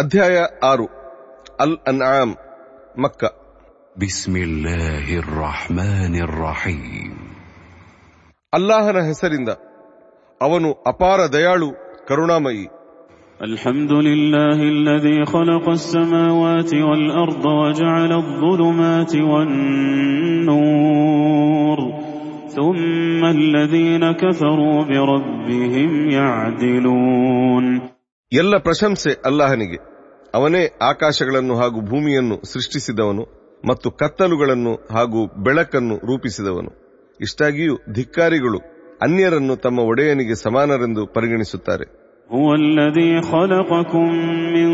ಅಧ್ಯಾಯ ಆರು ಅಲ್ ಅನ್ಆಮ್ ಮಕ್ಕ بسم الله الرحمن الرحيم ಅಲ್ಲಾಹನ ಹೆಸರಿಂದ ಅವನು ಅಪಾರ ದಯಾಳು ಕರುಣಾಮಯಿ الحمد لله الذي خلق السماوات والأرض وجعل الظلمات والنور ثم الذين كفروا بربهم يعدلون ಎಲ್ಲ ಪ್ರಶಂಸೆ ಅಲ್ಲಾಹನಿಗೆ ಅವನೇ ಆಕಾಶಗಳನ್ನು ಹಾಗೂ ಭೂಮಿಯನ್ನು ಸೃಷ್ಟಿಸಿದವನು ಮತ್ತು ಕತ್ತಲುಗಳನ್ನು ಹಾಗೂ ಬೆಳಕನ್ನು ರೂಪಿಸಿದವನು ಇಷ್ಟಾಗಿಯೂ ಧಿಕ್ಕಾರಿಗಳು ಅನ್ಯರನ್ನು ತಮ್ಮ ಒಡೆಯನಿಗೆ ಸಮಾನರೆಂದು ಪರಿಗಣಿಸುತ್ತಾರೆ هو الذي خلقكم من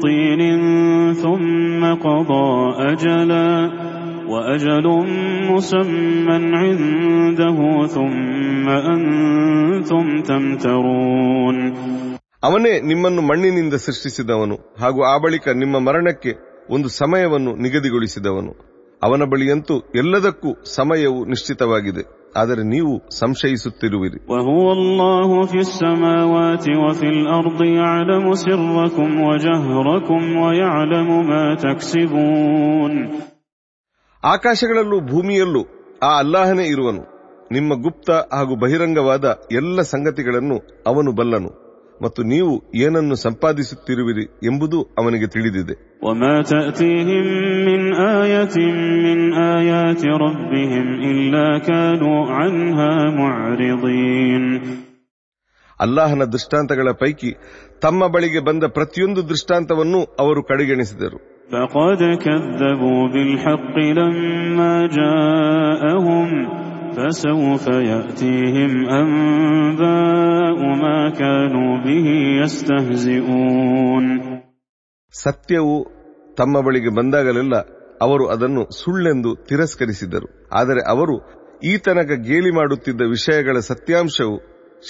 طين ثم قضى أجلا وأجل مسمى عنده ثم أنتم تمترون ಅವನೇ ನಿಮ್ಮನ್ನು ಮಣ್ಣಿನಿಂದ ಸೃಷ್ಟಿಸಿದವನು ಹಾಗೂ ಆ ಬಳಿಕ ನಿಮ್ಮ ಮರಣಕ್ಕೆ ಒಂದು ಸಮಯವನ್ನು ನಿಗದಿಗೊಳಿಸಿದವನು. ಅವನ ಬಳಿಯಂತೂ ಎಲ್ಲದಕ್ಕೂ ಸಮಯವು ನಿಶ್ಚಿತವಾಗಿದೆ. ಆದರೆ ನೀವು ಸಂಶಯಿಸುತ್ತಿರುವಿರಿ. ಆಕಾಶಗಳಲ್ಲೂ ಭೂಮಿಯಲ್ಲೂ ಆ ಅಲ್ಲಾಹನೇ ಇರುವನು. ನಿಮ್ಮ ಗುಪ್ತ ಹಾಗೂ ಬಹಿರಂಗವಾದ ಎಲ್ಲ ಸಂಗತಿಗಳನ್ನು ಅವನು ಬಲ್ಲನು. ಮತ್ತು ನೀವು ಏನನ್ನು ಸಂಪಾದಿಸುತ್ತಿರುವಿರಿ ಎಂಬುದು ಅವನಿಗೆ ತಿಳಿದಿದೆ وما تأتيهم من آية من آيات ربهم إلا كانوا عنها معرضين ಅಲ್ಲಾಹನ ದೃಷ್ಟಾಂತಗಳ ಪೈಕಿ ತಮ್ಮ ಬಳಿಗೆ ಬಂದ ಪ್ರತಿಯೊಂದು ದೃಷ್ಟಾಂತವನ್ನೂ ಅವರು ಕಡೆಗಣಿಸಿದರು فقد كذبوا بالحق لما جاءهم فسوف يأتيهم أنباء ما كانوا به يستهزئون ಸತ್ಯವು ತಮ್ಮ ಬಳಿಗೆ ಬಂದಾಗಲೆಲ್ಲ ಅವರು ಅದನ್ನು ಸುಳ್ಳೆಂದು ತಿರಸ್ಕರಿಸಿದರು ಆದರೆ ಅವರು ಈ ತನಕ ಗೇಲಿ ಮಾಡುತ್ತಿದ್ದ ವಿಷಯಗಳ ಸತ್ಯಾಂಶವು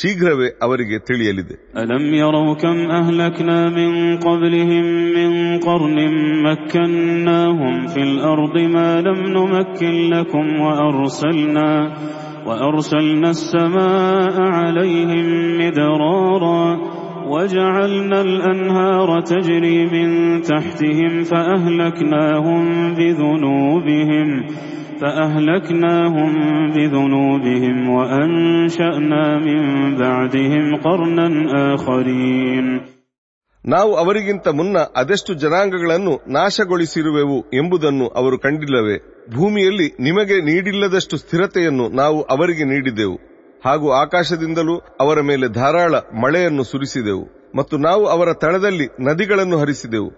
ಶೀಘ್ರವೇ ಅವರಿಗೆ ತಿಳಿಯಲಿದೆ ألم يروا كم أهلكنا من قبلهم من قرن مكناهم في الأرض ما لم نمكن لكم وأرسلنا وأرسلنا السماء عليهم مدرارا وجعلنا الأنهار تجري من تحتهم فأهلكناهم بذنوبهم فأهلكناهم بذنوبهم وأنشأنا من بعدهم قرنا آخرين ನಾವು ಅವರಿಗಿಂತ ಮುನ್ನ ಅದೆಷ್ಟು ಜನಾಂಗಗಳನ್ನು ನಾಶಗೊಳಿಸಿರುವೆವು ಎಂಬುದನ್ನು ಅವರು ಕಂಡಿಲ್ಲವೇ ಭೂಮಿಯಲ್ಲಿ ನಿಮಗೆ ನೀಡಿಲ್ಲದಷ್ಟು ಸ್ಥಿರತೆಯನ್ನು ನಾವು ಅವರಿಗೆ ನೀಡಿದೆವು ಹಾಗೂ ಆಕಾಶದಿಂದಲೂ ಅವರ ಮೇಲೆ ಧಾರಾಳ ಮಳೆಯನ್ನು ಸುರಿಸಿದೆವು ಮತ್ತು ನಾವು ಅವರ ತಳದಲ್ಲಿ ನದಿಗಳನ್ನು ಹರಿಸಿದೆವು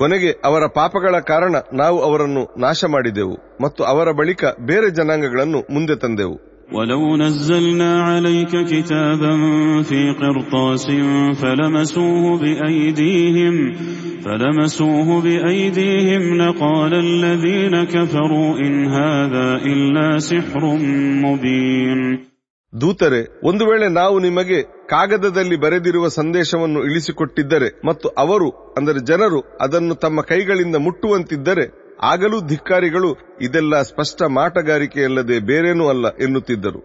ಕೊನೆಗೆ ಅವರ ಪಾಪಗಳ ಕಾರಣ ನಾವು ಅವರನ್ನು ನಾಶ ಮಾಡಿದೆವು ಮತ್ತು ಅವರ ಬಳಿಕ ಬೇರೆ ಜನಾಂಗಗಳನ್ನು ಮುಂದೆ ತಂದೆವು ولو نزلنا عليك كتابا في قرطاس فلمسوه بأيديهم فلمسوه بأيديهم لقال الذين كفروا إن هذا إلا سحر مبين ದೂತರೆ ಒಂದು ವೇಳೆ ನಾವು ನಿಮಗೆ ಕಾಗದದಲ್ಲಿ ಬರೆದಿರುವ ಸಂದೇಶವನ್ನು ಇಳಿಸಿಕೊಟ್ಟಿದ್ದರೆ ಮತ್ತು ಅವರು ಅಂದರೆ ಜನರು ಅದನ್ನು ತಮ್ಮ ಕೈಗಳಿಂದ ಮುಟ್ಟುವಂತಿದ್ದರೆ ಆಗಲೂ ಧಿಕ್ಕಾರಿಗಳು ಇದೆಲ್ಲ ಸ್ಪಷ್ಟ ಮಾಟಗಾರಿಕೆಯಲ್ಲದೆ ಬೇರೇನೂ ಅಲ್ಲ ಎನ್ನುತ್ತಿದ್ದರು.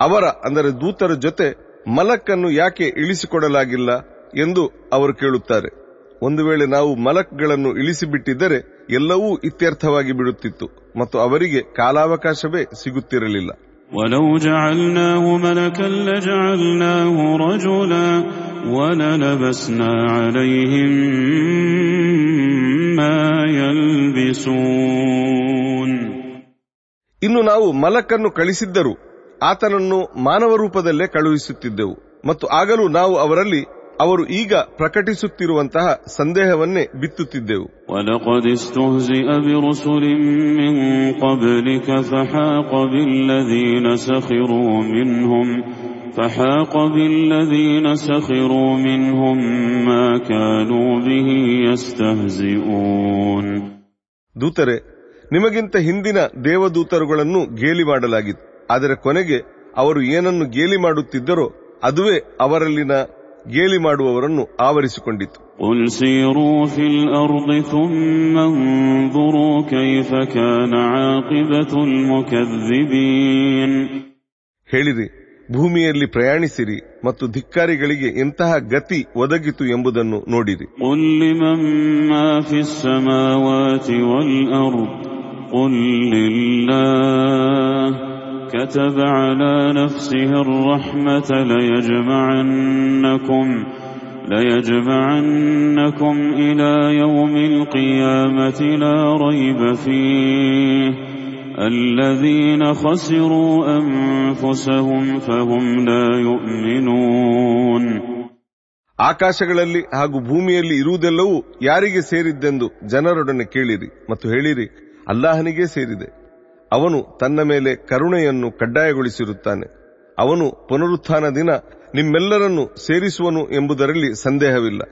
ಅವರ ಅಂದರೆ ದೂತರ ಜೊತೆ ಮಲಕ್ಕನ್ನು ಯಾಕೆ ಇಳಿಸಿಕೊಡಲಾಗಿಲ್ಲ ಎಂದು ಅವರು ಕೇಳುತ್ತಾರೆ. ಒಂದು ವೇಳೆ ನಾವು ಮಲಕ್ಗಳನ್ನು ಇಳಿಸಿಬಿಟ್ಟಿದ್ದರೆ ಎಲ್ಲವೂ ಇತ್ಯರ್ಥವಾಗಿ ಬಿಡುತ್ತಿತ್ತು ಮತ್ತು ಅವರಿಗೆ ಕಾಲಾವಕಾಶವೇ ಸಿಗುತ್ತಿರಲಿಲ್ಲ. ಇನ್ನು ನಾವು ಮಲಕನ್ನು ಕಳಿಸಿದ್ದರು ಆತನನ್ನು ಮಾನವ ರೂಪದಲ್ಲೇ ಕಳುಹಿಸುತ್ತಿದ್ದೆವು. ಮತ್ತು ಆಗಲೂ ನಾವು ಅವರಲ್ಲಿ ಅವರು ಈಗ ಪ್ರಕಟಿಸುತ್ತಿರುವಂತಹ ಸಂದೇಹವನ್ನೇ ಬಿತ್ತುತ್ತಿದ್ದೆವು. ದೂತರೆ ನಿಮಗಿಂತ ಹಿಂದಿನ ದೇವದೂತರುಗಳನ್ನು ಗೇಲಿ ಮಾಡಲಾಗಿತ್ತು. ಆದರೆ ಕೊನೆಗೆ ಅವರು ಏನನ್ನು ಗೇಲಿ ಮಾಡುತ್ತಿದ್ದರೋ ಅದುವೇ ಅವರಲ್ಲಿನ ಗೇಲಿ ಮಾಡುವವರನ್ನು ಆವರಿಸಿಕೊಂಡಿತು. ಹೇಳಿರಿ ಭೂಮಿಯಲ್ಲಿ ಪ್ರಯಾಣಿಸಿರಿ ಮತ್ತು ಧಿಕ್ಕಾರಿಗಳಿಗೆ ಎಂತಹ ಗತಿ ಒದಗಿತು ಎಂಬುದನ್ನು ನೋಡಿರಿ. ಒಲ್ಲಿ لمن ما في السماوات والأرض قل لله كتب على نفسه الرحمة ليجمعنكم ليجمعنكم إلى يوم القيامة لا ريب فيه الذين خسروا أنفسهم فهم لا يؤمنون ಆಕಾಶಗಳಲ್ಲಿ ಹಾಗೂ ಭೂಮಿಯಲ್ಲಿ ಇರುವುದೆಲ್ಲವೂ ಯಾರಿಗೆ ಸೇರಿದ್ದೆಂದು ಜನರೊಡನೆ ಕೇಳಿರಿ ಮತ್ತು ಹೇಳಿರಿ ಅಲ್ಲಾಹನಿಗೆ ಸೇರಿದೆ ಅವನು ತನ್ನ ಮೇಲೆ ಕರುಣೆಯನ್ನು ಕಡ್ಡಾಯಗೊಳಿಸಿರುತ್ತಾನೆ. ಅವನು ಪುನರುತ್ಥಾನ ದಿನ ನಿಮ್ಮೆಲ್ಲರನ್ನು ಸೇರಿಸುವನು ಎಂಬುದರಲ್ಲಿ ಸಂದೇಹವಿಲ್ಲ.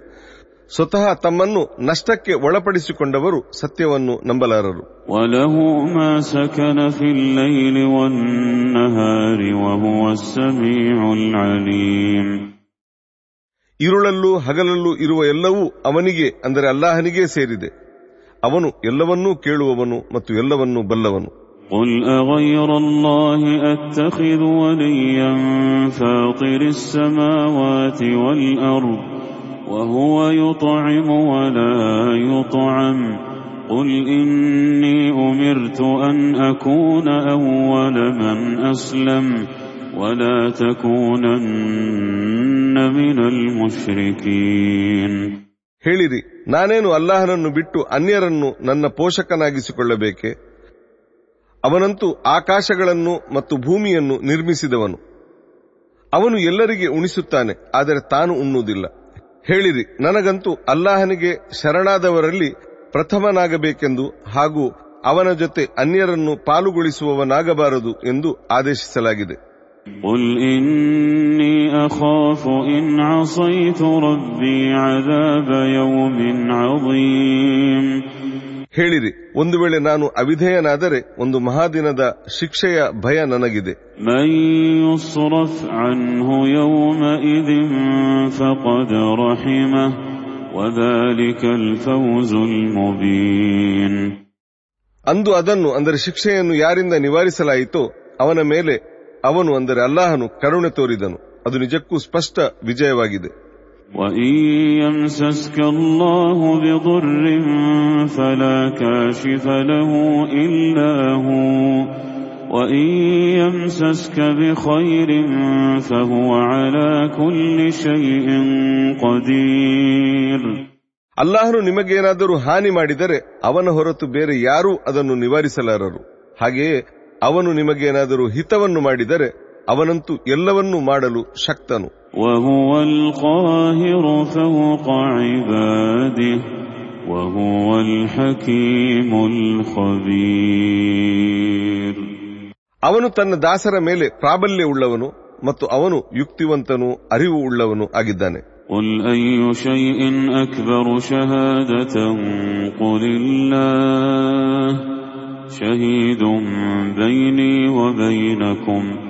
ಸ್ವತಃ ತಮ್ಮನ್ನು ನಷ್ಟಕ್ಕೆ ಒಳಪಡಿಸಿಕೊಂಡವರು ಸತ್ಯವನ್ನು ನಂಬಲಾರರು. ಇರುಳಲ್ಲೂ ಹಗಲಲ್ಲೂ ಇರುವ ಎಲ್ಲವೂ ಅವನಿಗೆ ಅಂದರೆ ಅಲ್ಲಾಹನಿಗೆ ಸೇರಿದೆ. ಅವನು ಎಲ್ಲವನ್ನೂ ಕೇಳುವವನು ಮತ್ತು ಎಲ್ಲವನ್ನೂ ಬಲ್ಲವನು. قل أغير الله أتخذ وليا فاطر السماوات والأرض وهو يطعم ولا يطعم قل إني أمرت أن أكون أول من أسلم ولا تكونن من المشركين ಹೇಳಿರಿ ನಾನೇನು ಅಲ್ಲಾಹನನ್ನು ಬಿಟ್ಟು ಅನ್ಯರನ್ನು ನನ್ನ ಪೋಷಕನಾಗಿಸಿಕೊಳ್ಳಬೇಕೆ ಅವನಂತೂ ಆಕಾಶಗಳನ್ನು ಮತ್ತು ಭೂಮಿಯನ್ನು ನಿರ್ಮಿಸಿದವನು. ಅವನು ಎಲ್ಲರಿಗೆ ಉಣಿಸುತ್ತಾನೆ, ಆದರೆ ತಾನು ಉಣ್ಣುವುದಿಲ್ಲ. ಹೇಳಿರಿ, ನನಗಂತೂ ಅಲ್ಲಾಹನಿಗೆ ಶರಣಾದವರಲ್ಲಿ ಪ್ರಥಮನಾಗಬೇಕೆಂದು ಹಾಗೂ ಅವನ ಜೊತೆ ಅನ್ಯರನ್ನು ಪಾಲುಗೊಳಿಸುವವನಾಗಬಾರದು ಎಂದು ಆದೇಶಿಸಲಾಗಿದೆ. ಹೇಳಿರಿ ಒಂದು ವೇಳೆ ನಾನು ಅವಿಧೇಯನಾದರೆ ಒಂದು ಮಹಾದಿನದ ಶಿಕ್ಷೆಯ ಭಯ ನನಗಿದೆ. ಅಂದು ಅದನ್ನು ಅಂದರೆ ಶಿಕ್ಷೆಯನ್ನು ಯಾರಿಂದ ನಿವಾರಿಸಲಾಯಿತೋ ಅವನ ಮೇಲೆ ಅವನು ಅಂದರೆ ಅಲ್ಲಾಹನು ಕರುಣೆ ತೋರಿದನು. ಅದು ನಿಜಕ್ಕೂ ಸ್ಪಷ್ಟ ವಿಜಯವಾಗಿದೆ. وإن يمسسك الله بضر فلا كاشف له إلا هو وإن يمسسك بخير فهو على كل شيء قدير ಅಲ್ಲಾಹನು ನಿಮಗೇನಾದರೂ ಹಾನಿ ಮಾಡಿದರೆ ಅವನ ಹೊರತು ಬೇರೆ ಯಾರೂ ಅದನ್ನು ನಿವಾರಿಸಲಾರರು ಹಾಗೆಯೇ ಅವನು ನಿಮಗೇನಾದರೂ ಹಿತವನ್ನು ಮಾಡಿದರೆ ಅವನಂತೂ ಎಲ್ಲವನ್ನೂ ಮಾಡಲು ಶಕ್ತನು. ಅವನು ತನ್ನ ದಾಸರ ಮೇಲೆ ಪ್ರಾಬಲ್ಯ ಉಳ್ಳವನು ಮತ್ತು ಅವನು ಯುಕ್ತಿವಂತನು ಅರಿವು ಉಳ್ಳವನು ಆಗಿದ್ದಾನೆ. ಶಹೀದು ಬೈನಿ ವಬೈನಕುಂ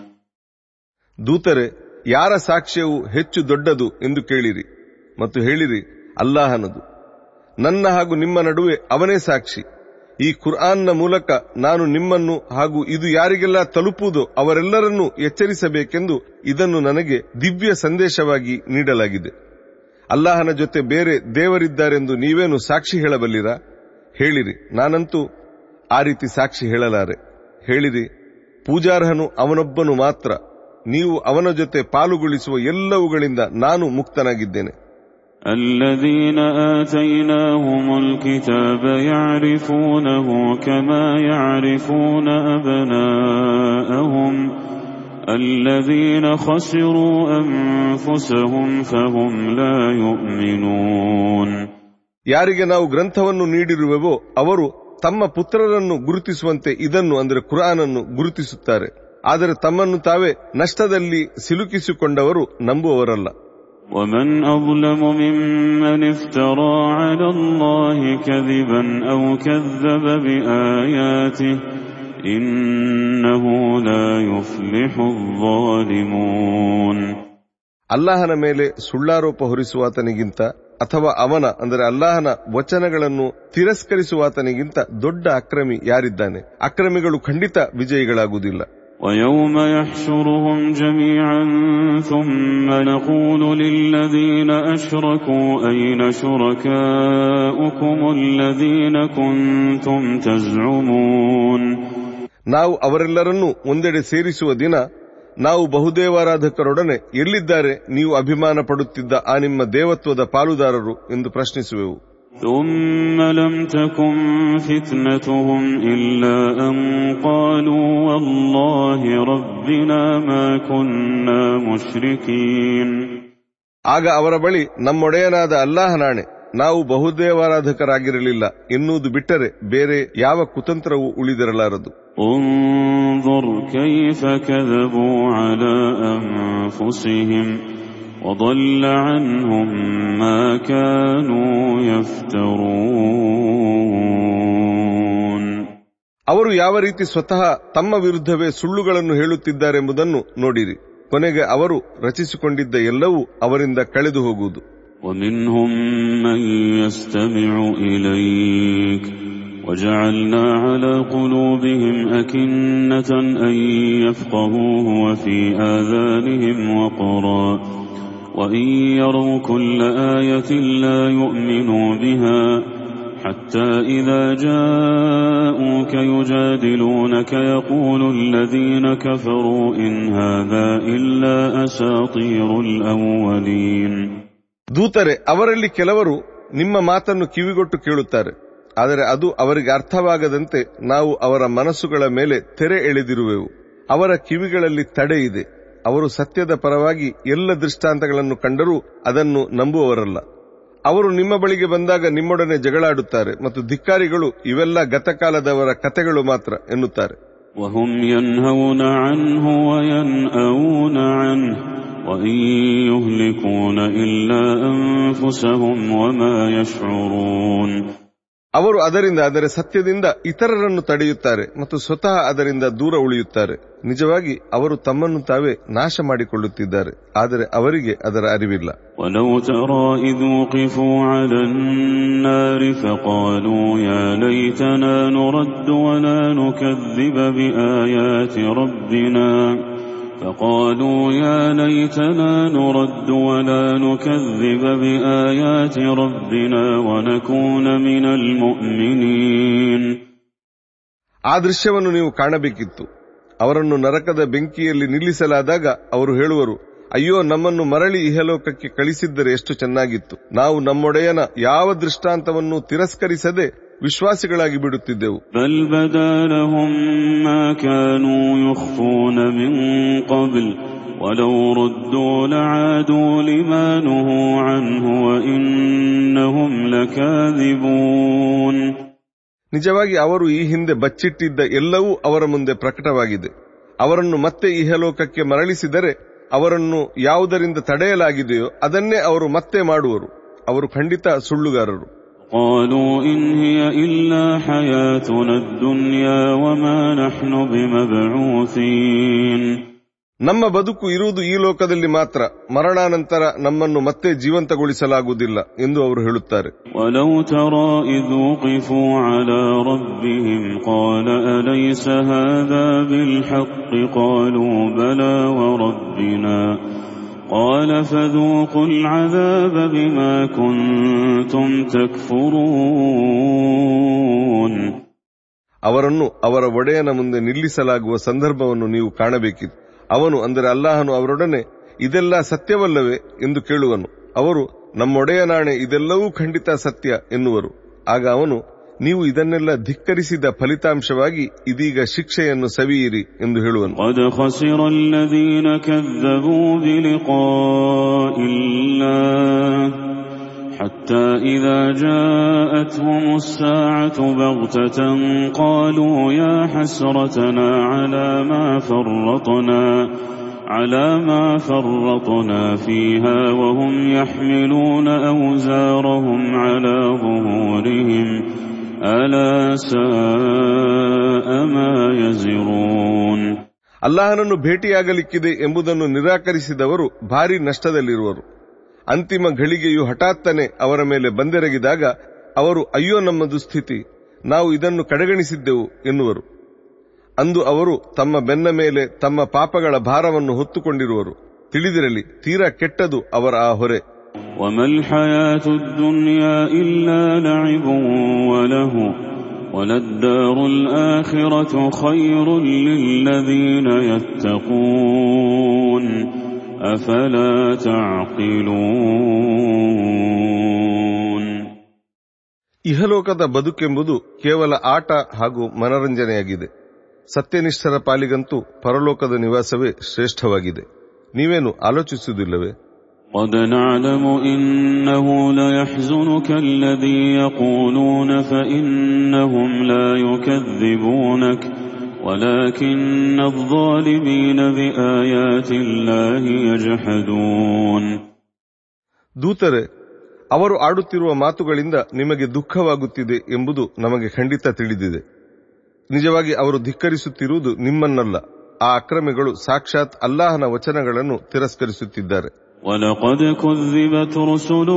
ದೂತರೆ, ಯಾರ ಸಾಕ್ಷ್ಯವು ಹೆಚ್ಚು ದೊಡ್ಡದು ಎಂದು ಕೇಳಿರಿ ಮತ್ತು ಹೇಳಿರಿ, ಅಲ್ಲಾಹನದು. ನನ್ನ ಹಾಗೂ ನಿಮ್ಮ ನಡುವೆ ಅವನೇ ಸಾಕ್ಷಿ. ಈ ಕುರ್ಆನ್ನ ಮೂಲಕ ನಾನು ನಿಮ್ಮನ್ನು ಹಾಗೂ ಇದು ಯಾರಿಗೆಲ್ಲ ತಲುಪುವುದೋ ಅವರೆಲ್ಲರನ್ನೂ ಎಚ್ಚರಿಸಬೇಕೆಂದು ಇದನ್ನು ನನಗೆ ದಿವ್ಯ ಸಂದೇಶವಾಗಿ ನೀಡಲಾಗಿದೆ. ಅಲ್ಲಾಹನ ಜೊತೆ ಬೇರೆ ದೇವರಿದ್ದಾರೆಂದು ನೀವೇನು ಸಾಕ್ಷಿ ಹೇಳಬಲ್ಲಿರಾ? ಹೇಳಿರಿ, ನಾನಂತೂ ಆ ರೀತಿ ಸಾಕ್ಷಿ ಹೇಳಲಾರೆ. ಹೇಳಿರಿ, ಪೂಜಾರ್ಹನು ಅವನೊಬ್ಬನು ಮಾತ್ರ. ನೀವು ಅವನ ಜೊತೆ ಪಾಲುಗೊಳಿಸುವ ಎಲ್ಲವುಗಳಿಂದ ನಾನು ಮುಕ್ತನಾಗಿದ್ದೇನೆ الذين آتيناهم الكتاب يعرفونه كما يعرفون أبناءهم الذين خسروا أنفسهم فهم لا يؤمنون ಯಾರಿಗೆ ನಾವು ಗ್ರಂಥವನ್ನು ನೀಡಿರುವೆವೋ ಅವರು ತಮ್ಮ ಪುತ್ರರನ್ನು ಗುರುತಿಸುವಂತೆ ಇದನ್ನು ಅಂದರೆ ಕುರಾನನ್ನು ಗುರುತಿಸುತ್ತಾರೆ ಆದರೆ ತಮ್ಮನ್ನು ತಾವೇ ನಷ್ಟದಲ್ಲಿ ಸಿಲುಕಿಸಿಕೊಂಡವರು ನಂಬುವವರಲ್ಲ ومن أظلم ممن افترى على الله كذبا أو كذب بآياته إنه لا يفلح الظالمون ಅಲ್ಲಾಹನ ಮೇಲೆ ಸುಳ್ಳಾರೋಪ ಹೊರಿಸುವಾತನಿಗಿಂತ ಅಥವಾ ಅವನ ಅಂದರೆ ಅಲ್ಲಾಹನ ವಚನಗಳನ್ನು ತಿರಸ್ಕರಿಸುವಾತನಿಗಿಂತ ದೊಡ್ಡ ಅಕ್ರಮಿ ಯಾರಿದ್ದಾನೆ ಅಕ್ರಮಿಗಳು ಖಂಡಿತ ವಿಜಯಿಗಳಾಗುವುದಿಲ್ಲ ويوم يحشرهم جميعا ثم نقول للذين أشركوا أين شركاؤكم الذين كنتم تزعمون ನಾವು ಅವರೆಲ್ಲರನ್ನೂ ಒಂದೆಡೆ ಸೇರಿಸುವ ದಿನ ನಾವು ಬಹುದೇವಾರಾಧಕರೊಡನೆ ಎಲ್ಲಿದ್ದಾರೆ ನೀವು ಅಭಿಮಾನ ಪಡುತ್ತಿದ್ದ ಆ ನಿಮ್ಮ ದೇವತ್ವದ ಪಾಲುದಾರರು ಎಂದು ಪ್ರಶ್ನಿಸುವೆವು ثم لم تكن فتنتهم إلا أن قالوا والله ربنا ما كنا مشركين ಆಗ ಅವರ ಬಳಿ ನಮ್ಮೊಡೆಯನಾದ ಅಲ್ಲಾಹನಾಣೆ ನಾವು ಬಹುದೇವಾರಾಧಕರಾಗಿರಲಿಲ್ಲ ಎನ್ನುವುದು ಬಿಟ್ಟರೆ ಬೇರೆ ಯಾವ ಕುತಂತ್ರವೂ ಉಳಿದಿರಲಾರದು انظر كيف كذبوا على أنفسهم وضل عنهم ما كانوا يفترون ಅವರು ಯಾವ ರೀತಿ ಸ್ವತಃ ತಮ್ಮ ವಿರುದ್ಧವೇ ಸುಳ್ಳುಗಳನ್ನು ಹೇಳುತ್ತಿದ್ದಾರೆಂಬುದನ್ನು ನೋಡಿರಿ ಕೊನೆಗೆ ಅವರು ರಚಿಸಿಕೊಂಡಿದ್ದ ಎಲ್ಲವೂ ಅವರಿಂದ ಕಳೆದು ಹೋಗುವುದು ومنهم من يستمع إليك وجعلنا على قلوبهم أكنة أن يفقهوه وفي آذانهم وقرا وإن يروا كل آية لا يؤمنوا بها حتى إذا جاءوك يجادلونك يقول الذين كفروا إن هذا إلا أساطير الأولين ದೂತರೆ ಅವರಲ್ಲಿ ಕೆಲವರು ನಿಮ್ಮ ಮಾತನ್ನು ಕಿವಿಗೊಟ್ಟು ಕೇಳುತ್ತಾರೆ ಆದರೆ ಅದು ಅವರಿಗೆ ಅರ್ಥವಾಗದಂತೆ ನಾವು ಅವರ ಮನಸ್ಸುಗಳ ಮೇಲೆ ತೆರೆ ಎಳೆದಿರುವೆವು ಅವರ ಕಿವಿಗಳಲ್ಲಿ ತಡೆ ಇದೆ ಅವರು ಸತ್ಯದ ಪರವಾಗಿ ಎಲ್ಲ ದೃಷ್ಟಾಂತಗಳನ್ನು ಕಂಡರೂ ಅದನ್ನು ನಂಬುವವರಲ್ಲ ಅವರು ನಿಮ್ಮ ಬಳಿಗೆ ಬಂದಾಗ ನಿಮ್ಮೊಡನೆ ಜಗಳಾಡುತ್ತಾರೆ ಮತ್ತು ಧಿಕ್ಕಾರಿಗಳು ಇವೆಲ್ಲ ಗತಕಾಲದವರ ಕತೆಗಳು ಮಾತ್ರ ಎನ್ನುತ್ತಾರೆ وهم ينهون عنه وينأون عنه وإن يهلكون إلا أنفسهم وما يشعرون ಅವರು ಅದರಿಂದ ಅದರ ಸತ್ಯದಿಂದ ಇತರರನ್ನು ತಡೆಯುತ್ತಾರೆ ಮತ್ತು ಸ್ವತಃ ಅದರಿಂದ ದೂರ ಉಳಿಯುತ್ತಾರೆ. ನಿಜವಾಗಿ, ಅವರು ತಮ್ಮನ್ನು ತಾವೇ ನಾಶ ಮಾಡಿಕೊಳ್ಳುತ್ತಿದ್ದಾರೆ, ಆದರೆ ಅವರಿಗೆ ಅದರ ಅರಿವಿಲ್ಲ. ಅರಿವಿಲ್ಲೂ ترى إذ وقفوا على النار فقالوا يا ليتنا نرد ولا نكذب بآيات ربنا فقالوا يا ليتنا نرد ولا نكذب بآيات ربنا ونكون من المؤمنين ಆ ದೃಶ್ಯವನ್ನು ನೀವು ಕಾಣಬೇಕಿತ್ತು ಅವರನ್ನು ನರಕದ ಬೆಂಕಿಯಲ್ಲಿ ನಿಲ್ಲಿಸಲಾದಾಗ ಅವರು ಹೇಳುವರು ಅಯ್ಯೋ ನಮ್ಮನ್ನು ಮರಳಿ ಇಹಲೋಕಕ್ಕೆ ಕಳಿಸಿದ್ದರೆ ಎಷ್ಟು ಚೆನ್ನಾಗಿತ್ತು ನಾವು ನಮ್ಮೊಡೆಯನ ಯಾವ ದೃಷ್ಟಾಂತವನ್ನು ತಿರಸ್ಕರಿಸದೆ ವಿಶ್ವಾಸಿಗಳಾಗಿ ಬಿಡುತ್ತಿದ್ದೆವು. ನಿಜವಾಗಿ ಅವರು ಈ ಹಿಂದೆ ಬಚ್ಚಿಟ್ಟಿದ್ದ ಎಲ್ಲವೂ ಅವರ ಮುಂದೆ ಪ್ರಕಟವಾಗಿದೆ. ಅವರನ್ನು ಮತ್ತೆ ಇಹಲೋಕಕ್ಕೆ ಮರಳಿಸಿದರೆ ಅವರನ್ನು ಯಾವುದರಿಂದ ತಡೆಯಲಾಗಿದೆಯೋ ಅದನ್ನೇ ಅವರು ಮತ್ತೆ ಮಾಡುವರು. ಅವರು ಖಂಡಿತ ಸುಳ್ಳುಗಾರರು. قالوا إن هي إلا حياتنا الدنيا وما نحن بمبعوثين ನಮ್ಮ ಬದುಕು ಇರುವುದು ಈ ಲೋಕದಲ್ಲಿ ಮಾತ್ರ ಮರಣಾನಂತರ ನಮ್ಮನ್ನು ಮತ್ತೆ ಜೀವಂತಗೊಳಿಸಲಾಗುವುದಿಲ್ಲ ಎಂದು ಅವರು ಹೇಳುತ್ತಾರೆ ولو ترى إذ وقفوا على ربهم قال أليس هذا بالحق قالوا بلى وربنا قال فذوقوا العذاب بما كنتم تكفرون ಅವರನ್ನು ಅವರ ಒಡೆಯನ ಮುಂದೆ ನಿಲ್ಲಿಸಲಾಗುವ ಸಂದರ್ಭವನ್ನು ನೀವು ಕಾಣಬೇಕಿತ್ತು ಅವನು ಅಂದರೆ ಅಲ್ಲಾಹನು ಅವರೊಡನೆ ಇದೆಲ್ಲ ಸತ್ಯವಲ್ಲವೇ ಎಂದು ಕೇಳುವನು ಅವರು ನಮ್ಮೊಡೆಯನಾಣೆ ಇದೆಲ್ಲವೂ ಖಂಡಿತ ಸತ್ಯ ಎನ್ನುವರು ಆಗ ಅವನು ನೀವು ಇದನ್ನೆಲ್ಲ ಧಿಕ್ಕರಿಸಿದ ಫಲಿತಾಂಶವಾಗಿ ಇದೀಗ ಶಿಕ್ಷೆಯನ್ನು ಸವಿಯಿರಿ ಎಂದು ಹೇಳುವನು قد خسر الذين كذبوا بلقاء الله حتى إذا جاءتهم الساعة بغتة قالوا يا حسرتنا على ما فرطنا على ما فرطنا فيها وهم يحملون أوزارهم على ظهورهم ಅಲ್ಲಾಹನನ್ನು ಭೇಟಿಯಾಗಲಿಕ್ಕಿದೆ ಎಂಬುದನ್ನು ನಿರಾಕರಿಸಿದವರು ಭಾರಿ ನಷ್ಟದಲ್ಲಿರುವರು. ಅಂತಿಮ ಘಳಿಗೆಯು ಹಠಾತ್ತನೆ ಅವರ ಮೇಲೆ ಬಂದೆರಗಿದಾಗ ಅವರು, ಅಯ್ಯೋ ನಮ್ಮ ದುಸ್ಥಿತಿ ನಾವು ಇದನ್ನು ಕಡೆಗಣಿಸಿದ್ದೆವು ಎನ್ನುವರು. ಅಂದು ಅವರು ತಮ್ಮ ಬೆನ್ನ ಮೇಲೆ ತಮ್ಮ ಪಾಪಗಳ ಭಾರವನ್ನು ಹೊತ್ತುಕೊಂಡಿರುವರು. ತಿಳಿದಿರಲಿ, ತೀರಾ ಕೆಟ್ಟದು ಅವರ ಆ ಹೊರೆ. وما الحياة الدنيا إلا لعب وله وللدار الآخرة خير للذين يتقون أفلا تعقلون ಇಹಲೋಕದ ಬದುಕೆಂಬುದು ಕೇವಲ ಆಟ ಹಾಗೂ ಮನರಂಜನೆಯಾಗಿದೆ ಸತ್ಯನಿಷ್ಠರ ಪಾಲಿಗಂತೂ ಪರಲೋಕದ ನಿವಾಸವೇ ಶ್ರೇಷ್ಠವಾಗಿದೆ ನೀವೇನು ಆಲೋಚಿಸುವುದಿಲ್ಲವೇ قد نعلم إنه ليحزنك الذي يقولون فإنهم لا يكذبونك ولكن الظالمين بآيات الله يجحدون ದೂತರೆ ಅವರು ಆಡುತ್ತಿರುವ ಮಾತುಗಳಿಂದ ನಿಮಗೆ ದುಃಖವಾಗುತ್ತಿದೆ ಎಂಬುದು ನಮಗೆ ಖಂಡಿತ ತಿಳಿದಿದೆ ನಿಜವಾಗಿ ಅವರು ಧಿಕ್ಕರಿಸುತ್ತಿರುವುದು ನಿಮ್ಮನ್ನಲ್ಲ ಆ ಅಕ್ರಮಿಗಳು ಸಾಕ್ಷಾತ್ ಅಲ್ಲಾಹನ ವಚನಗಳನ್ನು ತಿರಸ್ಕರಿಸುತ್ತಿದ್ದಾರೆ ولقد كذبت رسل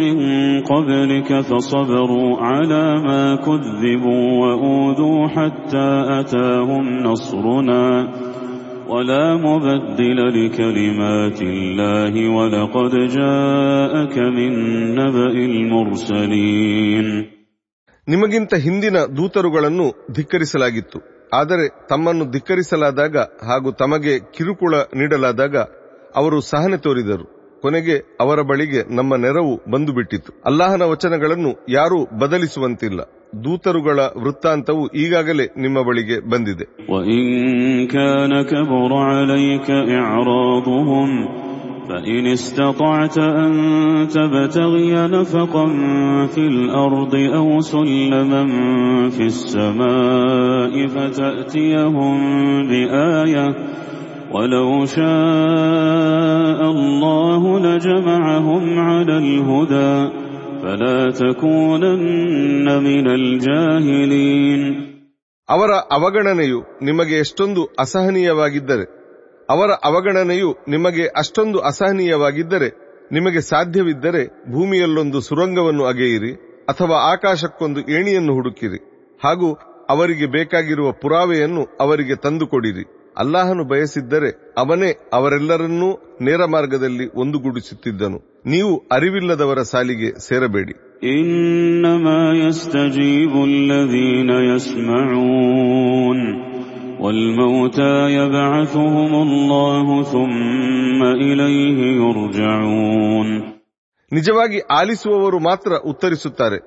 من قبلك فصبروا على ما كذبوا وأوذوا حتى أتاهم نصرنا ولا مبدل لكلمات الله ولقد جاءك من نبأ المرسلين ನಿಮಗಿಂತ ಹಿಂದಿನ ದೂತರುಗಳನ್ನು ಧಿಕ್ಕರಿಸಲಾಗಿತ್ತು ಆದರೆ ತಮ್ಮನ್ನು ಧಿಕ್ಕರಿಸಲಾದಾಗ ಹಾಗೂ ತಮಗೆ ಕಿರುಕುಳ ನೀಡಲಾದಾಗ ಅವರು ಸಹನೆ ತೋರಿದರು ಕೊನೆಗೆ ಅವರ ಬಳಿಗೆ ನಮ್ಮ ನೆರವು ಬಂದು ಬಿಟ್ಟಿತು ಅಲ್ಲಾಹನ ವಚನಗಳನ್ನು ಯಾರೂ ಬದಲಿಸುವಂತಿಲ್ಲ ದೂತರುಗಳ ವೃತ್ತಾಂತವು ಈಗಾಗಲೇ ನಿಮ್ಮ ಬಳಿಗೆ ಬಂದಿದೆ وإن كان كبر عليك إعراضهم فإن استطعت أن تبتغي نفقا في الأرض أو سلما في السماء فتأتيهم بآية ولو شاء الله لجمعهم على الهدى فلا تكونن من الجاهلين ಅವರ ಅವಗಣನೆಯು ನಿಮಗೆ ಎಷ್ಟೊಂದು ಅಸಹನೀಯವಾಗಿದ್ದರೆ ಅವರ ಅವಗಣನೆಯು ನಿಮಗೆ ಅಷ್ಟೊಂದು ಅಸಹನೀಯವಾಗಿದ್ದರೆ ನಿಮಗೆ ಸಾಧ್ಯವಿದ್ದರೆ ಭೂಮಿಯಲ್ಲೊಂದು ಸುರಂಗವನ್ನು ಅಗೆಯಿರಿ ಅಥವಾ ಆಕಾಶಕ್ಕೊಂದು ಏಣಿಯನ್ನು ಹುಡುಕಿರಿ ಹಾಗೂ ಅವರಿಗೆ ಬೇಕಾಗಿರುವ ಪುರಾವೆಯನ್ನು ಅವರಿಗೆ ತಂದುಕೊಡಿರಿ ಅಲ್ಲಾಹನು ಬಯಸಿದ್ದರೆ ಅವನೇ ಅವರೆಲ್ಲರನ್ನೂ ನೇರ ಮಾರ್ಗದಲ್ಲಿ ಒಂದುಗೂಡಿಸುತ್ತಿದ್ದನು. ನೀವು ಅರಿವಿಲ್ಲದವರ ಸಾಲಿಗೆ ಸೇರಬೇಡಿ. ನಿಜವಾಗಿ ಆಲಿಸುವವರು ಮಾತ್ರ ಉತ್ತರಿಸುತ್ತಾರೆ.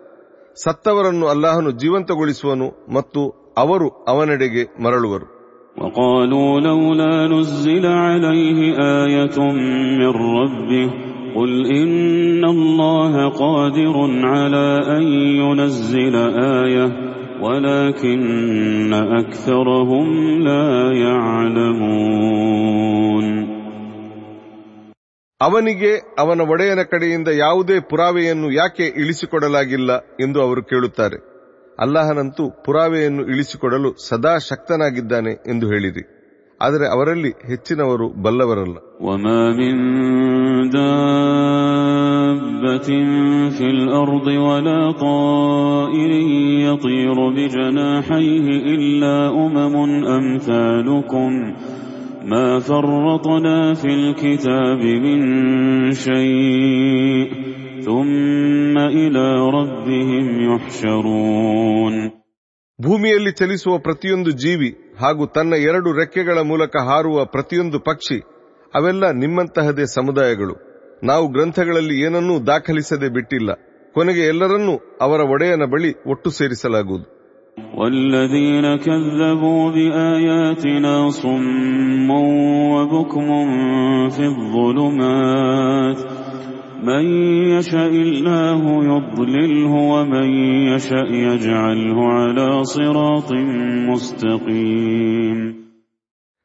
ಸತ್ತವರನ್ನು ಅಲ್ಲಾಹನು ಜೀವಂತಗೊಳಿಸುವನು ಮತ್ತು ಅವರು ಅವನೆಡೆಗೆ ಮರಳುವರು. وقالوا لولا نزل عليه آية من ربه قل إن الله قادر على أن ينزل آية ولكن أكثرهم لا يعلمون ಅವನಿಗೆ ಅವನ ಒಡೆಯನ ಕಡೆಯಿಂದ ಯಾವುದೇ ಪುರಾವೆಯನ್ನು ಯಾಕೆ ಇಳಿಸಿಕೊಡಲಾಗಿಲ್ಲ ಎಂದು ಅವರು ಕೇಳುತ್ತಾರೆ ಅಲ್ಲಾಹನಂತೂ ಪುರಾವೆಯನ್ನು ಇಳಿಸಿಕೊಡಲು ಸದಾ ಶಕ್ತನಾಗಿದ್ದಾನೆ ಎಂದು ಹೇಳಿರಿ ಆದರೆ ಅವರಲ್ಲಿ ಹೆಚ್ಚಿನವರು ಬಲ್ಲವರಲ್ಲ وما من دابة في الأرض ولا طائر يطير بجناحيه إلا أمم أمثالكم ما فرطنا في الكتاب من شيء ثم إلى ربهم يحشرون ಭೂಮಿಯಲ್ಲಿ ಚಲಿಸುವ ಪ್ರತಿಯೊಂದು ಜೀವಿ ಹಾಗೂ ತನ್ನ ಎರಡು ರೆಕ್ಕೆಗಳ ಮೂಲಕ ಹಾರುವ ಪ್ರತಿಯೊಂದು ಪಕ್ಷಿ ಅವೆಲ್ಲ ನಿಮ್ಮಂತಹದೇ ಸಮುದಾಯಗಳು ನಾವು ಗ್ರಂಥಗಳಲ್ಲಿ ಏನನ್ನೂ ದಾಖಲಿಸದೆ ಬಿಟ್ಟಿಲ್ಲ ಕೊನೆಗೆ ಎಲ್ಲರನ್ನೂ ಅವರ ಒಡೆಯನ ಬಳಿ ಒಟ್ಟು ಸೇರಿಸಲಾಗುವುದು والذين كذبوا بآياتنا صم وبكم في الظلمات من يشاء الله يضلله ومن يشاء يجعله على صراط مستقيم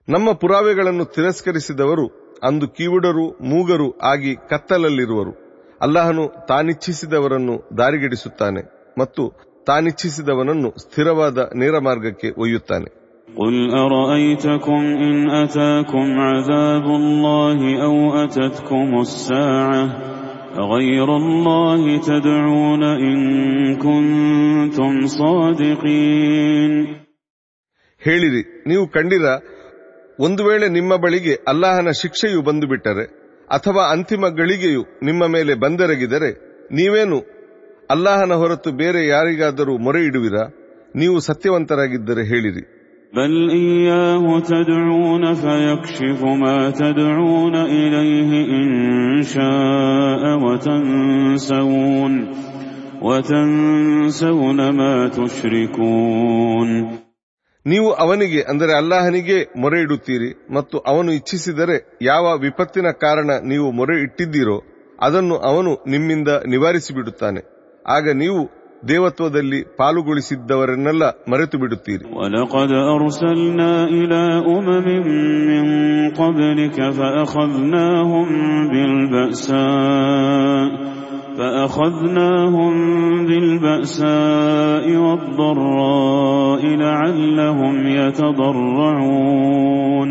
ನಮ್ಮ ಪುರಾವೆಗಳನ್ನು ತಿರಸ್ಕರಿಸಿದವರು ಅಂದು ಕಿವುಡರು ಮೂಗರು ಆಗಿ ಕತ್ತಲಲ್ಲಿರುವರು ಅಲ್ಲಾಹನು ತಾನಿಚ್ಛಿಸಿದವರನ್ನು ದಾರಿಗೆಡಿಸುತ್ತಾನೆ ಮತ್ತು ತಾನಿಚ್ಛಿಸಿದವನನ್ನು ಸ್ಥಿರವಾದ ನೇರ ಮಾರ್ಗಕ್ಕೆ ಒಯ್ಯುತ್ತಾನೆ قل أرأيتكم إن أتاكم عذاب الله أو أتتكم الساعة أغير الله تدعون إن كنتم صادقين ಹೇಳಿರಿ ನೀವು ಕಂಡಿರ ಒಂದು ವೇಳೆ ನಿಮ್ಮ ಬಳಿಗೆ ಅಲ್ಲಾಹನ ಶಿಕ್ಷೆಯು ಬಂದು ಬಿಟ್ಟರೆ ಅಥವಾ ಅಂತಿಮ ಗಳಿಗೆಯು ನಿಮ್ಮ ಮೇಲೆ ಬಂದೆರಗಿದರೆ ನೀವೇನು ಅಲ್ಲಾಹನ ಹೊರತು ಬೇರೆ ಯಾರಿಗಾದರೂ ಮೊರೆ ಇಡುವಿರಾ ನೀವು ಸತ್ಯವಂತರಾಗಿದ್ದರೆ ಹೇಳಿರಿ بل إياه تدعون فيكشف ما تدعون إليه إن شاء وتنسون وتنسون ما تشركون ನೀವು ಅವನಿಗೆ ಅಂದರೆ ಅಲ್ಲಾಹನಿಗೆ ಮೊರೆ ಇಡುತ್ತೀರಿ ಮತ್ತು ಅವನು ಇಚ್ಛಿಸಿದರೆ ಯಾವ ವಿಪತ್ತಿನ ಕಾರಣ ನೀವು ಮೊರೆ ಇಟ್ಟಿದ್ದೀರೋ ಅದನ್ನು ಅವನು ನಿಮ್ಮಿಂದ ನಿವಾರಿಸಿಬಿಡುತ್ತಾನೆ ಆಗ ನೀವು ದೇವತ್ವದಲ್ಲಿ ಪಾಲುಗೊಳಿಸಿದ್ದವರನ್ನೆಲ್ಲ ಮರೆತು ಬಿಡುತ್ತೀರಿ ولقد أرسلنا إلى أمم من قبلك فأخذناهم بالبأساء فأخذناهم بالبأساء والضراء لعلهم يتضرعون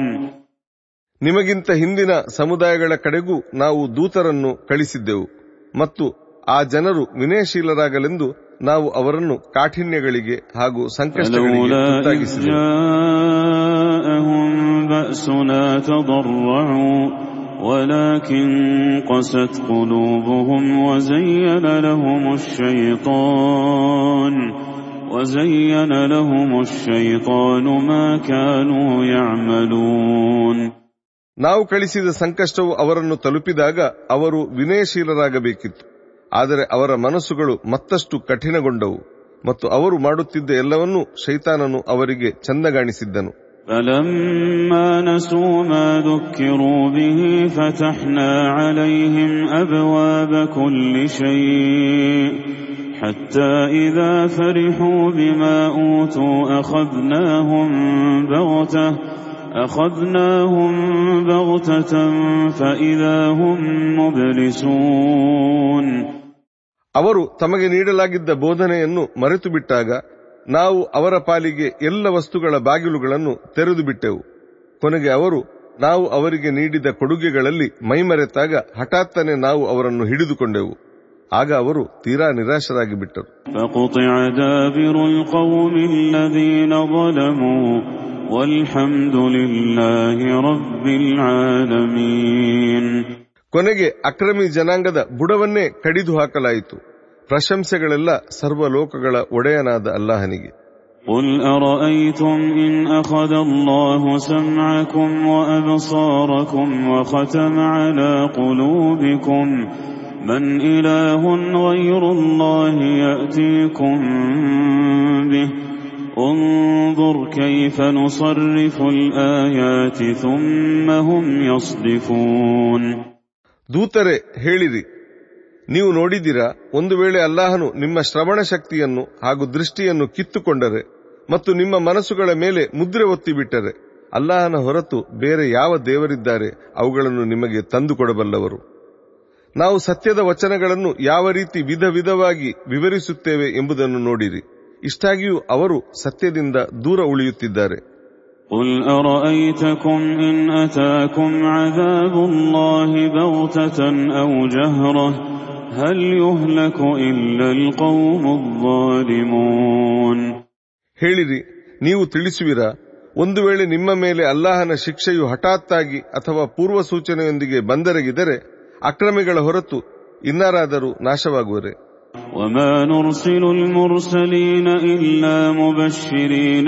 ನಿಮಗಿಂತ ಹಿಂದಿನ ಸಮುದಾಯಗಳ ಕಡೆಗೂ ನಾವು ದೂತರನ್ನು ಕಳಿಸಿದ್ದೆವು ಮತ್ತು ಆ ಜನರು ವಿನಯಶೀಲರಾಗಲೆಂದು ನಾವು ಅವರನ್ನು ಕಾಠಿಣ್ಯಗಳಿಗೆ ಹಾಗೂ ಸಂಕಷ್ಟಗಳಿಗೆ فلولا إذ ತುತ್ತಾಗಿಸಿದೆವು جاءهم بأسنا تضرعوا ولكن قست قلوبهم وزين لهم الشيطان وزين لهم الشيطان ما كانوا يعملون ನಾವು ಕಳಿಸಿದ ಸಂಕಷ್ಟವು ಅವರನ್ನು ತಲುಪಿದಾಗ ಅವರು ವಿನಯಶೀಲರಾಗಬೇಕಿತ್ತು ಆದರೆ ಅವರ ಮನಸ್ಸುಗಳು ಮತ್ತಷ್ಟು ಕಠಿಣಗೊಂಡವು ಮತ್ತು ಅವರು ಮಾಡುತ್ತಿದ್ದ ಎಲ್ಲವನ್ನೂ ಶೈತಾನನು ಅವರಿಗೆ ಚಂದಗಾಣಿಸಿದ್ದನು فلما نسوا ما ذكروا به فتحنا عليهم أبواب كل شيء حتى إذا فرحوا بما أوتوا أخذناهم بغتة أخذناهم بغتة فإذا هم مبلسون ಅವರು ತಮಗೆ ನೀಡಲಾಗಿದ್ದ ಬೋಧನೆಯನ್ನು ಮರೆತು ಬಿಟ್ಟಾಗ ನಾವು ಅವರ ಪಾಲಿಗೆ ಎಲ್ಲ ವಸ್ತುಗಳ ಬಾಗಿಲುಗಳನ್ನು ತೆರೆದು ಬಿಟ್ಟೆವು ಕೊನೆಗೆ ಅವರು ನಾವು ಅವರಿಗೆ ನೀಡಿದ ಕೊಡುಗೆಗಳಲ್ಲಿ ಮೈಮರೆತಾಗ ಹಠಾತ್ತನೆ ನಾವು ಅವರನ್ನು ಹಿಡಿದುಕೊಂಡೆವು ಆಗ ಅವರು ತೀರಾ ನಿರಾಶರಾಗಿ ಬಿಟ್ಟರು فقطع دابر القوم الذين ظلموا والحمد لله رب العالمين ಕೊನೆಗೆ ಅಕ್ರಮಿ ಜನಾಂಗದ ಬುಡವನ್ನೇ ಕಡಿದು ಹಾಕಲಾಯಿತು ಪ್ರಶಂಸೆಗಳೆಲ್ಲ ಸರ್ವಲೋಕಗಳ ಒಡೆಯನಾದ ಅಲ್ಲಾಹನಿಗೆ قل أرأيتم إن أخذ الله سمعكم وأبصاركم وختم على قلوبكم من إله غير الله يأتيكم به انظر كيف نصرف الآيات ثم هم يصدفون ದೂತರೆ, ಹೇಳಿರಿ. ನೀವು ನೋಡಿದಿರಾ ಒಂದು ವೇಳೆ ಅಲ್ಲಾಹನು ನಿಮ್ಮ ಶ್ರವಣ ಶಕ್ತಿಯನ್ನು ಹಾಗೂ ದೃಷ್ಟಿಯನ್ನು ಕಿತ್ತುಕೊಂಡರೆ ಮತ್ತು ನಿಮ್ಮ ಮನಸ್ಸುಗಳ ಮೇಲೆ ಮುದ್ರೆ ಒತ್ತಿಬಿಟ್ಟರೆ ಅಲ್ಲಾಹನ ಹೊರತು ಬೇರೆ ಯಾವ ದೇವರಿದ್ದಾರೆ, ಅವುಗಳನ್ನು ನಿಮಗೆ ತಂದುಕೊಡಬಲ್ಲವರು. ನಾವು ಸತ್ಯದ ವಚನಗಳನ್ನು ಯಾವ ರೀತಿ ವಿಧ ವಿಧವಾಗಿ ವಿವರಿಸುತ್ತೇವೆ ಎಂಬುದನ್ನು ನೋಡಿರಿ. ಇಷ್ಟಾಗಿಯೂ ಅವರು ಸತ್ಯದಿಂದ ದೂರ ಉಳಿಯುತ್ತಿದ್ದಾರೆ. قل أرأيتكم إن أتاكم عذاب الله بغتة أو جهرة هل يهلك إلا القوم الظالمون ಹೇಳಿರಿ ನೀವು ತಿಳಿಸುವಿರಾ ಒಂದು ವೇಳೆ ನಿಮ್ಮ ಮೇಲೆ ಅಲ್ಲಾಹನ ಶಿಕ್ಷೆಯು ಹಠಾತ್ತಾಗಿ ಅಥವಾ ಪೂರ್ವ ಸೂಚನೆಯೊಂದಿಗೆ ಬಂದೆರಗಿದರೆ ಅಕ್ರಮಿಗಳ ಹೊರತು ಇನ್ನಾರಾದರೂ ನಾಶವಾಗುವರೆ وما نرسل المرسلين إلا مبشرين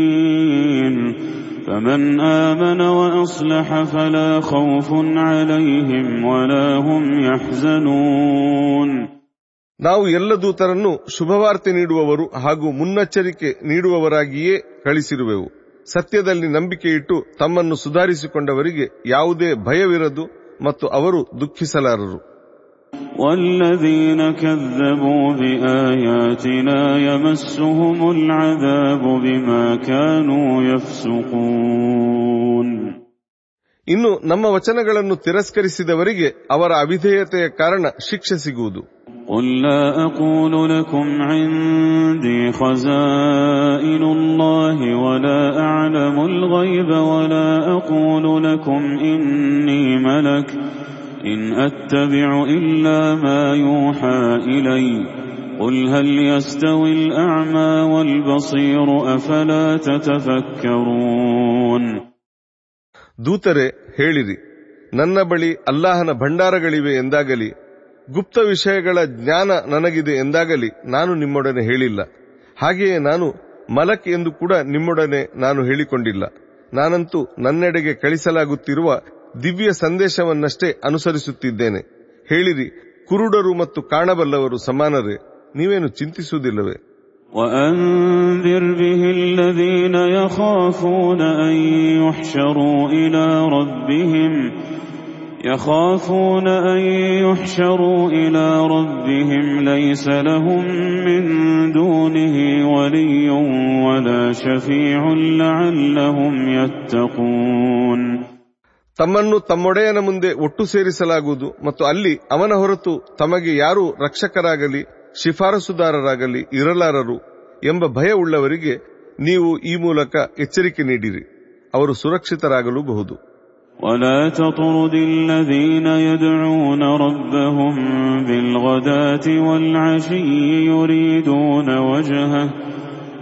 ومنذرين فمن آمن وأصلح فلا خوف عليهم ولا هم يحزنون ನಾವು ಎಲ್ಲ ದೂತರನ್ನು ಶುಭವಾರ್ತೆ ನೀಡುವವರು ಹಾಗೂ ಮುನ್ನೆಚ್ಚರಿಕೆ ನೀಡುವವರಾಗಿಯೇ ಕಳಿಸಿರುವೆವು ಸತ್ಯದಲ್ಲಿ ನಂಬಿಕೆ ಇಟ್ಟು ತಮ್ಮನ್ನು ಸುಧಾರಿಸಿಕೊಂಡವರಿಗೆ ಯಾವುದೇ ಭಯವಿರದು ಮತ್ತು ಅವರು ದುಃಖಿಸಲಾರರು والذين كذبوا بآياتنا يمسهم العذاب بما كانوا يفسقون ಇನ್ನು ನಮ್ಮ ವಚನಗಳನ್ನು ತಿರಸ್ಕರಿಸಿದವರಿಗೆ ಅವರ ಅವಿಧೇಯತೆಯ ಕಾರಣ ಶಿಕ್ಷೆ ಸಿಗುವುದು قل لا أقول لكم عندي خزائن الله ولا أعلم الغيب ولا أقول لكم إني ملك إن أتبع إلا ما يوحى إلي قل هل يستوي الأعمى والبصير أفلا تتفكرون ದೂತರೆ ಹೇಳಿರಿ ನನ್ನ ಬಳಿ ಅಲ್ಲಾಹನ ಭಂಡಾರಗಳಿವೆ ಎಂದಾಗಲಿ ಗುಪ್ತ ವಿಷಯಗಳ ಜ್ಞಾನ ನನಗಿದೆ ಎಂದಾಗಲಿ ನಾನು ನಿಮ್ಮೊಡನೆ ಹೇಳಿಲ್ಲ ಹಾಗೆಯೇ ನಾನು ಮಲಕ್ ಎಂದು ಕೂಡ ನಿಮ್ಮೊಡನೆ ನಾನು ಹೇಳಿಕೊಂಡಿಲ್ಲ ನಾನಂತೂ ನನ್ನೆಡೆಗೆ ಕಳಿಸಲಾಗುತ್ತಿರುವ ದಿವ್ಯ ಸಂದೇಶವನ್ನಷ್ಟೇ ಅನುಸರಿಸುತ್ತಿದ್ದೇನೆ ಹೇಳಿರಿ ಕುರುಡರು ಮತ್ತು ಕಾಣಬಲ್ಲವರು ಸಮಾನರೇ ನೀವೇನು ಚಿಂತಿಸುವುದಿಲ್ಲವೇ وأنذر به الذين يخافون أن يحشروا إلى ربهم يخافون أن يحشروا إلى ربهم ليس لهم من دونه ولي ولا شفيع لعلهم يتقون ತಮ್ಮನ್ನು ತಮ್ಮೊಡೆಯನ ಮುಂದೆ ಒಟ್ಟು ಸೇರಿಸಲಾಗುವುದು ಮತ್ತು ಅಲ್ಲಿ ಅವನ ಹೊರತು ತಮಗೆ ಯಾರೂ ರಕ್ಷಕರಾಗಲಿ ಶಿಫಾರಸುದಾರರಾಗಲಿ ಇರಲಾರರು ಎಂಬ ಭಯವುಳ್ಳವರಿಗೆ ನೀವು ಈ ಮೂಲಕ ಎಚ್ಚರಿಕೆ ನೀಡಿರಿ ಅವರು ಸುರಕ್ಷಿತರಾಗಲೂಬಹುದು ولا تطرد الذين يدعون ربهم بالغداة والعشي يريدون وجهه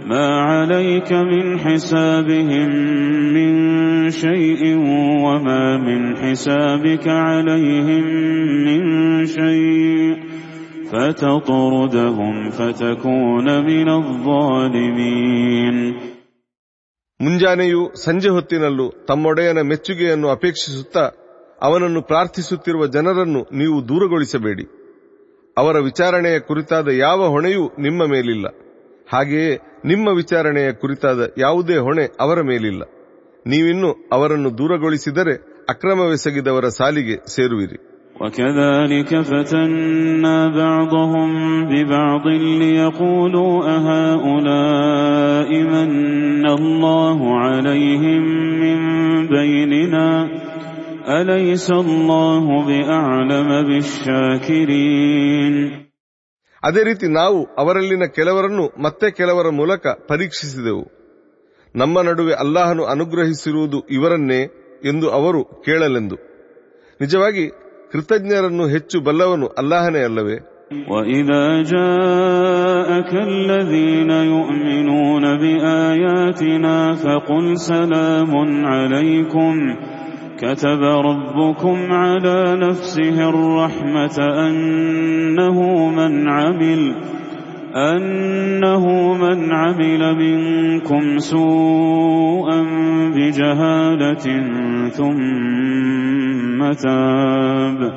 ما عليك من حسابهم من شيء وما من حسابك عليهم من شيء فتطردهم فتكون من الظالمين ಮುಂಜಾನೆಯೂ ಸಂಜೆ ಹೊತ್ತಿನಲ್ಲೂ ತಮ್ಮೊಡೆಯನ ಮೆಚ್ಚುಗೆಯನ್ನು ಅಪೇಕ್ಷಿಸುತ್ತಾ ಅವನನ್ನು ಪ್ರಾರ್ಥಿಸುತ್ತಿರುವ ಜನರನ್ನು ನೀವು ದೂರಗೊಳಿಸಬೇಡಿ ಅವರ ವಿಚಾರಣೆಯ ಕುರಿತಾದ ಯಾವ ಹೊಣೆಯೂ ನಿಮ್ಮ ಮೇಲಿಲ್ಲ ಹಾಗೆಯೇ ನಿಮ್ಮ ವಿಚಾರಣೆಯ ಕುರಿತಾದ ಯಾವುದೇ ಹೊಣೆ ಅವರ ಮೇಲಿಲ್ಲ ನೀವಿನ್ನು ಅವರನ್ನು ದೂರಗೊಳಿಸಿದರೆ ಅಕ್ರಮವೆಸಗಿದವರ ಸಾಲಿಗೆ ಸೇರುವಿರಿ وكذلك فتنا بعضهم ببعض ليقولوا أهؤلاء من الله عليهم من بيننا أليس الله بأعلم بالشاكرين ಅದೇ ರೀತಿ ನಾವು ಅವರಲ್ಲಿನ ಕೆಲವರನ್ನು ಮತ್ತೆ ಕೆಲವರ ಮೂಲಕ ಪರೀಕ್ಷಿಸಿದೆವು ನಮ್ಮ ನಡುವೆ ಅಲ್ಲಾಹನು ಅನುಗ್ರಹಿಸಿರುವುದು ಇವರನ್ನೇ ಎಂದು ಅವರು ಕೇಳಲೆಂದು ನಿಜವಾಗಿ ಕೃತಜ್ಞರನ್ನು ಹೆಚ್ಚು ಬಲ್ಲವನು ಅಲ್ಲಾಹನೇ ಅಲ್ಲವೇ وإذا جاءك الذين يؤمنون بآياتنا فقل سلام عليكم كتب ربكم على نفسه الرحمة أنه من عمل أنه من عمل منكم سوءا بجهالة ثم تاب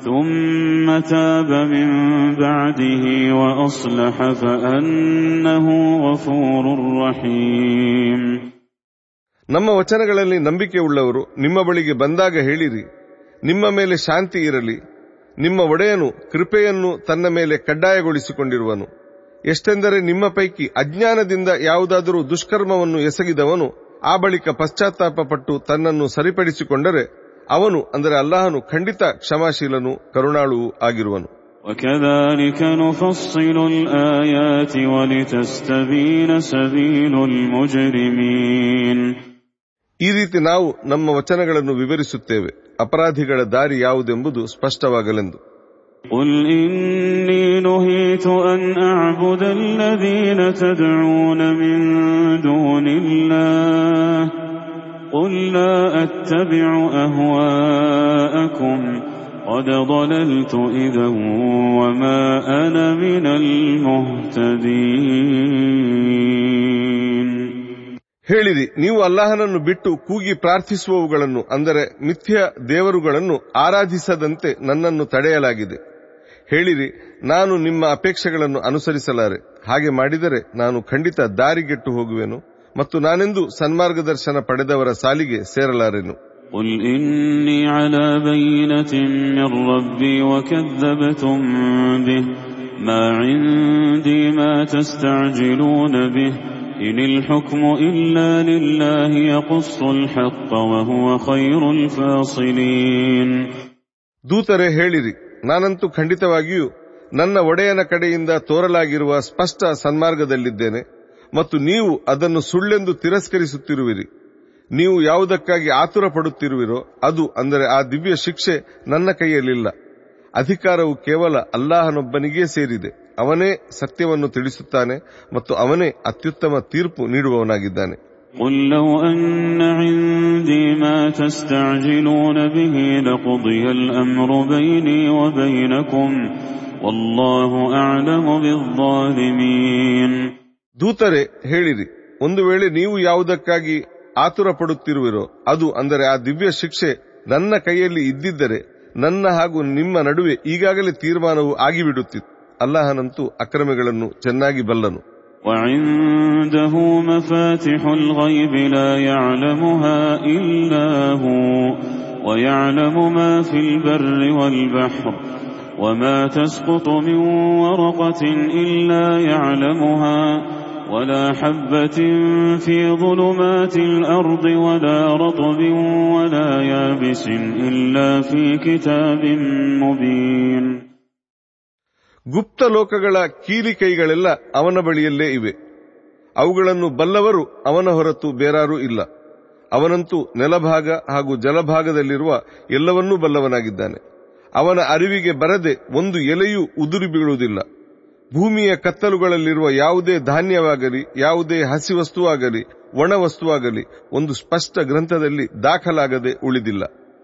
ثم تاب من بعده وأصلح فأنه غفور رحيم. ನಮ್ಮ ವಚನಗಳಲ್ಲಿ ನಂಬಿಕೆ ಉಳ್ಳವರು ನಿಮ್ಮ ಬಳಿಗೆ ಬಂದಾಗ ಹೇಳಿರಿ. ನಿಮ್ಮ ಮೇಲೆ ಶಾಂತಿ ಇರಲಿ. ನಿಮ್ಮ ಒಡೆಯನು ಕೃಪೆಯನ್ನು ತನ್ನ ಮೇಲೆ ಕಡ್ಡಾಯಗೊಳಿಸಿಕೊಂಡಿರುವನು. ಎಷ್ಟೆಂದರೆ ನಿಮ್ಮ ಪೈಕಿ ಅಜ್ಞಾನದಿಂದ ಯಾವುದಾದರೂ ದುಷ್ಕರ್ಮವನ್ನು ಎಸಗಿದವನು ಆ ಬಳಿಕ ಪಶ್ಚಾತ್ತಾಪ ಪಟ್ಟು ತನ್ನನ್ನು ಸರಿಪಡಿಸಿಕೊಂಡರೆ ಅವನು ಅಂದರೆ ಅಲ್ಲಾಹನು ಖಂಡಿತ ಕ್ಷಮಾಶೀಲನು ಕರುಣಾಳುವು ಆಗಿರುವನು. ಈ ರೀತಿ ನಾವು ನಮ್ಮ ವಚನಗಳನ್ನು ವಿವರಿಸುತ್ತೇವೆ. ಅಪರಾಧಿಗಳ ದಾರಿ ಯಾವುದೆಂಬುದು ಸ್ಪಷ್ಟವಾಗಲೆಂದು. ಹೇಳಿರಿ ನೀವು ಅಲ್ಲಾಹನನ್ನು ಬಿಟ್ಟು ಕೂಗಿ ಪ್ರಾರ್ಥಿಸುವವುಗಳನ್ನು ಅಂದರೆ ಮಿಥ್ಯ ದೇವರುಗಳನ್ನು ಆರಾಧಿಸದಂತೆ ನನ್ನನ್ನು ತಡೆಯಲಾಗಿದೆ ಹೇಳಿರಿ ನಾನು ನಿಮ್ಮ ಅಪೇಕ್ಷೆಗಳನ್ನು ಅನುಸರಿಸಲಾರೆ ಹಾಗೆ ಮಾಡಿದರೆ ನಾನು ಖಂಡಿತ ದಾರಿಗೆಟ್ಟು ಹೋಗುವೆನು ಮತ್ತು ನಾನೆಂದು ಸನ್ಮಾರ್ಗದರ್ಶನ ಪಡೆದವರ ಸಾಲಿಗೆ ಸೇರಲಾರೆನು قل إني على بينة من ربي وكذبتم به ما عندي ما تستعجلون به إن الحكم إلا لله يقص الحق وهو خير الفاصلين ದೂತರೆ ಹೇಳಿರಿ ನಾನಂತೂ ಖಂಡಿತವಾಗಿಯೂ ನನ್ನ ಒಡೆಯನ ಕಡೆಯಿಂದ ತೋರಲಾಗಿರುವ ಸ್ಪಷ್ಟ ಸನ್ಮಾರ್ಗದಲ್ಲಿದ್ದೇನೆ ಮತ್ತು ನೀವು ಅದನ್ನು ಸುಳ್ಳೆಂದು ತಿರಸ್ಕರಿಸುತ್ತಿರುವಿರಿ ನೀವು ಯಾವುದಕ್ಕಾಗಿ ಆತುರ ಪಡುತ್ತಿರುವಿರೋ ಅದು ಅಂದರೆ ಆ ದಿವ್ಯ ಶಿಕ್ಷೆ ನನ್ನ ಕೈಯಲ್ಲಿಲ್ಲ ಅಧಿಕಾರವು ಕೇವಲ ಅಲ್ಲಾಹನೊಬ್ಬನಿಗೇ ಸೇರಿದೆ ಅವನೇ ಸತ್ಯವನ್ನು ತಿಳಿಸುತ್ತಾನೆ ಮತ್ತು ಅವನೇ ಅತ್ಯುತ್ತಮ ತೀರ್ಪು ನೀಡುವವನಾಗಿದ್ದಾನೆ قل لو أن عندي ما تستعجلون به لقضي الأمر بيني وبينكم والله أعلم بالظالمين ದೂತರೆ ಹೇಳಿರಿ ಒಂದು ವೇಳೆ ನೀವು ಯಾವುದಕ್ಕಾಗಿ ಆತುರ ಪಡುತ್ತಿರುವಿರೋ ಅದು ಅಂದರೆ ಆ ದಿವ್ಯ ಶಿಕ್ಷೆ ನನ್ನ ಕೈಯಲ್ಲಿ ಇದ್ದಿದ್ದರೆ ನನ್ನ ಹಾಗೂ ನಿಮ್ಮ ನಡುವೆ ಈಗಾಗಲೇ ತೀರ್ಮಾನವು ಆಗಿಬಿಡುತ್ತಿತ್ತು ಅಲ್ಲಾಹನಂತೂ ಅಕ್ರಮಿಗಳನ್ನು ಚೆನ್ನಾಗಿ ಬಲ್ಲನು وعنده مفاتح الغيب لا يعلمها إلا هو ويعلم ما في البر والبحر وما تسقط من ورقة إلا يعلمها ولا حبة في ظلمات الأرض ولا رطب ولا يابس إلا في كتاب مبين ಗುಪ್ತ ಲೋಕಗಳ ಕೀಲಿಕೈಗಳೆಲ್ಲ ಅವನ ಬಳಿಯಲ್ಲೇ ಇವೆ. ಅವುಗಳನ್ನು ಬಲ್ಲವರು ಅವನ ಹೊರತು ಬೇರಾರೂ ಇಲ್ಲ. ಅವನಂತೂ ನೆಲಭಾಗ ಹಾಗೂ ಜಲಭಾಗದಲ್ಲಿರುವ ಎಲ್ಲವನ್ನೂ ಬಲ್ಲವನಾಗಿದ್ದಾನೆ. ಅವನ ಅರಿವಿಗೆ ಬರದೆ ಒಂದು ಎಲೆಯೂ ಉದುರಿ ಬೀಳುವುದಿಲ್ಲ. ಭೂಮಿಯ ಕತ್ತಲುಗಳಲ್ಲಿರುವ ಯಾವುದೇ ಧಾನ್ಯವಾಗಲಿ, ಯಾವುದೇ ಹಸಿ ವಸ್ತುವಾಗಲಿ ಒಣ ವಸ್ತುವಾಗಲಿ ಒಂದು ಸ್ಪಷ್ಟ ಗ್ರಂಥದಲ್ಲಿ ದಾಖಲಾಗದೆ ಉಳಿದಿಲ್ಲ.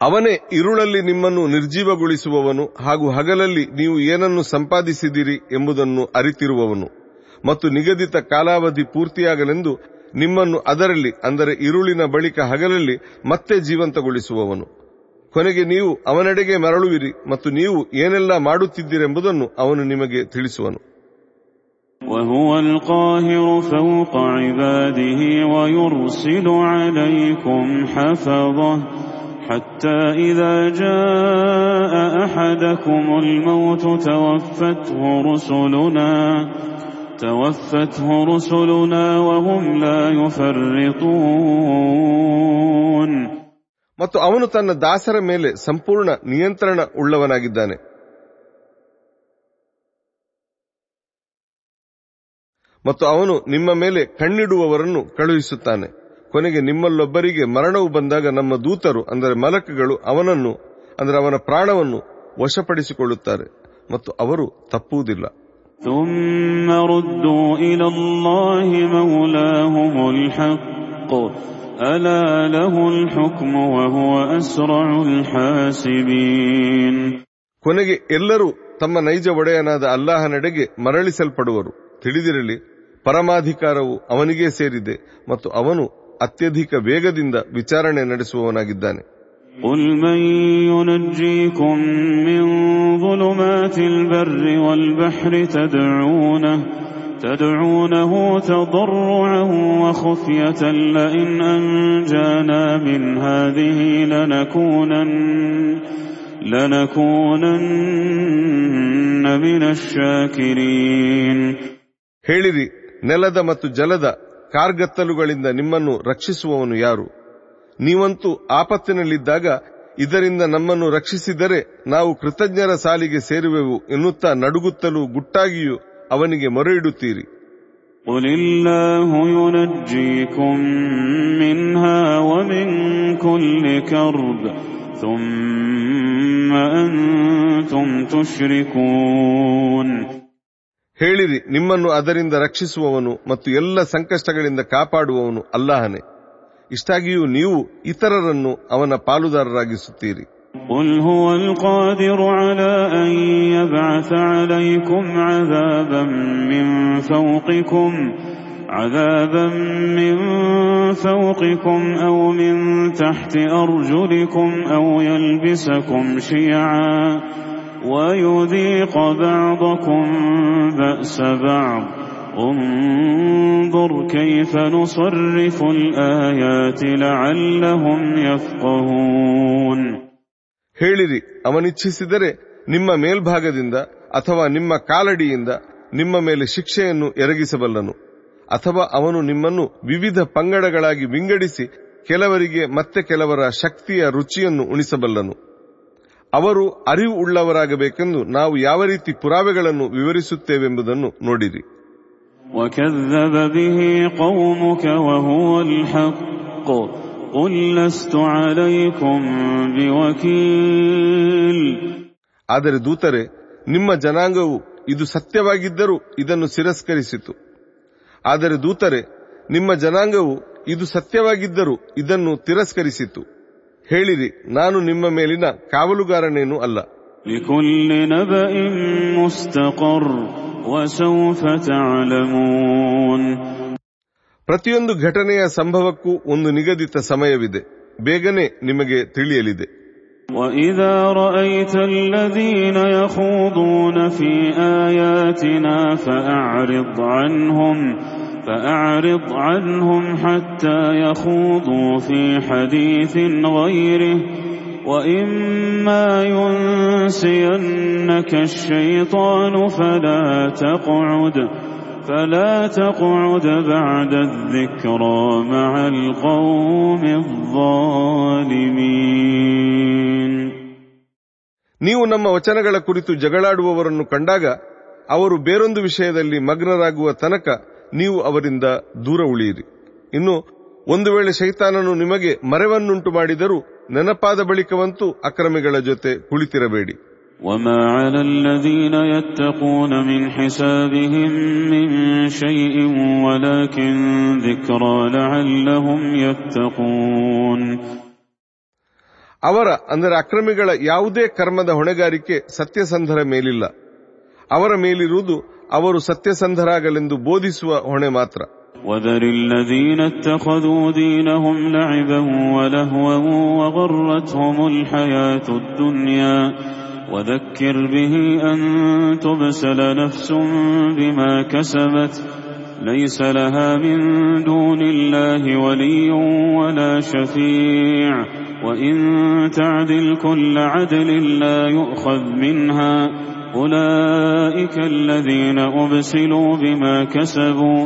ಅವನೇ ಇರುಳಲ್ಲಿ ನಿಮ್ಮನ್ನು ನಿರ್ಜೀವಗೊಳಿಸುವವನು ಹಾಗೂ ಹಗಲಲ್ಲಿ ನೀವು ಏನನ್ನು ಸಂಪಾದಿಸಿದಿರಿ ಎಂಬುದನ್ನು ಅರಿತಿರುವವನು ಮತ್ತು ನಿಗದಿತ ಕಾಲಾವಧಿ ಪೂರ್ತಿಯಾಗಲೆಂದು ನಿಮ್ಮನ್ನು ಅದರಲ್ಲಿ ಅಂದರೆ ಇರುಳಿನ ಬಳಿಕ ಹಗಲಲ್ಲಿ ಮತ್ತೆ ಜೀವಂತಗೊಳಿಸುವವನು ಕೊನೆಗೆ ನೀವು ಅವನೆಡೆಗೆ ಮರಳುವಿರಿ ಮತ್ತು ನೀವು ಏನೆಲ್ಲ ಮಾಡುತ್ತಿದ್ದೀರೆಂಬುದನ್ನು ಅವನು ನಿಮಗೆ ತಿಳಿಸುವನು وهو القاهر فوق عباده ويرسل عليكم حفظه حتى إذا جاء أحدكم الموت توفته رسلنا توفته رسلنا وهم لا يفرطون ಮತ್ತು ಅವನು ತನ್ನ ದಾಸರ ಮೇಲೆ ಸಂಪೂರ್ಣ ನಿಯಂತ್ರಣ ಉಳ್ಳವನಾಗಿದ್ದಾನೆ ಮತ್ತು ಅವನು ನಿಮ್ಮ ಮೇಲೆ ಕಣ್ಣಿಡುವವರನ್ನು ಕಳುಹಿಸುತ್ತಾನೆ ಕೊನೆಗೆ ನಿಮ್ಮಲ್ಲೊಬ್ಬರಿಗೆ ಮರಣವು ಬಂದಾಗ ನಮ್ಮ ದೂತರು ಅಂದರೆ ಮಲಕಗಳು ಅವನನ್ನು ಅಂದರೆ ಅವನ ಪ್ರಾಣವನ್ನು ವಶಪಡಿಸಿಕೊಳ್ಳುತ್ತಾರೆ ಮತ್ತು ಅವರು ತಪ್ಪುವುದಿಲ್ಲ. ಕೊನೆಗೆ ಎಲ್ಲರೂ ತಮ್ಮ ನೈಜ ಒಡೆಯನಾದ ಅಲ್ಲಾಹನೆಡೆಗೆ ಮರಳಿಸಲ್ಪಡುವರು. ತಿಳಿದಿರಲಿ ಪರಮಾಧಿಕಾರವು ಅವನಿಗೇ ಸೇರಿದೆ ಮತ್ತು ಅವನು ಅತ್ಯಧಿಕ ವೇಗದಿಂದ ವಿಚಾರಣೆ ನಡೆಸುವವನಾಗಿದ್ದಾನೆ قل من ينجيكم من ظلمات البر والبحر تدعونه تدعونه تضرعا وخفية لئن أنجانا من هذه لنكونن لنكونن من الشاكرين ಹೇಳಿರಿ ನೆಲದ ಮತ್ತು ಜಲದ ಕಾರ್ಗತ್ತಲುಗಳಿಂದ ನಿಮ್ಮನ್ನು ರಕ್ಷಿಸುವವನು ಯಾರು ನೀವಂತೂ ಆಪತ್ತಿನಲ್ಲಿದ್ದಾಗ ಇದರಿಂದ ನಮ್ಮನ್ನು ರಕ್ಷಿಸಿದರೆ ನಾವು ಕೃತಜ್ಞರ ಸಾಲಿಗೆ ಸೇರುವೆವು ಎನ್ನುತ್ತಾ ನಡುಗುತ್ತಲೂ ಗುಟ್ಟಾಗಿಯೂ ಅವನಿಗೆ ಮೊರೆ ಇಡುತ್ತೀರಿ قل الله ينجيكم منها ومن كل كرب ثم أنتم تشركون ಹೇಳಿರಿ ನಿಮ್ಮನ್ನು ಅದರಿಂದ ರಕ್ಷಿಸುವವನು ಮತ್ತು ಎಲ್ಲ ಸಂಕಷ್ಟಗಳಿಂದ ಕಾಪಾಡುವವನು ಅಲ್ಲಾಹನೇ ಇಷ್ಟಾಗಿಯೂ ನೀವು ಇತರರನ್ನು ಅವನ ಪಾಲುದಾರರಾಗಿಸುತ್ತೀರಿ قل هو القادر على أن يبعث عليكم عذابا من فوقكم عذابا من فوقكم أو من تحت أرجلكم أو يلبسكم شيعا ويذيق بعضكم بأس بعض انظر كيف نصرف الآيات لعلهم يفقهون ಹೇಳಿರಿ ಅವನಿಚ್ಛಿಸಿದರೆ ನಿಮ್ಮ ಮೇಲ್ಭಾಗದಿಂದ ಅಥವಾ ನಿಮ್ಮ ಕಾಲಡಿಯಿಂದ ನಿಮ್ಮ ಮೇಲೆ ಶಿಕ್ಷೆಯನ್ನು ಎರಗಿಸಬಲ್ಲನು ಅಥವಾ ಅವನು ನಿಮ್ಮನ್ನು ವಿವಿಧ ಪಂಗಡಗಳಾಗಿ ವಿಂಗಡಿಸಿ ಕೆಲವರಿಗೆ ಮತ್ತೆ ಕೆಲವರ ಶಕ್ತಿಯ ರುಚಿಯನ್ನು ಉಣಿಸಬಲ್ಲನು ಅವರು ಅರಿವು ಉಳ್ಳವರಾಗಬೇಕೆಂದು ನಾವು ಯಾವ ರೀತಿ ಪುರಾವೆಗಳನ್ನು ವಿವರಿಸುತ್ತೇವೆಂಬುದನ್ನು ನೋಡಿರಿ. ಆದರೆ ದೂತರೆ ನಿಮ್ಮ ಜನಾಂಗವು ಇದು ಸತ್ಯವಾಗಿದ್ದರೂ ಇದನ್ನು ತಿರಸ್ಕರಿಸಿತು. ಆದರೆ ದೂತರೆ ನಿಮ್ಮ ಜನಾಂಗವು ಇದು ಸತ್ಯವಾಗಿದ್ದರೂ ಇದನ್ನು ತಿರಸ್ಕರಿಸಿತು. ಹೇಳಿರಿ ನಾನು ನಿಮ್ಮ ಮೇಲಿನ ಕಾವಲುಗಾರನೇನೂ ಅಲ್ಲ لكل نبأ مستقر وسوف تعلمون ಪ್ರತಿಯೊಂದು ಘಟನೆಯ ಸಂಭವಕ್ಕೂ ಒಂದು ನಿಗದಿತ ಸಮಯವಿದೆ ಬೇಗನೆ ನಿಮಗೆ ತಿಳಿಯಲಿದೆ وإذا رأيت الذين يخوضون في آياتنا فأعرض عنهم فأعرض عنهم حتى يخوضوا في حديث غيره وإما ينسينك الشيطان فلا تقعد فلا تقعد بعد الذكرى مع القوم الظالمين ನೀವು ನಮ್ಮ ವಚನಗಳ ಕುರಿತು ಜಗಳಾಡುವವರನ್ನು ಕಂಡಾಗ ಅವರು ಬೇರೊಂದು ವಿಷಯದಲ್ಲಿ ಮಗ್ನರಾಗುವ ತನಕ ನೀವು ಅವರಿಂದ ದೂರ ಉಳಿಯಿರಿ ಇನ್ನು ಒಂದು ವೇಳೆ ಶೈತಾನನು ನಿಮಗೆ ಮರೆವನ್ನುಂಟು ಮಾಡಿದರೂ ನೆನಪಾದ ಬಳಿಕವಂತೂ ಅಕ್ರಮಿಗಳ ಜೊತೆ ಕುಳಿತಿರಬೇಡಿ وما على الذين يتقون من حسابهم من شيء ولكن ذكرى لعلهم يتقون ಅವರ ಅಂದರೆ ಅಕ್ರಮಿಗಳ ಯಾವುದೇ ಕರ್ಮದ ಹೊಣೆಗಾರಿಕೆ ಸತ್ಯಸಂಧರ ಮೇಲಿಲ್ಲ ಅವರ ಮೇಲಿರುವುದು ಅವರು ಸತ್ಯಸಂಧರಾಗಲೆಂದು ಬೋಧಿಸುವ ಹೊಣೆ ಮಾತ್ರ وذر الذين اتخذوا دينهم لعبا ولهوا وغرتهم الحياة الدنيا وذكر به أن تبسل نفس بما كسبت ليس لها من دون الله ولي ولا شفيع وإن تعدل كل عدل لا يؤخذ منها أولئك الذين أبسلوا بما كسبوا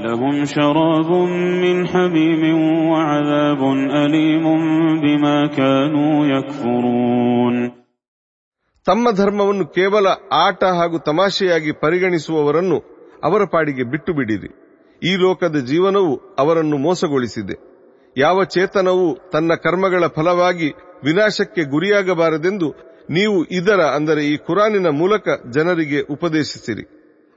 لهم شراب من حميم وعذاب أليم بما كانوا يكفرون ತಮ್ಮ ಧರ್ಮವನ್ನು ಕೇವಲ ಆಟ ಹಾಗೂ ತಮಾಷೆಯಾಗಿ ಪರಿಗಣಿಸುವವರನ್ನು ಅವರ ಪಾಡಿಗೆ ಬಿಟ್ಟು ಬಿಡಿರಿ ಈ ಲೋಕದ ಜೀವನವು ಅವರನ್ನು ಮೋಸಗೊಳಿಸಿದೆ ಯಾವ ಚೇತನವು ತನ್ನ ಕರ್ಮಗಳ ಫಲವಾಗಿ ವಿನಾಶಕ್ಕೆ ಗುರಿಯಾಗಬಾರದೆಂದು ನೀವು ಇದರ ಅಂದರೆ ಈ ಕುರಾನಿನ ಮೂಲಕ ಜನರಿಗೆ ಉಪದೇಶಿಸಿರಿ.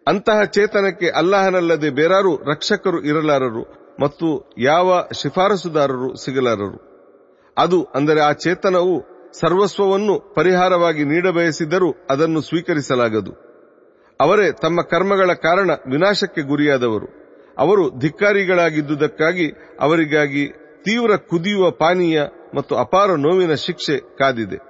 ಅಂತಹ ಚೇತನಕ್ಕೆ ಅಲ್ಲಾಹನಲ್ಲದೆ ಬೇರಾರು ರಕ್ಷಕರು ಇರಲಾರರು ಮತ್ತು ಯಾವ ಶಿಫಾರಸುದಾರರು ಸಿಗಲಾರರು. ಅದು ಅಂದರೆ ಆ ಚೇತನವು ಸರ್ವಸ್ವವನ್ನು ಪರಿಹಾರವಾಗಿ ನೀಡಬಯಸಿದರೂ ಅದನ್ನು ಸ್ವೀಕರಿಸಲಾಗದು. ಅವರೇ ತಮ್ಮ ಕರ್ಮಗಳ ಕಾರಣ ವಿನಾಶಕ್ಕೆ ಗುರಿಯಾದವರು. ಅವರು ಧಿಕ್ಕಾರಿಗಳಾಗಿದ್ದುದಕ್ಕಾಗಿ ಅವರಿಗಾಗಿ ತೀವ್ರ ಕುದಿಯುವ ಪಾನೀಯ ಮತ್ತು ಅಪಾರ ನೋವಿನ ಶಿಕ್ಷೆ ಕಾದಿದೆ.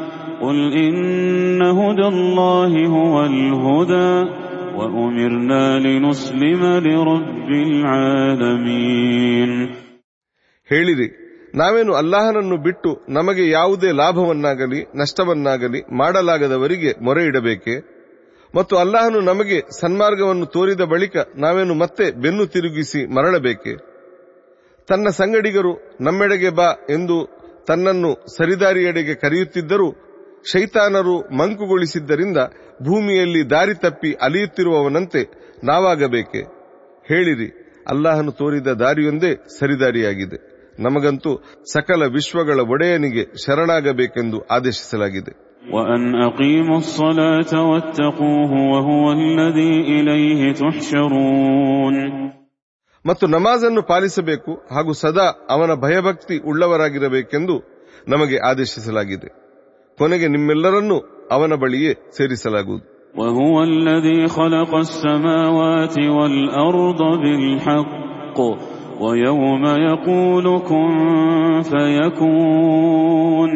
قل إن هدى الله هو الهدى وأمرنا لنسلم لرب العالمين ಹೇಳಿರಿ ನಾವೇನು ಅಲ್ಲಾಹನನ್ನು ಬಿಟ್ಟು ನಮಗೆ ಯಾವುದೇ ಲಾಭವನ್ನಾಗಲಿ ನಷ್ಟವನ್ನಾಗಲಿ ಮಾಡಲಾಗದವರಿಗೆ ಮೊರೆ ಇಡಬೇಕೆ ಮತ್ತು ಅಲ್ಲಾಹನು ನಮಗೆ ಸನ್ಮಾರ್ಗವನ್ನು ತೋರಿದ ಬಳಿಕ ನಾವೇನು ಮತ್ತೆ ಬೆನ್ನು ತಿರುಗಿಸಿ ಮರಳಬೇಕೆ ತನ್ನ ಸಂಗಡಿಗರು ನಮ್ಮೆಡೆಗೆ ಬಾ ಎಂದು ತನ್ನನ್ನು ಸರಿದಾರಿಯೆಡೆಗೆ ಕರೆಯುತ್ತಿದ್ದರೂ ಶೈತಾನರು ಮಂಕುಗೊಳಿಸಿದ್ದರಿಂದ ಭೂಮಿಯಲ್ಲಿ ದಾರಿ ತಪ್ಪಿ ಅಲಿಯುತ್ತಿರುವವನಂತೆ ನಾವಾಗಬೇಕೆ? ಹೇಳಿರಿ ಅಲ್ಲಾಹನು ತೋರಿದ ದಾರಿಯೊಂದೇ ಸರಿದಾರಿಯಾಗಿದೆ. ನಮಗಂತೂ ಸಕಲ ವಿಶ್ವಗಳ ಒಡೆಯನಿಗೆ ಶರಣಾಗಬೇಕೆಂದು ಆದೇಶಿಸಲಾಗಿದೆ. ಮತ್ತು ನಮಾಜನ್ನು ಪಾಲಿಸಬೇಕು ಹಾಗೂ ಸದಾ ಅವನ ಭಯಭಕ್ತಿ ಉಳ್ಳವರಾಗಿರಬೇಕೆಂದು ನಮಗೆ ಆದೇಶಿಸಲಾಗಿದೆ. ಕೊನೆಗೆ ನಿಮ್ಮೆಲ್ಲರನ್ನೂ ಅವನ ಬಳಿಯೇ ಸೇರಿಸಲಾಗುವುದು وهو الذي خلق السماوات والأرض بالحق ويوم يقول كن فيكون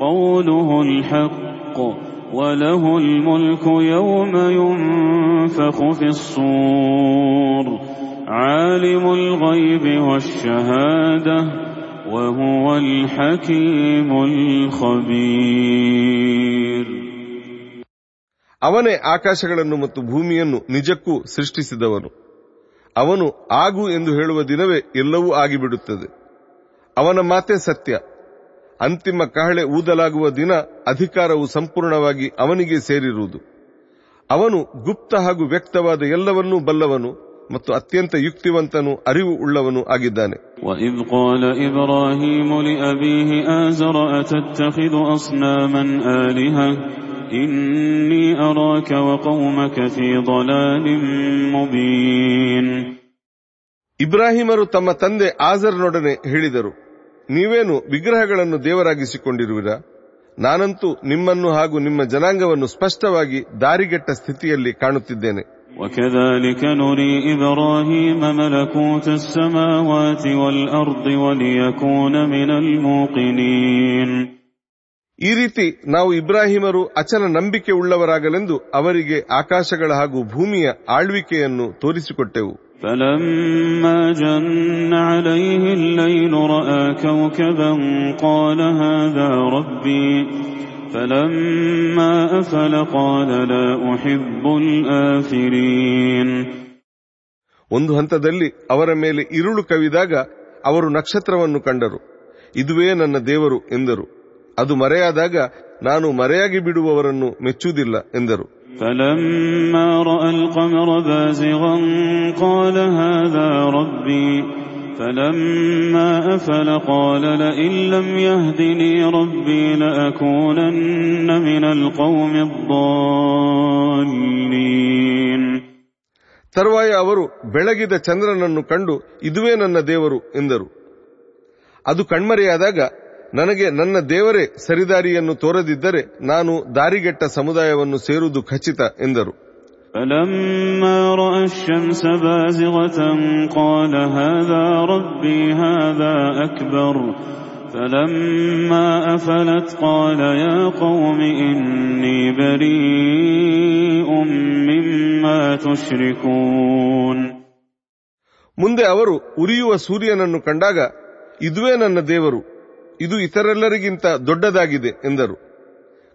قوله الحق وله الملك يوم ينفخ في الصور عالم الغيب والشهادة وهو الحكيم الخبير ಅವನೇ ಆಕಾಶಗಳನ್ನು ಮತ್ತು ಭೂಮಿಯನ್ನು ನಿಜಕ್ಕೂ ಸೃಷ್ಟಿಸಿದವನು ಅವನು ಆಗು ಎಂದು ಹೇಳುವ ದಿನವೇ ಎಲ್ಲವೂ ಆಗಿಬಿಡುತ್ತದೆ ಅವನ ಮಾತೆ ಸತ್ಯ ಅಂತಿಮ ಕಹಳೆ ಊದಲಾಗುವ ದಿನ ಅಧಿಕಾರವು ಸಂಪೂರ್ಣವಾಗಿ ಅವನಿಗೆ ಸೇರಿರುವುದು ಅವನು ಗುಪ್ತ ಹಾಗೂ ವ್ಯಕ್ತವಾದ ಎಲ್ಲವನ್ನೂ ಬಲ್ಲವನು ಮತ್ತು ಅತ್ಯಂತ ಯುಕ್ತಿವಂತನು ಅರಿವು ಉಳ್ಳವನು ಆಗಿದ್ದಾನೆ وإذ قال إبراهيم لأبيه آزر أتتخذ أصناما آلهة إني أراك وقومك في ضلال مبين ಇಬ್ರಾಹಿಮರು ತಮ್ಮ ತಂದೆ ಆಜರ್ನೊಡನೆ ಹೇಳಿದರು ನೀವೇನು ವಿಗ್ರಹಗಳನ್ನು ದೇವರಾಗಿಸಿಕೊಂಡಿರುವಿರಾ ನಾನಂತೂ ನಿಮ್ಮನ್ನು ಹಾಗೂ ನಿಮ್ಮ ಜನಾಂಗವನ್ನು ಸ್ಪಷ್ಟವಾಗಿ ದಾರಿಗೆಟ್ಟ ಸ್ಥಿತಿಯಲ್ಲಿ ಕಾಣುತ್ತಿದ್ದೇನೆ وكذلك نري إبراهيم ملكوت السماوات والأرض وليكون من الموقنين ಈ ರೀತಿ ನಾವು ಇಬ್ರಾಹಿಮರು ಅಚಲ ನಂಬಿಕೆ ಉಳ್ಳವರಾಗಲೆಂದು ಅವರಿಗೆ ಆಕಾಶಗಳ ಹಾಗೂ ಭೂಮಿಯ ಆಳ್ವಿಕೆಯನ್ನು ತೋರಿಸಿಕೊಟ್ಟೆವು فلما جن عليه الليل رأى كوكبا قال هذا ربي فلما أفل قال لا أحب الآفلين ಒಂದು ಹಂತದಲ್ಲಿ ಅವರ ಮೇಲೆ ಇರುಳು ಕವಿದಾಗ ಅವರು ನಕ್ಷತ್ರವನ್ನು ಕಂಡರು ಇದುವೇ ನನ್ನ ದೇವರು ಎಂದರು ಅದು ಮರೆಯಾದಾಗ ನಾನು ಮರೆಯಾಗಿ ಬಿಡುವವರನ್ನು ಮೆಚ್ಚುವುದಿಲ್ಲ ಎಂದರು فلما رأى القمر بازغا قال هذا ربي فلما أفل قال لئن لم يهدني ربي لأكونن من القوم الضالين ತರುವಾಯ ಅವರು ಬೆಳಗಿದ ಚಂದ್ರನನ್ನು ಕಂಡು ಇದುವೇ ನನ್ನ ದೇವರು ಎಂದರು ಅದು ಕಣ್ಮರೆಯಾದಾಗ ನನಗೆ ನನ್ನ ದೇವರೇ ಸರಿದಾರಿಯನ್ನು ತೋರದಿದ್ದರೆ ನಾನು ದಾರಿಗೆಟ್ಟ ಸಮುದಾಯವನ್ನು ಸೇರುವುದು ಖಚಿತ ಎಂದರು فلما رأى الشمس بازغة قال هذا ربي هذا أكبر فلما أفلت قال يا قوم إني بريء مما تشركون ಮುಂದೆ ಅವರು ಉರಿಯುವ ಸೂರ್ಯನನ್ನು ಕಂಡಾಗ ಇದುವೇ ನನ್ನ ದೇವರು ಇದು ಇತರೆಲ್ಲರಿಗಿಂತ ದೊಡ್ಡದಾಗಿದೆ ಎಂದರು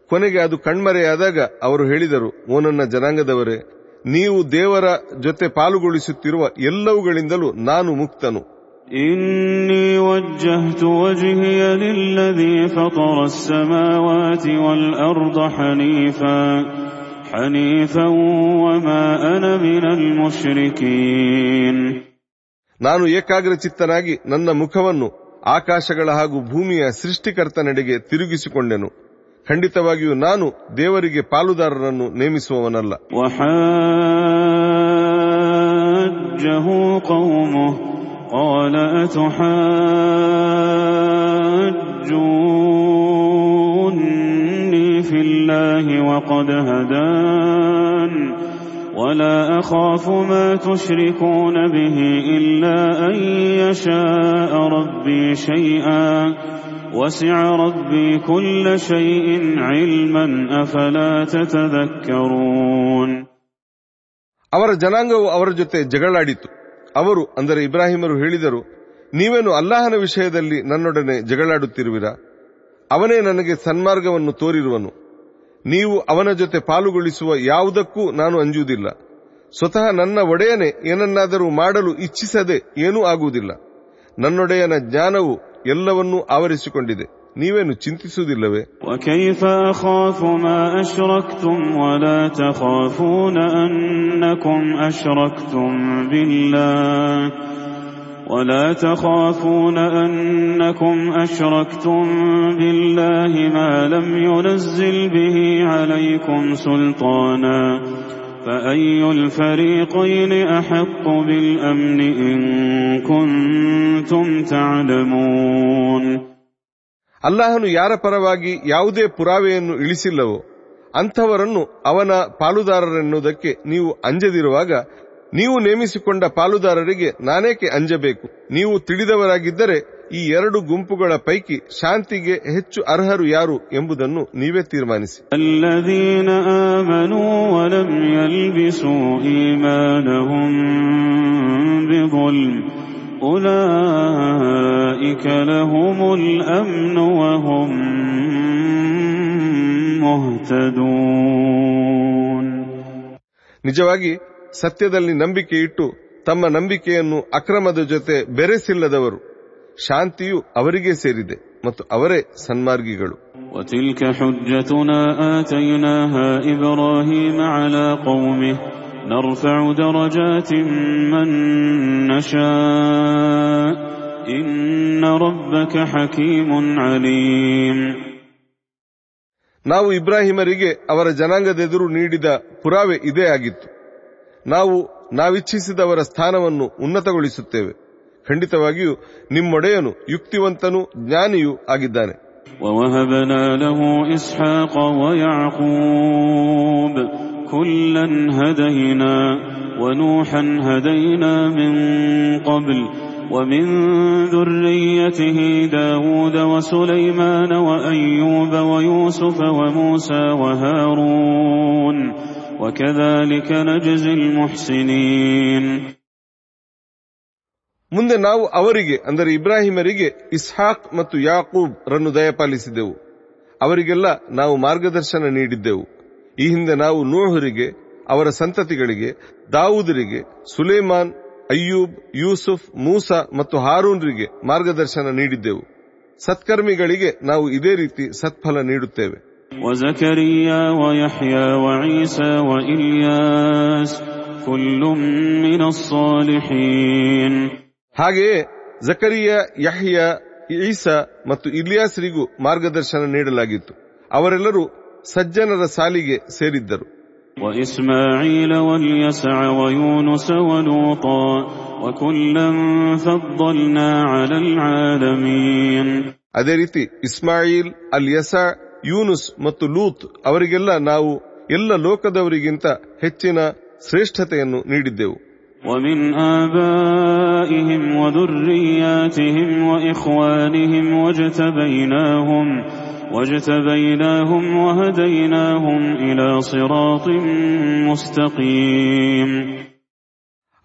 ಕೊನೆಗೆ ಅದು ಕಣ್ಮರೆಯಾದಾಗ ಅವರು ಹೇಳಿದರು ಓ ನನ್ನ ಜನಾಂಗದವರೇ ನೀವು ದೇವರ ಜೊತೆ ಪಾಲುಗೊಳಿಸುತ್ತಿರುವ ಎಲ್ಲವುಗಳಿಂದಲೂ ನಾನು ಮುಕ್ತನು إني وجهت وجهي للذي فطر السماوات والأرض حنيفا حنيفا وما أنا من المشركين ನಾನು ಏಕಾಗ್ರಚಿತ್ತನಾಗಿ ನನ್ನ ಮುಖವನ್ನು ಆಕಾಶಗಳ ಹಾಗೂ ಭೂಮಿಯ ಸೃಷ್ಟಿಕರ್ತನೆಡೆಗೆ ತಿರುಗಿಸಿಕೊಂಡೆನು ಖಂಡಿತವಾಗಿಯೂ ನಾನು ದೇವರಿಗೆ ಪಾಲುದಾರರನ್ನು ನೇಮಿಸುವವನಲ್ಲ وحاجه قومه قال أتحاجوني في الله وقد هدان ولا أخاف ما تشركون به إلا أن يشاء ربي شيئا وسع ربي كل شيء علما أفلا تتذكرون ಅವರ ಜನಾಂಗವು ಅವರ ಜೊತೆ ಜಗಳಾಡಿತು ಅವರು ಅಂದರೆ ಇಬ್ರಾಹಿಮರು ಹೇಳಿದರು ನೀವೇನು ಅಲ್ಲಾಹನ ವಿಷಯದಲ್ಲಿ ನನ್ನೊಡನೆ ಜಗಳಾಡುತ್ತಿರುವಿರಾ ಅವನೇ ನನಗೆ ಸನ್ಮಾರ್ಗವನ್ನು ತೋರಿರುವನು ನೀವು ಅವನ ಜೊತೆ ಪಾಲುಗೊಳಿಸುವ ಯಾವುದಕ್ಕೂ ನಾನು ಅಂಜುವುದಿಲ್ಲ ಸ್ವತಃ ನನ್ನ ಒಡೆಯನೇ ಏನನ್ನಾದರೂ ಮಾಡಲು ಇಚ್ಛಿಸದೆ ಏನೂ ಆಗುವುದಿಲ್ಲ ನನ್ನೊಡೆಯನ ಜ್ಞಾನವು ಎಲ್ಲವನ್ನೂ ಆವರಿಸಿಕೊಂಡಿದೆ ನೀವೇನು ಚಿಂತಿಸುವುದಿಲ್ಲವೇ وكيف أخاف ما أشركتم ولا تخافون أنكم أشركتم بالله ولا تخافون أنكم أشركتم بالله ما لم ينزل به عليكم سلطانا فأي الفريقين أحق بالأمن إن كنتم تعلمون ಅಲ್ಲಾಹನು ಯಾರ ಪರವಾಗಿ ಯಾವುದೇ ಪುರಾವೆಯನ್ನು ಇಳಿಸಿಲ್ಲವೋ ಅಂಥವರನ್ನು ಅವನ ಪಾಲುದಾರರೆನ್ನುವುದಕ್ಕೆ ನೀವು ಅಂಜದಿರುವಾಗ ನೀವು ನೇಮಿಸಿಕೊಂಡ ಪಾಲುದಾರರಿಗೆ ನಾನೇಕೆ ಅಂಜಬೇಕು ನೀವು ತಿಳಿದವರಾಗಿದ್ದರೆ ಈ ಎರಡು ಗುಂಪುಗಳ ಪೈಕಿ ಶಾಂತಿಗೆ ಹೆಚ್ಚು ಅರ್ಹರು ಯಾರು ಎಂಬುದನ್ನು ನೀವೇ ತೀರ್ಮಾನಿಸಿ. ನಿಜವಾಗಿ ಸತ್ಯದಲ್ಲಿ ನಂಬಿಕೆ ಇಟ್ಟು ತಮ್ಮ ನಂಬಿಕೆಯನ್ನು ಅಕ್ರಮದ ಜೊತೆ ಬೆರೆಸಿಲ್ಲದವರು. ಶಾಂತಿಯು ಅವರಿಗೆ ಸೇರಿದೆ ಮತ್ತು ಅವರೇ ಸನ್ಮಾರ್ಗಿಗಳು. ನಾವು ಇಬ್ರಾಹಿಮರಿಗೆ ಅವರ ಜನಾಂಗದೆದುರು ನೀಡಿದ ಪುರಾವೆ ಇದೇ ಆಗಿತ್ತು. ನಾವು ನಾವಿಚ್ಛಿಸಿದವರ ಸ್ಥಾನವನ್ನು ಉನ್ನತಗೊಳಿಸುತ್ತೇವೆ. ಖಂಡಿತವಾಗಿಯೂ ನಿಮ್ಮೊಡೆಯನು ಯುಕ್ತಿವಂತನೂ ಜ್ಞಾನಿಯೂ ಆಗಿದ್ದಾನೆ ووهبنا له إسحاق ويعقوب كلا هدينا ونوحا هدينا من قبل ومن ذريته داود وسليمان وأيوب ويوسف وموسى وهارون وكذلك نجزي المحسنين ಮುಂದೆ ನಾವು ಅವರಿಗೆ ಅಂದರೆ ಇಬ್ರಾಹಿಮರಿಗೆ ಇಸ್ಹಾಕ್ ಮತ್ತು ಯಾಕೂಬ್ ರನ್ನು ದಯಪಾಲಿಸಿದೆವು ಅವರಿಗೆಲ್ಲ ನಾವು ಮಾರ್ಗದರ್ಶನ ನೀಡಿದ್ದೆವು ಈ ಹಿಂದೆ ನಾವು ನೂಹರಿಗೆ ಅವರ ಸಂತತಿಗಳಿಗೆ ದಾವೂದರಿಗೆ ಸುಲೇಮಾನ್ ಅಯ್ಯೂಬ್ ಯೂಸುಫ್ ಮೂಸಾ ಮತ್ತು ಹಾರೂನ್ರಿಗೆ ಮಾರ್ಗದರ್ಶನ ನೀಡಿದ್ದೆವು ಸತ್ಕರ್ಮಿಗಳಿಗೆ ನಾವು ಇದೇ ರೀತಿ ಸತ್ಫಲ ನೀಡುತ್ತೇವೆ وزكريا ಹಾಗೆಯೇ ಜಕರಿಯ ಯಹ್ಯ ಈಸ ಮತ್ತು ಇಲಿಯಾಸ್ರಿಗೂ ಮಾರ್ಗದರ್ಶನ ನೀಡಲಾಗಿತ್ತು. ಅವರೆಲ್ಲರೂ ಸಜ್ಜನರ ಸಾಲಿಗೆ ಸೇರಿದ್ದರು. ಅದೇ ರೀತಿ ಇಸ್ಮಾಯಿಲ್ ಅಲ್ ಯಸಾ ಯೂನುಸ್ ಮತ್ತು ಲೂತ್ ಅವರಿಗೆಲ್ಲ ನಾವು ಎಲ್ಲ ಲೋಕದವರಿಗಿಂತ ಹೆಚ್ಚಿನ ಶ್ರೇಷ್ಠತೆಯನ್ನು ನೀಡಿದ್ದೆವು. ومن آبائهم وذرياتهم وإخوانهم واجتبيناهم واجتبيناهم وهديناهم إلى صراط مستقيم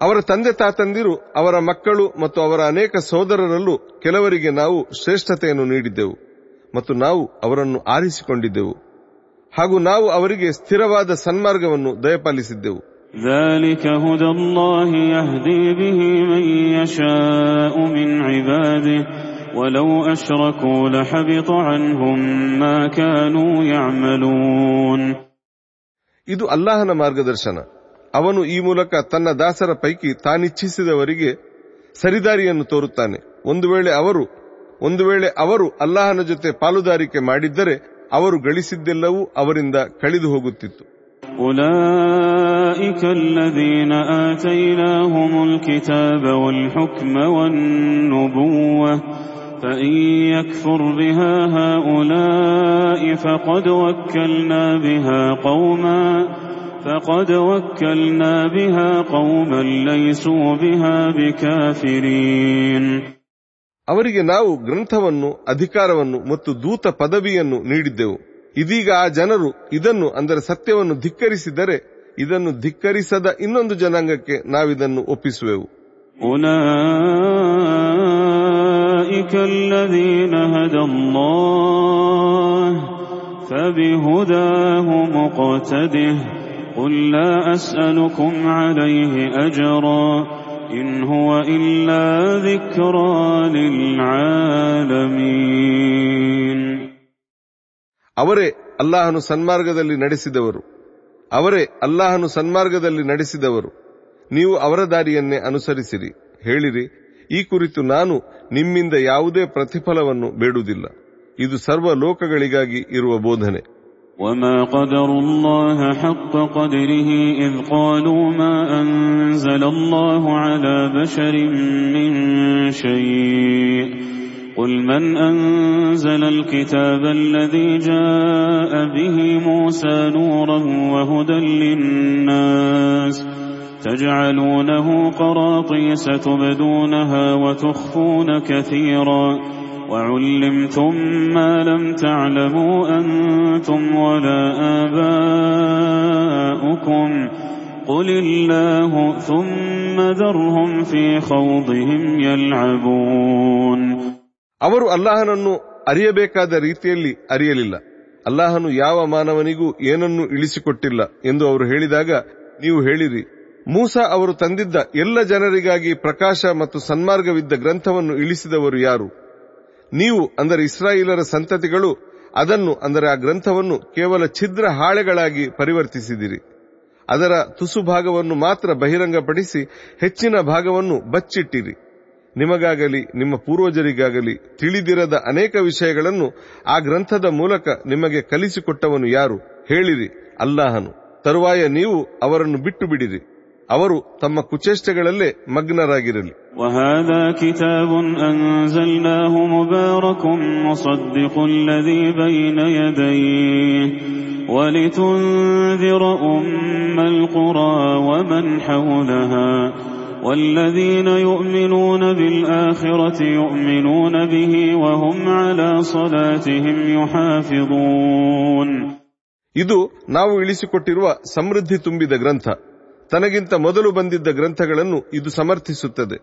ಅವರ ತಂದೆ ತಾತಂದಿರು ಅವರ ಮಕ್ಕಳು ಮತ್ತು ಅವರ ಅನೇಕ ಸೋದರರಲ್ಲೂ ಕೆಲವರಿಗೆ ನಾವು ಶ್ರೇಷ್ಠತೆಯನ್ನು ನೀಡಿದ್ದೆವು ಮತ್ತು ನಾವು ಅವರನ್ನು ಆರಿಸಿಕೊಂಡಿದ್ದೆವು ಹಾಗೂ ನಾವು ಅವರಿಗೆ ಸ್ಥಿರವಾದ ಸನ್ಮಾರ್ಗವನ್ನು ದಯಪಾಲಿಸಿದ್ದೆವು ذلك هدى الله يهدي به من يشاء من عباده ولو أشركوا لحبط عنهم ما كانوا يعملون ಇದು ಅಲ್ಲಾಹನ ಮಾರ್ಗದರ್ಶನ ಅವನು ಈ ಮೂಲಕ ತನ್ನ ದಾಸರ ಪೈಕಿ ತಾನಿಚ್ಛಿಸಿದವರಿಗೆ ಸರಿದಾರಿಯನ್ನು ತೋರುತ್ತಾನೆ ಒಂದು ವೇಳೆ ಅವರು ಒಂದು ವೇಳೆ ಅವರು ಅಲ್ಲಾಹನ ಜೊತೆ ಪಾಲುದಾರಿಕೆ ಮಾಡಿದ್ದರೆ ಅವರು ಗಳಿಸಿದ್ದೆಲ್ಲವೂ ಅವರಿಂದ ಕಳೆದು ಹೋಗುತ್ತಿತ್ತು أولئك الذين آتيناهم الكتاب والحكم والنبوة فإن يكفر بها هؤلاء فقد وكلنا بها قوما فقد وكلنا بها قوما ليسوا بها بكافرين ಅವರಿಗೆ ನಾವು ಗ್ರಂಥವನ್ನು ಅಧಿಕಾರವನ್ನು ಮತ್ತು ದೂತ ಪದವಿಯನ್ನು ನೀಡಿದ್ದೆವು ಇದೀಗ ಆ ಜನರು ಇದನ್ನು ಅಂದರೆ ಸತ್ಯವನ್ನು ಧಿಕ್ಕರಿಸಿದರೆ ಇದನ್ನು ಧಿಕ್ಕರಿಸದ ಇನ್ನೊಂದು ಜನಾಂಗಕ್ಕೆ ನಾವಿದನ್ನು ಒಪ್ಪಿಸುವೆವು. ಅವರೇ ಅಲ್ಲಾಹನು ಸನ್ಮಾರ್ಗದಲ್ಲಿ ನಡೆಸಿದವರು ಅವರೇ ಅಲ್ಲಾಹನು ಸನ್ಮಾರ್ಗದಲ್ಲಿ ನಡೆಸಿದವರು ನೀವು ಅವರ ದಾರಿಯನ್ನೇ ಅನುಸರಿಸಿರಿ ಹೇಳಿರಿ ಈ ಕುರಿತು ನಾನು ನಿಮ್ಮಿಂದ ಯಾವುದೇ ಪ್ರತಿಫಲವನ್ನು ಬೇಡುವುದಿಲ್ಲ ಇದು ಸರ್ವ ಲೋಕಗಳಿಗಾಗಿ ಇರುವ ಬೋಧನೆ وما قدروا الله حق قدره إذ قالوا ما أنزل الله على بشر من شيء قل من أنزل الكتاب الذي جاء به موسى نورا وهدى للناس تجعلونه قراطيس تبدونها وتخفون كثيرا وعلمتم ما لم تعلموا أنتم ولا آباؤكم قل الله ثم ذرهم في خوضهم يلعبون ಅವರು ಅಲ್ಲಾಹನನ್ನು ಅರಿಯಬೇಕಾದ ರೀತಿಯಲ್ಲಿ ಅರಿಯಲಿಲ್ಲ. ಅಲ್ಲಾಹನು ಯಾವ ಮಾನವನಿಗೂ ಏನನ್ನು ಇಳಿಸಿಕೊಟ್ಟಿಲ್ಲ ಎಂದು ಅವರು ಹೇಳಿದಾಗ, ನೀವು ಹೇಳಿರಿ, ಮೂಸ ಅವರು ತಂದಿದ್ದ ಎಲ್ಲ ಜನರಿಗಾಗಿ ಪ್ರಕಾಶ ಮತ್ತು ಸನ್ಮಾರ್ಗವಿದ್ದ ಗ್ರಂಥವನ್ನು ಇಳಿಸಿದವರು ಯಾರು? ನೀವು, ಅಂದರೆ ಇಸ್ರಾಯಿಲರ ಸಂತತಿಗಳು, ಅದನ್ನು, ಅಂದರೆ ಆ ಗ್ರಂಥವನ್ನು ಕೇವಲ ಛಿದ್ರ ಹಾಳೆಗಳಾಗಿ ಪರಿವರ್ತಿಸಿದಿರಿ. ಅದರ ತುಸು ಭಾಗವನ್ನು ಮಾತ್ರ ಬಹಿರಂಗಪಡಿಸಿ ಹೆಚ್ಚಿನ ಭಾಗವನ್ನು ಬಚ್ಚಿಟ್ಟಿರಿ. ನಿಮಗಾಗಲಿ ನಿಮ್ಮ ಪೂರ್ವಜರಿಗಾಗಲಿ ತಿಳಿದಿರದ ಅನೇಕ ವಿಷಯಗಳನ್ನು ಆ ಗ್ರಂಥದ ಮೂಲಕ ನಿಮಗೆ ಕಲಿಸಿಕೊಟ್ಟವನು ಯಾರು ಹೇಳಿರಿ ಅಲ್ಲಾಹನು ತರುವಾಯ ನೀವು ಅವರನ್ನು ಬಿಟ್ಟು ಬಿಡಿರಿ ಅವರು ತಮ್ಮ ಕುಚೇಷ್ಟೆಗಳಲ್ಲೇ ಮಗ್ನರಾಗಿರಲಿ وهذا كتاب أنزلناه مبارك مصدق الذي بين يديه ولتنذر أم القرى ومن حولها والذين يؤمنون بالآخرة يؤمنون به وهم على صلاتهم يحافظون ಇದು ನಾವು ಇಳಿಸಿಕೊಟ್ಟಿರುವ ಸಮೃದ್ಧಿ ತುಂಬಿದ ಗ್ರಂಥ ತನಗಿಂತ ಮೊದಲು ಬಂದಿದ್ದ ಗ್ರಂಥಗಳನ್ನು ಇದು ಸಮರ್ಥಿಸುತ್ತದೆ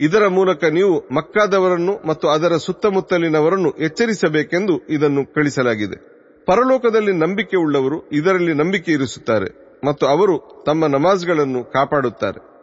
ಇದರ ಮೂಲಕ ನೀವು ಮಕ್ಕಾದವರನ್ನು ಮತ್ತು ಅದರ ಸುತ್ತಮುತ್ತಲಿನವರನ್ನು ಎಚ್ಚರಿಸಬೇಕೆಂದು ಇದನ್ನು ಕಳಿಸಲಾಗಿದೆ ಪರಲೋಕದಲ್ಲಿ ನಂಬಿಕೆ ಉಳ್ಳವರು ಇದರಲ್ಲಿ ನಂಬಿಕೆ ಇರಿಸುತ್ತಾರೆ ಮತ್ತು ಅವರು ತಮ್ಮ ನಮಾಜ್ಗಳನ್ನು ಕಾಪಾಡುತ್ತಾರೆ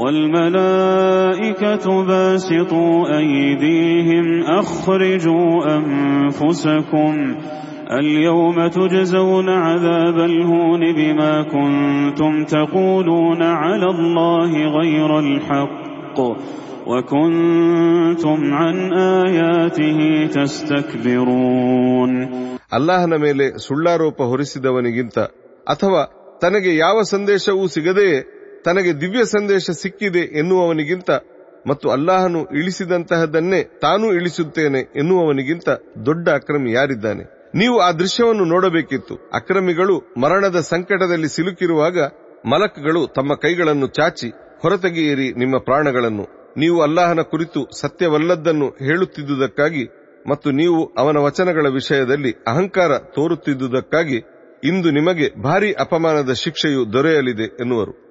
والملائكة باسطوا أيديهم أخرجوا أنفسكم اليوم تجزون عذاب الهون بما كنتم تقولون على الله غير الحق وكنتم عن آياته تستكبرون ಅಲ್ಲಾಹನ ಮೇಲೆ ಸುಳ್ಳಾರೋಪ ಹೊರಿಸಿದವನಿಗಿಂತ ಅಥವಾ ತನಗೆ ಯಾವ ಸಂದೇಶವೂ ಸಿಗದೆಯೇ ತನಗೆ ದಿವ್ಯ ಸಂದೇಶ ಸಿಕ್ಕಿದೆ ಎನ್ನುವವನಿಗಿಂತ ಮತ್ತು ಅಲ್ಲಾಹನು ಇಳಿಸಿದಂತಹದನ್ನೇ ತಾನೂ ಇಳಿಸುತ್ತೇನೆ ಎನ್ನುವವನಿಗಿಂತ ದೊಡ್ಡ ಅಕ್ರಮಿ ಯಾರಿದ್ದಾನೆ? ನೀವು ಆ ದೃಶ್ಯವನ್ನು ನೋಡಬೇಕಿತ್ತು. ಅಕ್ರಮಿಗಳು ಮರಣದ ಸಂಕಟದಲ್ಲಿ ಸಿಲುಕಿರುವಾಗ ಮಲಕ್ಗಳು ತಮ್ಮ ಕೈಗಳನ್ನು ಚಾಚಿ ಹೊರತೆಗೆಯಿರಿ ನಿಮ್ಮ ಪ್ರಾಣಗಳನ್ನು. ನೀವು ಅಲ್ಲಾಹನ ಕುರಿತು ಸತ್ಯವಲ್ಲದ್ದನ್ನು ಹೇಳುತ್ತಿದ್ದುದಕ್ಕಾಗಿ ಮತ್ತು ನೀವು ಅವನ ವಚನಗಳ ವಿಷಯದಲ್ಲಿ ಅಹಂಕಾರ ತೋರುತ್ತಿದ್ದುದಕ್ಕಾಗಿ ಇಂದು ನಿಮಗೆ ಭಾರಿ ಅಪಮಾನದ ಶಿಕ್ಷೆಯು ದೊರೆಯಲಿದೆ ಎನ್ನುವರು.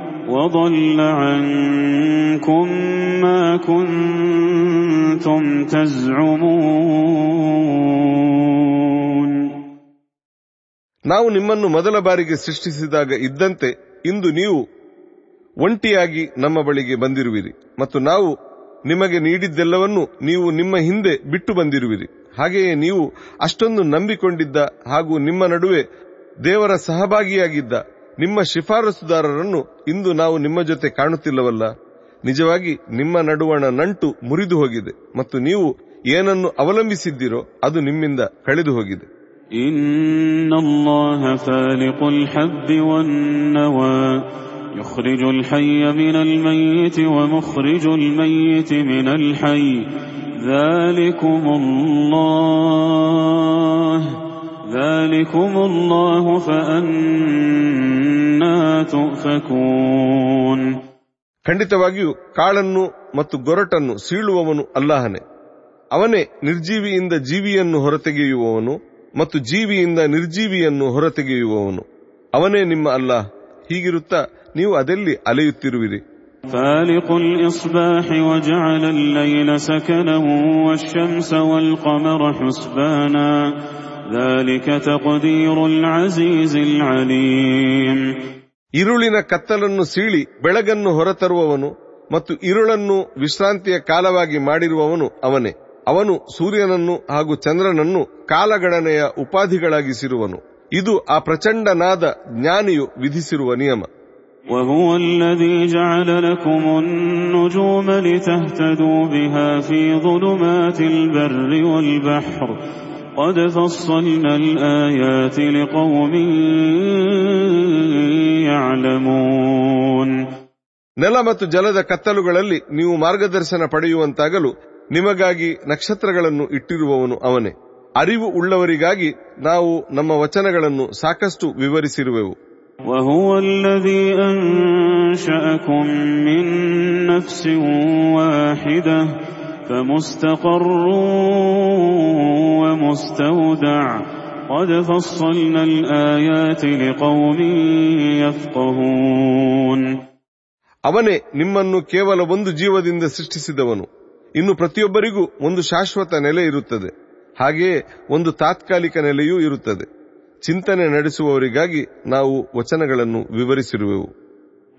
وضل عنكم ما كنتم تزعمون ನಾವು ನಿಮ್ಮನ್ನು ಮೊದಲ ಬಾರಿಗೆ ಸೃಷ್ಟಿಸಿದಾಗ ಇದ್ದಂತೆ ಇಂದು ನೀವು ಒಂಟಿಯಾಗಿ ನಮ್ಮ ಬಳಿಗೆ ಬಂದಿರುವಿರಿ ಮತ್ತು ನಾವು ನಿಮಗೆ ನೀಡಿದ್ದೆಲ್ಲವನ್ನೂ ನೀವು ನಿಮ್ಮ ಹಿಂದೆ ಬಿಟ್ಟು ಬಂದಿರುವಿರಿ ಹಾಗೆಯೇ ನೀವು ಅಷ್ಟೊಂದು ನಂಬಿಕೊಂಡಿದ್ದ ಹಾಗೂ ನಿಮ್ಮ ನಡುವೆ ದೇವರ ಸಹಭಾಗಿಯಾಗಿದ್ದ ನಿಮ್ಮ ಶಿಫಾರಸುದಾರರನ್ನು ಇಂದು ನಾವು ನಿಮ್ಮ ಜೊತೆ ಕಾಣುತ್ತಿಲ್ಲವಲ್ಲ ನಿಜವಾಗಿ ನಿಮ್ಮ ನಡುವಣ ನಂಟು ಮುರಿದು ಹೋಗಿದೆ ಮತ್ತು ನೀವು ಏನನ್ನು ಅವಲಂಬಿಸಿದ್ದೀರೋ ಅದು ನಿಮ್ಮಿಂದ ಕಳೆದು ಹೋಗಿದೆ إن الله فالق الحب والنوى يخرج الحي من الميت ومخرج الميت من الحي ذلكم الله ذلكم الله فأنا تؤفكون ಖಂಡಿತವಾಗಿಯೂ ಕಾಳನ್ನು ಮತ್ತು ಗೊರಟನ್ನು ಸೀಳುವವನು ಅಲ್ಲಾಹನೇ ಅವನೇ ನಿರ್ಜೀವಿಯಿಂದ ಜೀವಿಯನ್ನು ಹೊರತೆಗೆಯುವವನು ಮತ್ತು ಜೀವಿಯಿಂದ ನಿರ್ಜೀವಿಯನ್ನು ಹೊರತೆಗೆಯುವವನು ಅವನೇ ನಿಮ್ಮ ಅಲ್ಲಾಹ್ ಹೀಗಿರುತ್ತಾ ನೀವು ಅದೆಲ್ಲಿ ಅಲೆಯುತ್ತಿರುವಿರಿ فالق الإصباح وجعل الليل سكنا والشمس والقمر حسبانا ذلك تقدير العزيز العليم ಇರುಳಿನ ಕತ್ತಲನ್ನು ಸೀಳಿ ಬೆಳಗನ್ನು ಹೊರತರುವವನು ಮತ್ತು ಇರುಳನ್ನು ವಿಶ್ರಾಂತಿಯ ಕಾಲವಾಗಿ ಮಾಡಿರುವವನು ಅವನೇ ಅವನು ಸೂರ್ಯನನ್ನು ಹಾಗೂ ಚಂದ್ರನನ್ನು ಕಾಲಗಣನೆಯ ಉಪಾಧಿಗಳಾಗಿಸಿರುವನು ಇದು ಆ ಪ್ರಚಂಡನಾದ ಜ್ಞಾನಿಯು ವಿಧಿಸಿರುವ ನಿಯಮ وهو الذي جعل لكم النجوم لتهتدوا بها في ظلمات البر والبحر قد فصلنا الآيات لقوم يعلمون ನೆಲ ಮತ್ತು ಜಲದ ಕತ್ತಲುಗಳಲ್ಲಿ ನೀವು ಮಾರ್ಗದರ್ಶನ ಪಡೆಯುವಂತಾಗಲು ನಿಮಗಾಗಿ ನಕ್ಷತ್ರಗಳನ್ನು ಇಟ್ಟಿರುವವನು ಅವನೇ ಅರಿವು ಉಳ್ಳವರಿಗಾಗಿ ನಾವು ನಮ್ಮ ವಚನಗಳನ್ನು ಸಾಕಷ್ಟು ವಿವರಿಸಿರುವೆವು وهو الذي أنشأكم من نفس واحدة فمستقر ومستودع قد فصلنا الآيات لقوم يفقهون ಅವನೇ ನಿಮ್ಮನ್ನು ಕೇವಲ ಒಂದು ಜೀವದಿಂದ ಸೃಷ್ಟಿಸಿದವನು ಇನ್ನು ಪ್ರತಿಯೊಬ್ಬರಿಗೂ ಒಂದು ಶಾಶ್ವತ ನೆಲೆ ಇರುತ್ತದೆ ಹಾಗೆಯೇ ಒಂದು ತಾತ್ಕಾಲಿಕ ನೆಲೆಯೂ ಇರುತ್ತದೆ ಚಿಂತನೆ ನಡೆಸುವವರಿಗಾಗಿ ನಾವು ವಚನಗಳನ್ನು ವಿವರಿಸಿರುವೆವು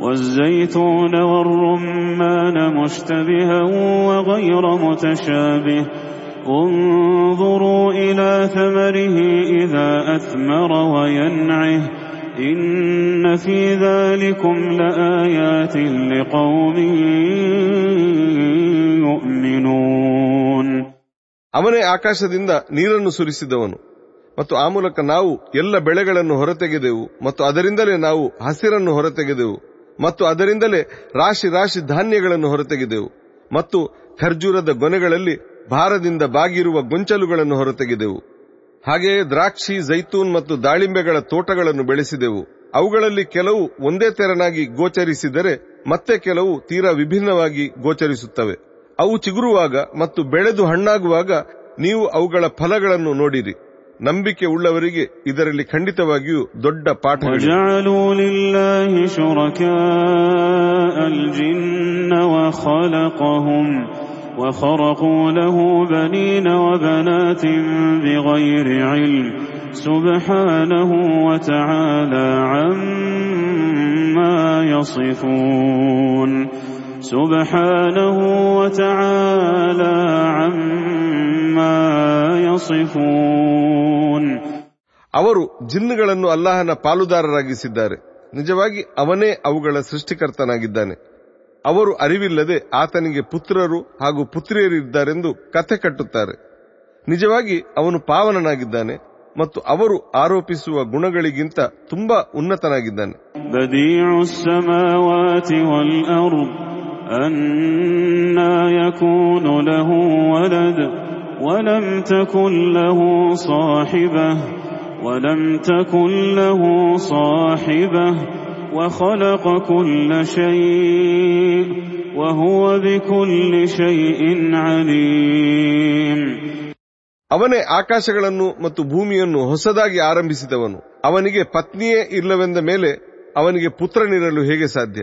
والزيتون والرمان مشتبها وغير متشابه انظروا إلى ثمره إذا أثمر وينعه إن في ذلكم لآيات لقوم يؤمنون ಅವನೇ ಆಕಾಶದಿಂದ ನೀರನ್ನು ಸುರಿಸಿದವನು ಮತ್ತು ಆ ಮೂಲಕ ನಾವು ಎಲ್ಲ ಬೆಳೆಗಳನ್ನು ಹೊರತೆಗೆದೆವು ಮತ್ತು ಅದರಿಂದಲೇ ನಾವು ಹಸಿರನ್ನು ಹೊರತೆಗೆದೆವು ಮತ್ತು ಅದರಿಂದಲೇ ರಾಶಿ ರಾಶಿ ಧಾನ್ಯಗಳನ್ನು ಹೊರತೆಗೆದೆವು. ಮತ್ತು ಖರ್ಜೂರದ ಗೊನೆಗಳಲ್ಲಿ ಭಾರದಿಂದ ಬಾಗಿರುವ ಗೊಂಚಲುಗಳನ್ನು ಹೊರತೆಗೆದೆವು. ಹಾಗೆಯೇ ದ್ರಾಕ್ಷಿ, ಜೈತೂನ್ ಮತ್ತು ದಾಳಿಂಬೆಗಳ ತೋಟಗಳನ್ನು ಬೆಳೆಸಿದೆವು. ಅವುಗಳಲ್ಲಿ ಕೆಲವು ಒಂದೇ ತೆರನಾಗಿ ಗೋಚರಿಸಿದರೆ ಮತ್ತೆ ಕೆಲವು ತೀರಾ ವಿಭಿನ್ನವಾಗಿ ಗೋಚರಿಸುತ್ತವೆ. ಅವು ಚಿಗುರುವಾಗ ಮತ್ತು ಬೆಳೆದು ಹಣ್ಣಾಗುವಾಗ ನೀವು ಅವುಗಳ ಫಲಗಳನ್ನು ನೋಡಿರಿ. ನಂಬಿಕೆ ಉಳ್ಳವರಿಗೆ ಇದರಲ್ಲಿ ಖಂಡಿತವಾಗಿಯೂ ದೊಡ್ಡ ಪಾಠಗಳಿವೆ وجعلوا لله شركاء الجن وخلقهم وخرقوا له بنين وبنات بغير علم سبحانه وتعالى عما يصفون سبحانه وتعالى عما يصفون ಅವರು ಜಿನ್ನುಗಳನ್ನು ಅಲ್ಲಾಹನ ಪಾಲುದಾರರಾಗಿಸಿದ್ದಾರೆ ನಿಜವಾಗಿ ಅವನೇ ಅವುಗಳ ಸೃಷ್ಟಿಕರ್ತನಾಗಿದ್ದಾನೆ ಅವರು ಅರಿವಿಲ್ಲದೆ ಆತನಿಗೆ ಪುತ್ರರು ಹಾಗೂ ಪುತ್ರಿಯರಿದ್ದಾರೆಂದು ಕಥೆ ಕಟ್ಟುತ್ತಾರೆ ನಿಜವಾಗಿ ಅವನು ಪಾವನನಾಗಿದ್ದಾನೆ ಮತ್ತು ಅವರು ಆರೋಪಿಸುವ ಗುಣಗಳಿಗಿಂತ ತುಂಬಾ ಉನ್ನತನಾಗಿದ್ದಾನೆ بديع السماوات والأرض أنا يكون له ولد ولم تكن له صاحبة ولم تكن له صاحبة وخلق كل شيء وهو بكل شيء عليم ಅವನೇ ಆಕಾಶಗಳನ್ನು ಮತ್ತು ಭೂಮಿಯನ್ನು ಹೊಸದಾಗಿ ಆರಂಭಿಸಿದವನು ಅವನಿಗೆ ಪತ್ನಿಯೇ ಇಲ್ಲವೆಂದ ಮೇಲೆ ಅವನಿಗೆ ಪುತ್ರನಿರಲು ಹೇಗೆ ಸಾಧ್ಯ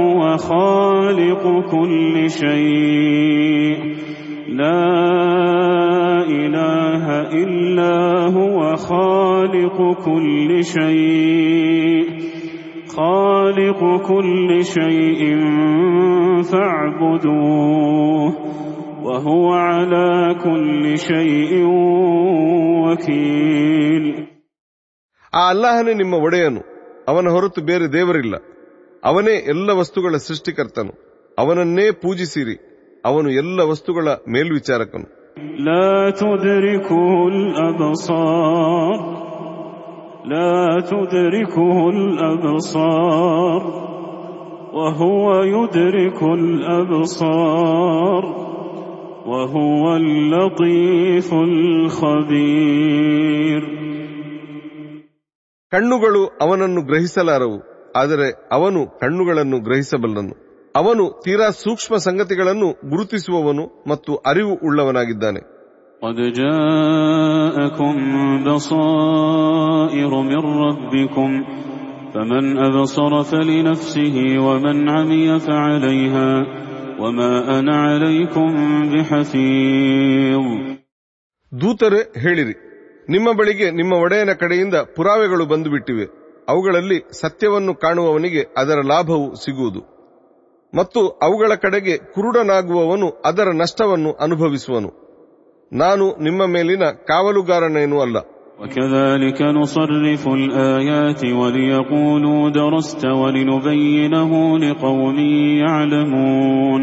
لا إله إلا هو خالق كل شيء لا إله إلا هو خالق كل شيء خالق كل شيء فاعبدوه وهو على كل شيء وكيل ಆ ಅಲ್ಲಾಹನೇ ನಿಮ್ಮ ಒಡೆಯನು ಅವನ ಹೊರತು ಬೇರೆ ದೇವರಿಲ್ಲ ಅವನೇ ಎಲ್ಲ ವಸ್ತುಗಳ ಸೃಷ್ಟಿಕರ್ತನು. ಅವನನ್ನೇ ಪೂಜಿಸಿರಿ. ಅವನು ಎಲ್ಲ ವಸ್ತುಗಳ ಮೇಲ್ವಿಚಾರಕನು. ಕಣ್ಣುಗಳು ಅವನನ್ನು ಗ್ರಹಿಸಲಾರವು. ಆದರೆ ಅವನು ಕಣ್ಣುಗಳನ್ನು ಗ್ರಹಿಸಬಲ್ಲನು ಅವನು ತೀರಾ ಸೂಕ್ಷ್ಮ ಸಂಗತಿಗಳನ್ನು ಗುರುತಿಸುವವನು ಮತ್ತು ಅರಿವು ಉಳ್ಳವನಾಗಿದ್ದಾನೆ قد جاءكم بصائر من ربكم فمن أبصر فلنفسه ومن عمي فعليها وما أنا عليكم بحفيظ ದೂತರೇ ಹೇಳಿರಿ ನಿಮ್ಮ ಬಳಿಗೆ ನಿಮ್ಮ ಒಡೆಯನ ಕಡೆಯಿಂದ ಪುರಾವೆಗಳು ಬಂದು ಬಿಟ್ಟಿವೆ ಅವುಗಳಲ್ಲಿ ಸತ್ಯವನ್ನು ಕಾಣುವವನಿಗೆ ಅದರ ಲಾಭವು ಸಿಗುವುದು ಮತ್ತು ಅವುಗಳ ಕಡೆಗೆ ಕುರುಡನಾಗುವವನು ಅದರ ನಷ್ಟವನ್ನು ಅನುಭವಿಸುವನು ನಾನು ನಿಮ್ಮ ಮೇಲಿನ ಕಾವಲುಗಾರನೇನೂ ಅಲ್ಲ وكذلك نصرف الآيات وليقولوا درست ولنبينه لقوم يعلمون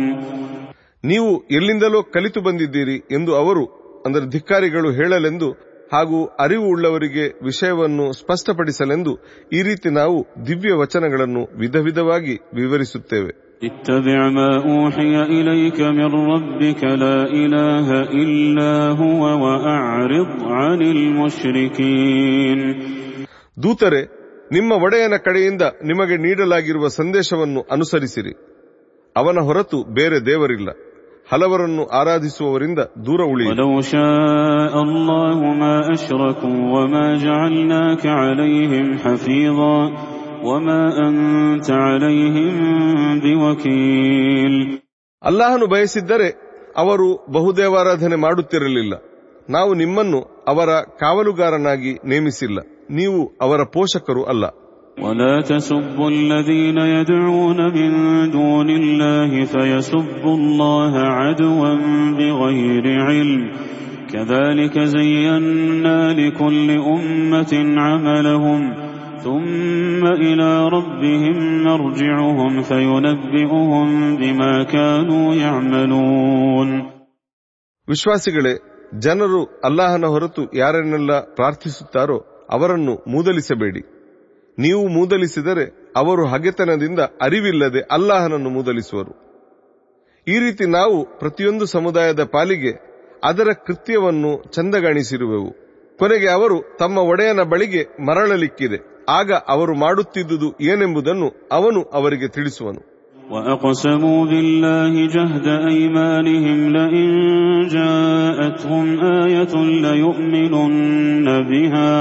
ನೀವು ಎಲ್ಲಿಂದಲೋ ಕಲಿತು ಬಂದಿದ್ದೀರಿ ಎಂದು ಅವರು ಅಂದರೆ ಧಿಕ್ಕಾರಿಗಳು ಹೇಳಲೆಂದು ಹಾಗೂ ಅರಿವು ಉಳ್ಳವರಿಗೆ ವಿಷಯವನ್ನು ಸ್ಪಷ್ಟಪಡಿಸಲೆಂದು ಈ ರೀತಿ ನಾವು ದಿವ್ಯ ವಚನಗಳನ್ನು ವಿಧ ವಿಧವಾಗಿ ವಿವರಿಸುತ್ತೇವೆ اتبع ما أوحي إليك من ربك لا إله إلا هو وأعرض عن المشركين ದೂತರೆ ನಿಮ್ಮ ಒಡೆಯನ ಕಡೆಯಿಂದ ನಿಮಗೆ ನೀಡಲಾಗಿರುವ ಸಂದೇಶವನ್ನು ಅನುಸರಿಸಿರಿ ಅವನ ಹೊರತು ಬೇರೆ ದೇವರಿಲ್ಲ ಹಲವರನ್ನು ಆರಾಧಿಸುವವರಿಂದ ದೂರ ಉಳಿಯಿತು ಅಲ್ಲಾಹನು ಬಯಸಿದ್ದರೆ ಅವರು ಬಹುದೇವಾರಾಧನೆ ಮಾಡುತ್ತಿರಲಿಲ್ಲ. ನಾವು ನಿಮ್ಮನ್ನು ಅವರ ಕಾವಲುಗಾರನಾಗಿ ನೇಮಿಸಿಲ್ಲ. ನೀವು ಅವರ ಪೋಷಕರು ಅಲ್ಲ. ولا تسبوا الذين يدعون من دون الله فيسبوا الله عدوا بغير علم كذلك زينا لكل أمة عملهم ثم إلى ربهم مرجعهم فينبئهم بما كانوا يعملون ವಿಶ್ವಾಸಿಗಳೇ ಜನರು ಅಲ್ಲಾಹನ ಹೊರತು ಯಾರನ್ನೆಲ್ಲ ಪ್ರಾರ್ಥಿಸುತ್ತಾರೋ ಅವರನ್ನು ಮೂದಲಿಸಬೇಡಿ ನೀವು ಮೂದಲಿಸಿದರೆ ಅವರು ಹಗೆತನದಿಂದ ಅರಿವಿಲ್ಲದೆ ಅಲ್ಲಾಹನನ್ನು ಮೂದಲಿಸುವರು ಈ ರೀತಿ ನಾವು ಪ್ರತಿಯೊಂದು ಸಮುದಾಯದ ಪಾಲಿಗೆ ಅದರ ಕೃತ್ಯವನ್ನು ಚಂದಗಾಣಿಸಿರುವೆವು ಕೊನೆಗೆ ಅವರು ತಮ್ಮ ಒಡೆಯನ ಬಳಿಗೆ ಮರಳಲಿಕ್ಕಿದೆ ಆಗ ಅವರು ಮಾಡುತ್ತಿದ್ದುದು ಏನೆಂಬುದನ್ನು ಅವನು ಅವರಿಗೆ ತಿಳಿಸುವನು وأقسموا بالله جهد أيمانهم لئن جاءتهم آية ليؤمنن بها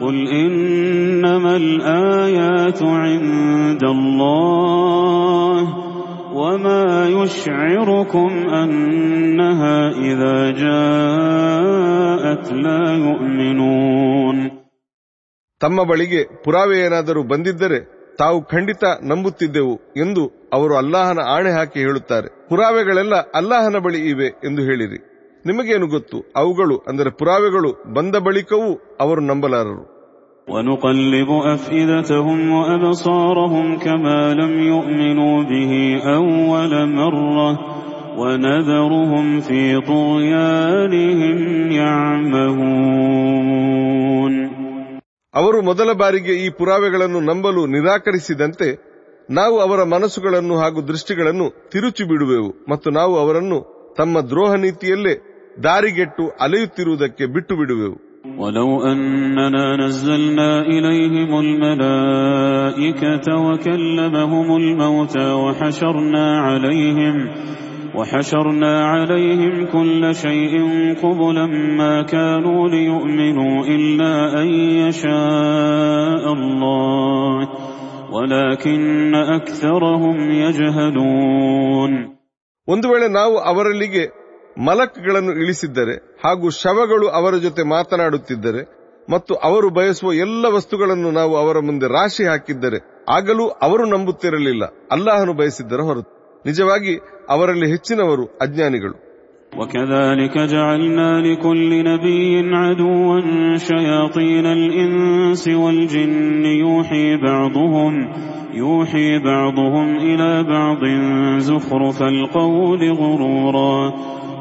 قل إنما الآيات عند الله وما يشعركم أنها إذا جاءت لا يؤمنون ತಮ್ಮ ಬಳಿಗೆ ಪುರಾವೆ ಏನಾದರೂ ಬಂದಿದ್ದರೆ ತಾವು ಖಂಡಿತ ನಂಬುತ್ತಿದ್ದೆವು ಎಂದು ಅವರು ಅಲ್ಲಾಹನ ಆಣೆ ಹಾಕಿ ಹೇಳುತ್ತಾರೆ ಪುರಾವೆಗಳೆಲ್ಲ ಅಲ್ಲಾಹನ ಬಳಿ ಇವೆ ಎಂದು ಹೇಳಿರಿ ನಿಮಗೇನು ಗೊತ್ತು ಅವುಗಳು ಅಂದರೆ ಪುರಾವೆಗಳು ಬಂದ ಬಳಿಕವೂ ಅವರು ನಂಬಲಾರರು ونقلب أفئدتهم وأبصارهم كما لم يؤمنوا به أول مرة ونذرهم في طغيانهم يعمهون ಅವರು ಮೊದಲ ಬಾರಿಗೆ ಈ ಪುರಾವೆಗಳನ್ನು ನಂಬಲು ನಿರಾಕರಿಸಿದಂತೆ ನಾವು ಅವರ ಮನಸ್ಸುಗಳನ್ನು ಹಾಗೂ ದೃಷ್ಟಿಗಳನ್ನು ತಿರುಚಿ ಬಿಡುವೆವು ಮತ್ತು ನಾವು ಅವರನ್ನು ತಮ್ಮ ದ್ರೋಹ ನೀತಿಯಲ್ಲೇ ದಾರಿಗೆಟ್ಟು ಅಲೆಯುತ್ತಿರುವುದಕ್ಕೆ ಬಿಟ್ಟು ಬಿಡುವೆವು ولو أننا نزلنا إليهم الملائكة وكلمهم الموتى وحشرنا عليهم وحشرنا عليهم كل شيء قبلا ما كانوا ليؤمنوا إلا أن يشاء الله ولكن أكثرهم يجهلون ಒಂದು ವೇಳೆ ನಾವು ಅವರಲ್ಲಿಗೆ ಮಲಕ್ಗಳನ್ನು ಇಳಿಸಿದ್ದರೆ ಹಾಗೂ ಶವಗಳು ಅವರ ಜೊತೆ ಮಾತನಾಡುತ್ತಿದ್ದರೆ ಮತ್ತು ಅವರು ಬಯಸುವ ಎಲ್ಲ ವಸ್ತುಗಳನ್ನು ನಾವು ಅವರ ಮುಂದೆ ರಾಶಿ ಹಾಕಿದ್ದರೆ ಆಗಲೂ ಅವರು ನಂಬುತ್ತಿರಲಿಲ್ಲ ಅಲ್ಲಾಹನು ಬಯಸಿದ್ದರ ಹೊರತು ನಿಜವಾಗಿ ಅವರಲ್ಲಿ ಹೆಚ್ಚಿನವರು ಅಜ್ಞಾನಿಗಳು وكذلك جعلنا لكل نبي عدوا شياطين الإنس والجن يوحي بعضهم يوحي بعضهم إلى بعض زخرف القول غرورا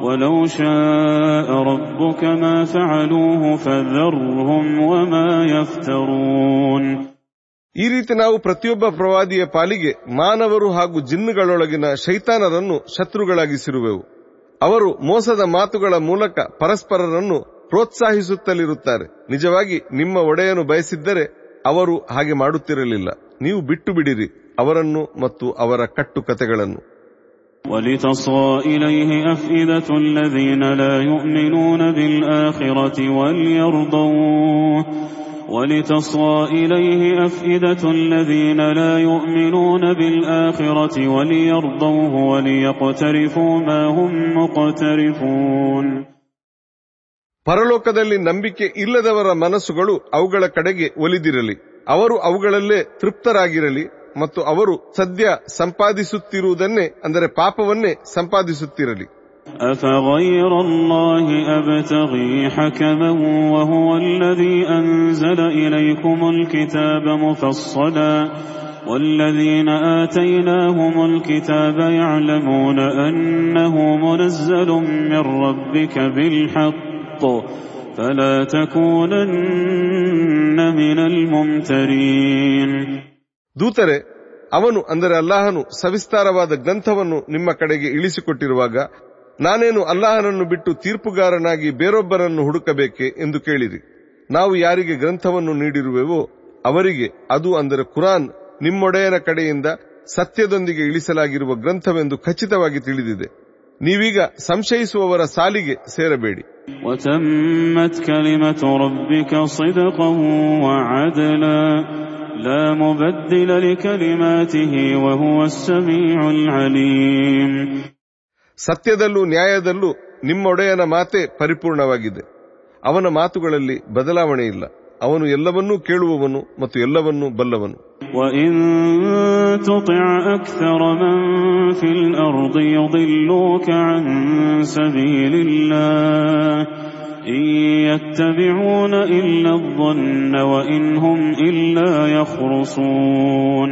ولو شاء ربك ما فعلوه فذرهم وما يفترون ಈ ರೀತಿ ನಾವು ಪ್ರತಿಯೊಬ್ಬ ಪ್ರವಾದಿಯ ಪಾಲಿಗೆ ಮಾನವರು ಹಾಗೂ ಜಿನ್ನುಗಳೊಳಗಿನ ಶೈತಾನರನ್ನು ಶತ್ರುಗಳಾಗಿಸಿರುವೆವು ಅವರು ಮೋಸದ ಮಾತುಗಳ ಮೂಲಕ ಪರಸ್ಪರರನ್ನು ಪ್ರೋತ್ಸಾಹಿಸುತ್ತಲಿರುತ್ತಾರೆ ನಿಜವಾಗಿ ನಿಮ್ಮ ಒಡೆಯನು ಬಯಸಿದ್ದರೆ ಅವರು ಹಾಗೆ ಮಾಡುತ್ತಿರಲಿಲ್ಲ ನೀವು ಬಿಟ್ಟು ಬಿಡಿರಿ ಅವರನ್ನು ಮತ್ತು ಅವರ ಕಟ್ಟುಕತೆಗಳನ್ನು ولتصغى إليه أفئدة الذين لا يؤمنون بالآخرة وليرضوه ولتصغى إليه أفئدة الذين لا يؤمنون بالآخرة وليرضوه وليقترفوا ما هم مقترفون ಪರಲೋಕದಲ್ಲಿ ನಂಬಿಕೆ ಇಲ್ಲದವರ ಮನಸ್ಸುಗಳು ಅವುಗಳ ಕಡೆಗೆ ಒಲಿದಿರಲಿ ಅವರು ಅವುಗಳಲ್ಲೇ ತೃಪ್ತರಾಗಿರಲಿ ಮತ್ತು ಅವರು ಸದ್ಯ ಸಂಪಾದಿಸುತ್ತಿರುವುದನ್ನೇ ಅಂದರೆ ಪಾಪವನ್ನೇ ಸಂಪಾದಿಸುತ್ತಿರಲಿ أفغير الله أبتغي حكما وهو الذي أنزل إليكم الكتاب مفصلا والذين آتيناهم الكتاب يعلمون أنه منزل من ربك بالحق فلا تكونن من الممترين ದೂತರೆ, ಅವನು ಅಂದರೆ ಅಲ್ಲಾಹನು ಸವಿಸ್ತಾರವಾದ ಗ್ರಂಥವನ್ನು ನಿಮ್ಮ ಕಡೆಗೆ ಇಳಿಸಿಕೊಟ್ಟಿರುವಾಗ ನಾನೇನು ಅಲ್ಲಾಹನನ್ನು ಬಿಟ್ಟು ತೀರ್ಪುಗಾರನಾಗಿ ಬೇರೊಬ್ಬರನ್ನು ಹುಡುಕಬೇಕೆ ಎಂದು ಕೇಳಿರಿ. ನಾವು ಯಾರಿಗೆ ಗ್ರಂಥವನ್ನು ನೀಡಿರುವೆವೋ ಅವರಿಗೆ, ಅದು ಅಂದರೆ ಕುರಾನ್, ನಿಮ್ಮೊಡೆಯನ ಕಡೆಯಿಂದ ಸತ್ಯದೊಂದಿಗೆ ಇಳಿಸಲಾಗಿರುವ ಗ್ರಂಥವೆಂದು ಖಚಿತವಾಗಿ ತಿಳಿದಿದೆ. ನೀವೀಗ ಸಂಶಯಿಸುವವರ ಸಾಲಿಗೆ ಸೇರಬೇಡಿ. وتمت كلمة ربك صدقا وعدلا لا مبدل لكلماته وهو السميع العليم ಸತ್ಯದಲ್ಲೂ ನ್ಯಾಯದಲ್ಲೂ ನಿಮ್ಮೊಡೆಯನ ಮಾತೆ ಪರಿಪೂರ್ಣವಾಗಿದೆ ಅವನ ಮಾತುಗಳಲ್ಲಿ ಬದಲಾವಣೆ ಇಲ್ಲ ಅವನು ಎಲ್ಲವನ್ನೂ ಕೇಳುವವನು ಮತ್ತು ಎಲ್ಲವನ್ನೂ ಬಲ್ಲವನು وإن تطع أكثر من في الأرض يضلوك عن سبيل الله إن يتبعون إلا الظن وإن هم إلا يخرصون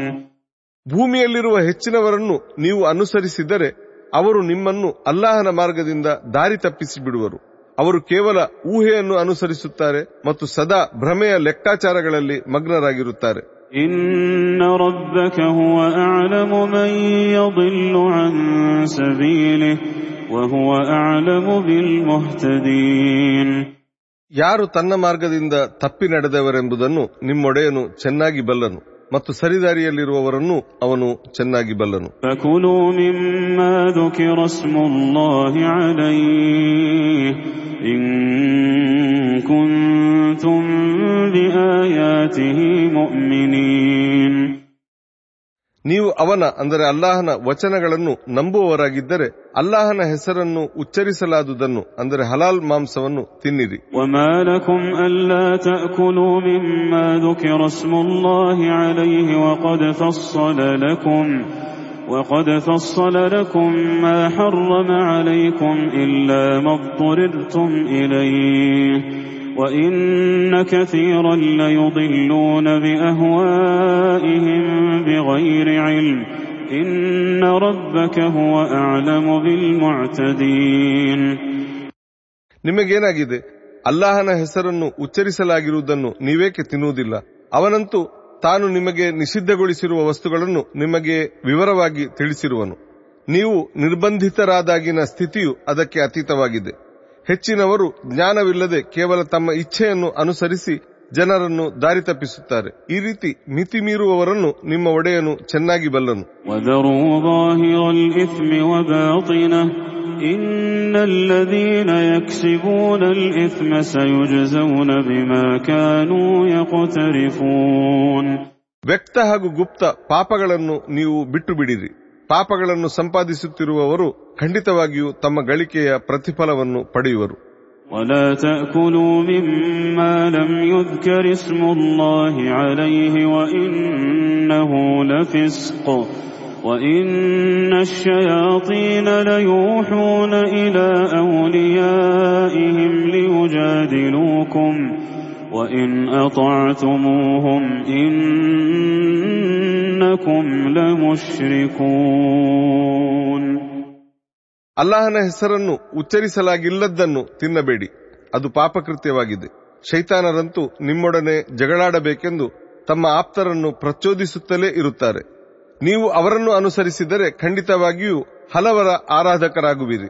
ಭೂಮಿಯಲ್ಲಿರುವ ಹೆಚ್ಚಿನವರನ್ನು ನೀವು ಅನುಸರಿಸಿದರೆ ಅವರು ನಿಮ್ಮನ್ನು ಅಲ್ಲಾಹನ ಮಾರ್ಗದಿಂದ ದಾರಿ ತಪ್ಪಿಸಿ ಬಿಡುವರು ಅವರು ಕೇವಲ ಊಹೆಯನ್ನು ಅನುಸರಿಸುತ್ತಾರೆ ಮತ್ತು ಸದಾ ಭ್ರಮೆಯ ಲೆಕ್ಕಾಚಾರಗಳಲ್ಲಿ ಮಗ್ನರಾಗಿರುತ್ತಾರೆ إن ربك هو أعلم من يضل عن سبيله وهو أعلم بالمهتدين ಯಾರು ತನ್ನ ಮಾರ್ಗದಿಂದ ತಪ್ಪಿ ನಡೆದವರೆಂಬುದನ್ನು ನಿಮ್ಮೊಡೆಯನು ಚೆನ್ನಾಗಿ ಬಲ್ಲನು ಮತ್ತು ಸರಿದಾರಿಯಲ್ಲಿರುವವರನ್ನು ಅವನು ಚೆನ್ನಾಗಿ ಬಲ್ಲನು فكلوا مما ذكر اسم الله عليه إن كنتم بآياته مؤمنين ನೀವು ಅವನ ಅಂದರೆ ಅಲ್ಲಾಹನ ವಚನಗಳನ್ನು ನಂಬುವವರಾಗಿದ್ದರೆ ಅಲ್ಲಾಹನ ಹೆಸರನ್ನು ಉಚ್ಚರಿಸಲಾದುದನ್ನು ಅಂದರೆ ಹಲಾಲ್ ಮಾಂಸವನ್ನು ತಿನ್ನಿರಿ وما لكم ألا تأكلوا مما ذكر اسم الله عليه وقد فصل لكم وقد فصل لكم ما حرم عليكم إلا ما اضطررتم إليه وإن كثيرا ليضلون بأهوائهم بغير علم إن ربك هو أعلم بالمعتدين ನಿಮಗೇನಾಗಿದೆ ಅಲ್ಲಾಹನ ಹೆಸರನ್ನು ಉಚ್ಚರಿಸಲಾಗಿರುವುದನ್ನು ನೀವೇಕೆ ತಿನ್ನುವುದಿಲ್ಲ ಅವನಂತೂ ತಾನು ನಿಮಗೆ ನಿಷಿದ್ಧಗೊಳಿಸಿರುವ ವಸ್ತುಗಳನ್ನು ನಿಮಗೆ ವಿವರವಾಗಿ ತಿಳಿಸಿರುವನು ನೀವು ನಿರ್ಬಂಧಿತರಾದಾಗಿನ ಸ್ಥಿತಿಯು ಅದಕ್ಕೆ ಅತೀತವಾಗಿದೆ ಹೆಚ್ಚಿನವರು ಜ್ಞಾನವಿಲ್ಲದೆ ಕೇವಲ ತಮ್ಮ ಇಚ್ಛೆಯನ್ನು ಅನುಸರಿಸಿ ಜನರನ್ನು ದಾರಿ ತಪ್ಪಿಸುತ್ತಾರೆ. ಈ ರೀತಿ ಮಿತಿ ಮೀರುವವರನ್ನು ನಿಮ್ಮ ಒಡೆಯನು ಚೆನ್ನಾಗಿ ಬಲ್ಲನು. ವ್ಯಕ್ತ ಹಾಗೂ ಗುಪ್ತ ಪಾಪಗಳನ್ನು ನೀವು ಬಿಟ್ಟು ಬಿಡಿರಿ. ಪಾಪಗಳನ್ನು ಸಂಪಾದಿಸುತ್ತಿರುವವರು ಖಂಡಿತವಾಗಿಯೂ ತಮ್ಮ ಗಳಿಕೆಯ ಪ್ರತಿಫಲವನ್ನು ಪಡೆಯುವರು ولا تأكلوا مما لم يذكر اسم الله عليه وإنه لفسق وإن الشياطين ليوحون إلى أوليائهم ليجادلوكم وإن أطعتموهم إنكم لمشركون ಅಲ್ಲಾಹನ ಹೆಸರನ್ನು ಉಚ್ಚರಿಸಲಾಗಿಲ್ಲದ್ದನ್ನು ತಿನ್ನಬೇಡಿ ಅದು ಪಾಪಕೃತ್ಯವಾಗಿದೆ ಶೈತಾನರಂತೂ ನಿಮ್ಮೊಡನೆ ಜಗಳಾಡಬೇಕೆಂದು ತಮ್ಮ ಆಪ್ತರನ್ನು ಪ್ರಚೋದಿಸುತ್ತಲೇ ಇರುತ್ತಾರೆ ನೀವು ಅವರನ್ನು ಅನುಸರಿಸಿದರೆ ಖಂಡಿತವಾಗಿಯೂ ಹಲವರ ಆರಾಧಕರಾಗುವಿರಿ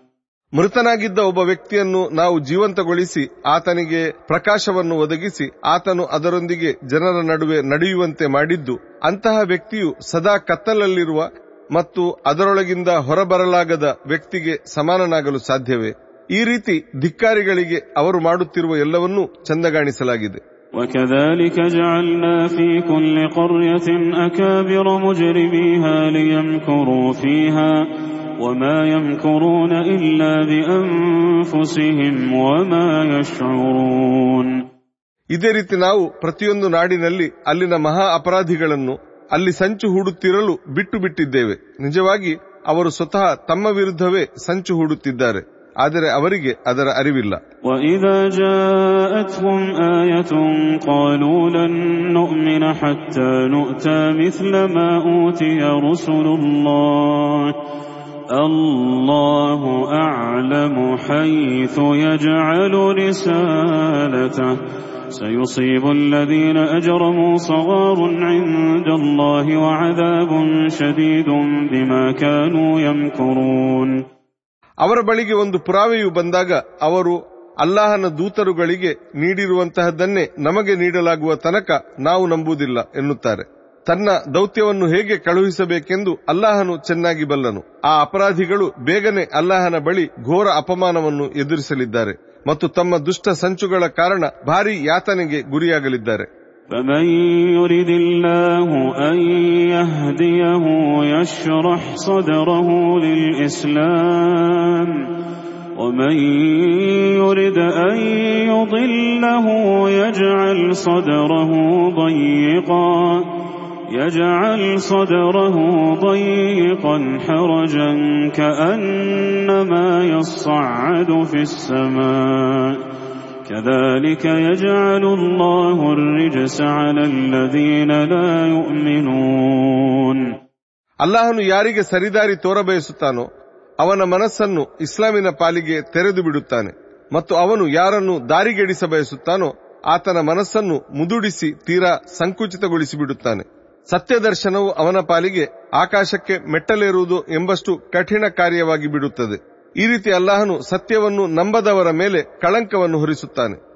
ಮೃತನಾಗಿದ್ದ ಒಬ್ಬ ವ್ಯಕ್ತಿಯನ್ನು ನಾವು ಜೀವಂತಗೊಳಿಸಿ ಆತನಿಗೆ ಪ್ರಕಾಶವನ್ನು ಒದಗಿಸಿ ಆತನು ಅದರೊಂದಿಗೆ ಜನರ ನಡುವೆ ನಡೆಯುವಂತೆ ಮಾಡಿದ್ದು ಅಂತಹ ವ್ಯಕ್ತಿಯು ಸದಾ ಕತ್ತಲಲ್ಲಿರುವ ಮತ್ತು ಅದರೊಳಗಿಂದ ಹೊರಬರಲಾಗದ ವ್ಯಕ್ತಿಗೆ ಸಮಾನನಾಗಲು ಸಾಧ್ಯವೇ ಈ ರೀತಿ ಧಿಕ್ಕಾರಿಗಳಿಗೆ ಅವರು ಮಾಡುತ್ತಿರುವ ಎಲ್ಲವನ್ನೂ ಚಂದಗಾಣಿಸಲಾಗಿದೆ وكذلك جعلنا في كل قرية أكابر مجرميها ليمكروا فيها وما يمكرون إلا بأنفسهم وما يشعرون ಇದೇ ರೀತಿ ನಾವು ಪ್ರತಿಯೊಂದು ನಾಡಿನಲ್ಲಿ ಅಲ್ಲಿನ ಮಹಾ ಅಪರಾಧಿಗಳನ್ನು ಅಲ್ಲಿ ಸಂಚು ಹೂಡುತ್ತಿರಲು ಬಿಟ್ಟು ಬಿಟ್ಟಿದ್ದೇವೆ ನಿಜವಾಗಿ ಅವರು ಸ್ವತಃ ತಮ್ಮ ವಿರುದ್ಧವೇ ಸಂಚು ಹೂಡುತ್ತಿದ್ದಾರೆ ಆದರೆ ಅವರಿಗೆ ಅದರ ಅರಿವಿಲ್ಲ وإذا جاءتهم آية قالوا لن نؤمن حتى نؤتى مثل ما أوتي رسل الله الله أعلم حيث يجعل رسالته سيصيب الذين أجرموا صغار عند الله وعذاب شديد بما كانوا يمكرون ಅವರ ಬಳಿಗೆ ಒಂದು ಪುರಾವೆಯು ಬಂದಾಗ ಅವರು ಅಲ್ಲಾಹನ ದೂತರುಗಳಿಗೆ ನೀಡಿರುವಂತಹದ್ದನ್ನೇ ನಮಗೆ ನೀಡಲಾಗುವ ತನಕ ನಾವು ನಂಬುವುದಿಲ್ಲ ಎನ್ನುತ್ತಾರೆ ತನ್ನ ದೌತ್ಯವನ್ನು ಹೇಗೆ ಕಳುಹಿಸಬೇಕೆಂದು ಅಲ್ಲಾಹನು ಚೆನ್ನಾಗಿ ಬಲ್ಲನು ಆ ಅಪರಾಧಿಗಳು ಬೇಗನೆ ಅಲ್ಲಾಹನ ಬಳಿ ಘೋರ ಅಪಮಾನವನ್ನು ಎದುರಿಸಲಿದ್ದಾರೆ ಮತ್ತು ತಮ್ಮ ದುಷ್ಟ ಸಂಚುಗಳ ಕಾರಣ ಭಾರಿ ಯಾತನೆಗೆ ಗುರಿಯಾಗಲಿದ್ದಾರೆ فمن يرد الله أن يهديه يشرح صدره للإسلام ومن يرد أن يضله يجعل صدره ضيقا يجعل صدره ضيقا حرجا كأنما يصعد في السماء كذلك يجعل الله الرجس على الذين لا يؤمنون ಅಲ್ಲಾಹನು ಯಾರಿಗೆ ಸರಿದಾರಿ ತೋರಬಯಸುತ್ತಾನೋ ಅವನ ಮನಸ್ಸನ್ನು ಇಸ್ಲಾಮಿನ ಪಾಲಿಗೆ ತೆರೆದು ಬಿಡುತ್ತಾನೆ ಮತ್ತು ಅವನು ಯಾರನ್ನು ದಾರಿಗೆಡಿಸ ಬಯಸುತ್ತಾನೋ ಆತನ ಮನಸ್ಸನ್ನು ಮುದುಡಿಸಿ ತೀರಾ ಸಂಕುಚಿತಗೊಳಿಸಿ ಬಿಡುತ್ತಾನೆ ಸತ್ಯ ದರ್ಶನವು ಅವನ ಪಾಲಿಗೆ ಆಕಾಶಕ್ಕೆ ಮೆಟ್ಟಲೇರುವುದು ಎಂಬಷ್ಟು ಕಠಿಣ ಕಾರ್ಯವಾಗಿ ಬಿಡುತ್ತದೆ. ಈ ರೀತಿ ಅಲ್ಲಾಹನು ಸತ್ಯವನ್ನು ನಂಬದವರ ಮೇಲೆ ಕಳಂಕವನ್ನು ಹೊರಿಸುತ್ತಾನೆ.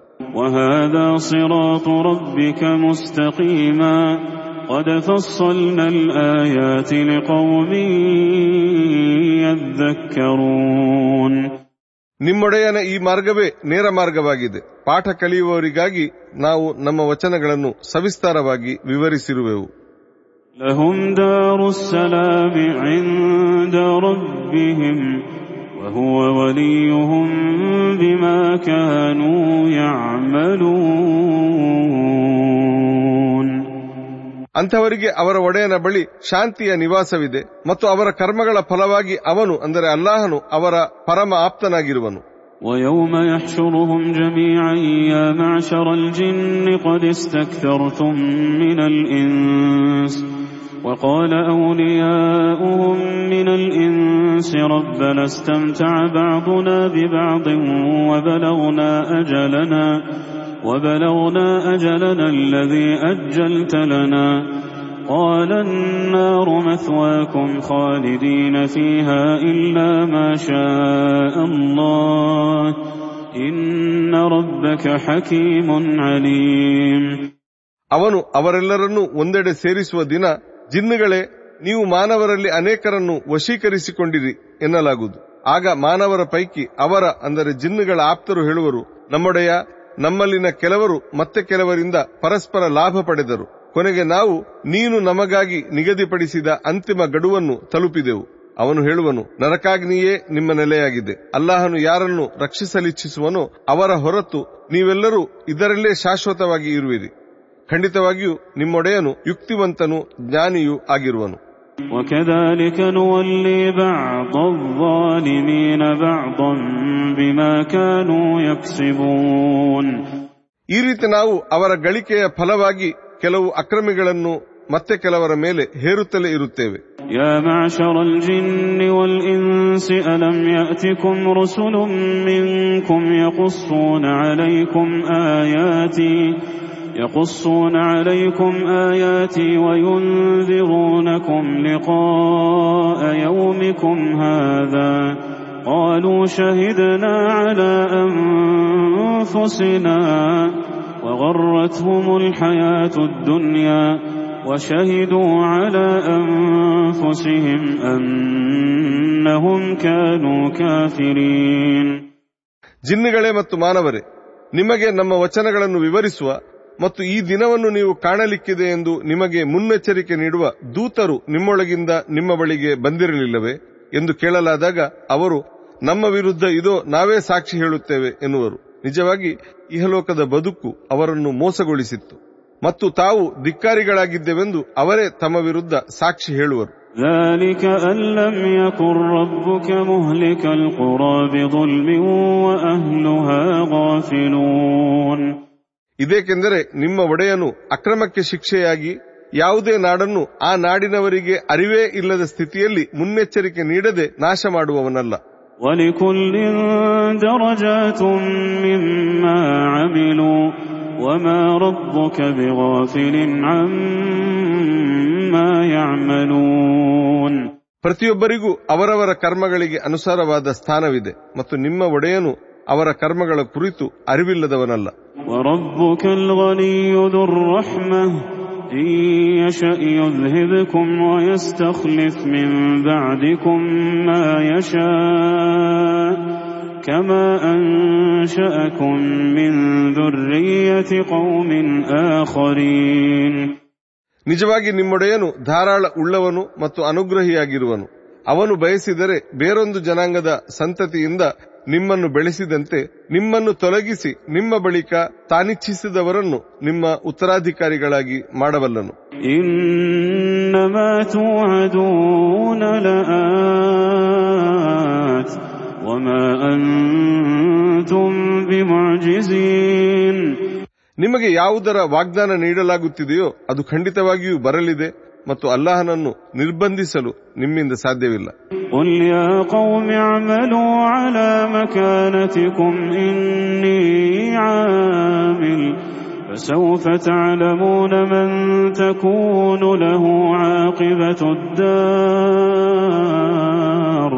ನಿಮ್ಮೊಡೆಯನ ಈ ಮಾರ್ಗವೇ ನೇರ ಮಾರ್ಗವಾಗಿದೆ. ಪಾಠ ಕಲಿಯುವವರಿಗಾಗಿ ನಾವು ನಮ್ಮ ವಚನಗಳನ್ನು ಸವಿಸ್ತಾರವಾಗಿ ವಿವರಿಸಿರುವೆವು. لهم دار السلام عند ربهم وهو وليهم بما كانوا يعملون ಅಂಥವರಿಗೆ ಅವರ ಒಡೆಯನ ಬಳಿ ಶಾಂತಿಯ ನಿವಾಸವಿದೆ ಮತ್ತು ಅವರ ಕರ್ಮಗಳ ಫಲವಾಗಿ ಅವನು ಅಂದರೆ ಅಲ್ಲಾಹನು ಅವರ ಪರಮ ಆಪ್ತನಾಗಿರುವನು ويوم يحشرهم جميعا يا معشر الجن قد استكثرتم من الإنس وقال أولياؤهم من الإنس ربنا استمتع بعضنا ببعض وبلغنا أجلنا وبلغنا أجلنا الذي أجلت لنا قال النار مثواكم خالدين فيها إلا ما شاء الله إن ربك حكيم عليم ಅವನು ಅವರೆಲ್ಲರನ್ನೂ ಒಂದೆಡೆ ಸೇರಿಸುವ ದಿನ ಜಿನ್ನುಗಳೇ, ನೀವು ಮಾನವರಲ್ಲಿ ಅನೇಕರನ್ನು ವಶೀಕರಿಸಿಕೊಂಡಿರಿ ಎನ್ನಲಾಗುವುದು. ಆಗ ಮಾನವರ ಪೈಕಿ ಅವರ, ಅಂದರೆ ಜಿನ್ನುಗಳ ಆಪ್ತರು ಹೇಳುವರು, ನಮ್ಮೊಡೆಯ, ನಮ್ಮಲ್ಲಿನ ಕೆಲವರು ಮತ್ತೆ ಕೆಲವರಿಂದ ಪರಸ್ಪರ ಲಾಭ ಪಡೆದರು. ಕೊನೆಗೆ ನಾವು, ನೀನು ನಮಗಾಗಿ ನಿಗದಿಪಡಿಸಿದ ಅಂತಿಮ ಗಡುವನ್ನು ತಲುಪಿದೆವು. ಅವನು ಹೇಳುವನು, ನರಕಾಗ್ನಿಯೇ ನಿಮ್ಮ ನೆಲೆಯಾಗಿದೆ. ಅಲ್ಲಾಹನು ಯಾರನ್ನು ರಕ್ಷಿಸಲಿಚ್ಛಿಸುವನೋ ಅವರ ಹೊರತು ನೀವೆಲ್ಲರೂ ಇದರಲ್ಲೇ ಶಾಶ್ವತವಾಗಿ ಇರುವಿರಿ. ಖಂಡಿತವಾಗಿಯೂ ನಿಮ್ಮೊಡೆಯನು ಯುಕ್ತಿವಂತನು ಜ್ಞಾನಿಯೂ ಆಗಿರುವನು وكذلك نولي بعض الظالمين بعضا بما كانوا يكسبون ಈ ರೀತಿ ನಾವು ಅವರ ಗಳಿಕೆಯ ಫಲವಾಗಿ ಕೆಲವು ಅಕ್ರಮಿಗಳನ್ನು ಮತ್ತೆ ಕೆಲವರ ಮೇಲೆ ಹೇರುತ್ತಲೇ ಇರುತ್ತೇವೆ يا معشر الجن والإنس ألم يأتكم رسل منكم يقصون عليكم آياتي يقصون عليكم آياتي وينذرونكم لقاء يومكم هذا قالوا شهدنا على أنفسنا وغرتهم الحياة الدنيا وشهدوا على أنفسهم أنهم كانوا كافرين ಜಿನ್ನುಗಳೇ ಮತ್ತು ಮಾನವರೇ ನಿಮಗೆ ನಮ್ಮ ವಚನಗಳನ್ನು ವಿವರಿಸುವ ಮತ್ತು ಈ ದಿನವನ್ನು ನೀವು ಕಾಣಲಿಕ್ಕಿದೆ ಎಂದು ನಿಮಗೆ ಮುನ್ನೆಚ್ಚರಿಕೆ ನೀಡುವ ದೂತರು ನಿಮ್ಮೊಳಗಿಂದ ನಿಮ್ಮ ಬಳಿಗೆ ಬಂದಿರಲಿಲ್ಲವೇ ಎಂದು ಕೇಳಲಾದಾಗ ಅವರು ನಮ್ಮ ವಿರುದ್ಧ ಇದೋ ನಾವೇ ಸಾಕ್ಷಿ ಹೇಳುತ್ತೇವೆ ಎನ್ನುವರು ನಿಜವಾಗಿ ಇಹಲೋಕದ ಬದುಕು ಅವರನ್ನು ಮೋಸಗೊಳಿಸಿತ್ತು ಮತ್ತು ತಾವು ಧಿಕ್ಕಾರಿಗಳಾಗಿದ್ದೆವೆಂದು ಅವರೇ ತಮ್ಮ ವಿರುದ್ಧ ಸಾಕ್ಷಿ ಹೇಳುವರು ذلك أن لم يكن ربك مهلك القرى بظلم وأهلها غافلون ಇದೇಕೆಂದರೆ ನಿಮ್ಮ ಒಡೆಯನು ಅಕ್ರಮಕ್ಕೆ ಶಿಕ್ಷೆಯಾಗಿ ಯಾವುದೇ ನಾಡನ್ನು ಆ ನಾಡಿನವರಿಗೆ ಅರಿವೇ ಇಲ್ಲದ ಸ್ಥಿತಿಯಲ್ಲಿ ಮುನ್ನೆಚ್ಚರಿಕೆ ನೀಡದೆ ನಾಶ ಮಾಡುವವನಲ್ಲ. ಪ್ರತಿಯೊಬ್ಬರಿಗೂ ಅವರವರ ಕರ್ಮಗಳಿಗೆ ಅನುಸಾರವಾದ ಸ್ಥಾನವಿದೆ ಮತ್ತು ನಿಮ್ಮ ಒಡೆಯನು ಅವರ ಕರ್ಮಗಳ ಕುರಿತು ಅರಿವಿಲ್ಲದವನಲ್ಲ. وربك الغني ذو الرحمة إن يشأ يذهبكم ويستخلف من بعدكم ما يشاء كما أنشأكم من ذرية قوم آخرين ನಿಜವಾಗಿ ನಿಮ್ಮೊಡೆಯನು ಧಾರಾಳ ಉಳ್ಳವನು ಮತ್ತು ಅನುಗ್ರಹಿಯಾಗಿರುವನು ಅವನು ಬಯಸಿದರೆ ಬೇರೊಂದು ಜನಾಂಗದ ಸಂತತಿಯಿಂದ ನಿಮ್ಮನ್ನು ಬೆಳೆಸಿದಂತೆ ನಿಮ್ಮನ್ನು ತೊಲಗಿಸಿ ನಿಮ್ಮ ಬಳಿಕ ತಾನಿಚ್ಛಿಸಿದವರನ್ನು ನಿಮ್ಮ ಉತ್ತರಾಧಿಕಾರಿಗಳಾಗಿ ಮಾಡಬಲ್ಲನು. ನಿಮಗೆ ಯಾವುದರ ವಾಗ್ದಾನ ನೀಡಲಾಗುತ್ತಿದೆಯೋ ಅದು ಖಂಡಿತವಾಗಿಯೂ ಬರಲಿದೆ. ಮತ್ತು ಅಲ್ಲಾಹನನ್ನು ನಿರ್ಬಂಧಿಸಲು ನಿಮ್ಮಿಂದ ಸಾಧ್ಯವಿಲ್ಲ قل يا قوم اعملوا على مكانتكم إني عامل فسوف تعلمون من تكون له عاقبة الدار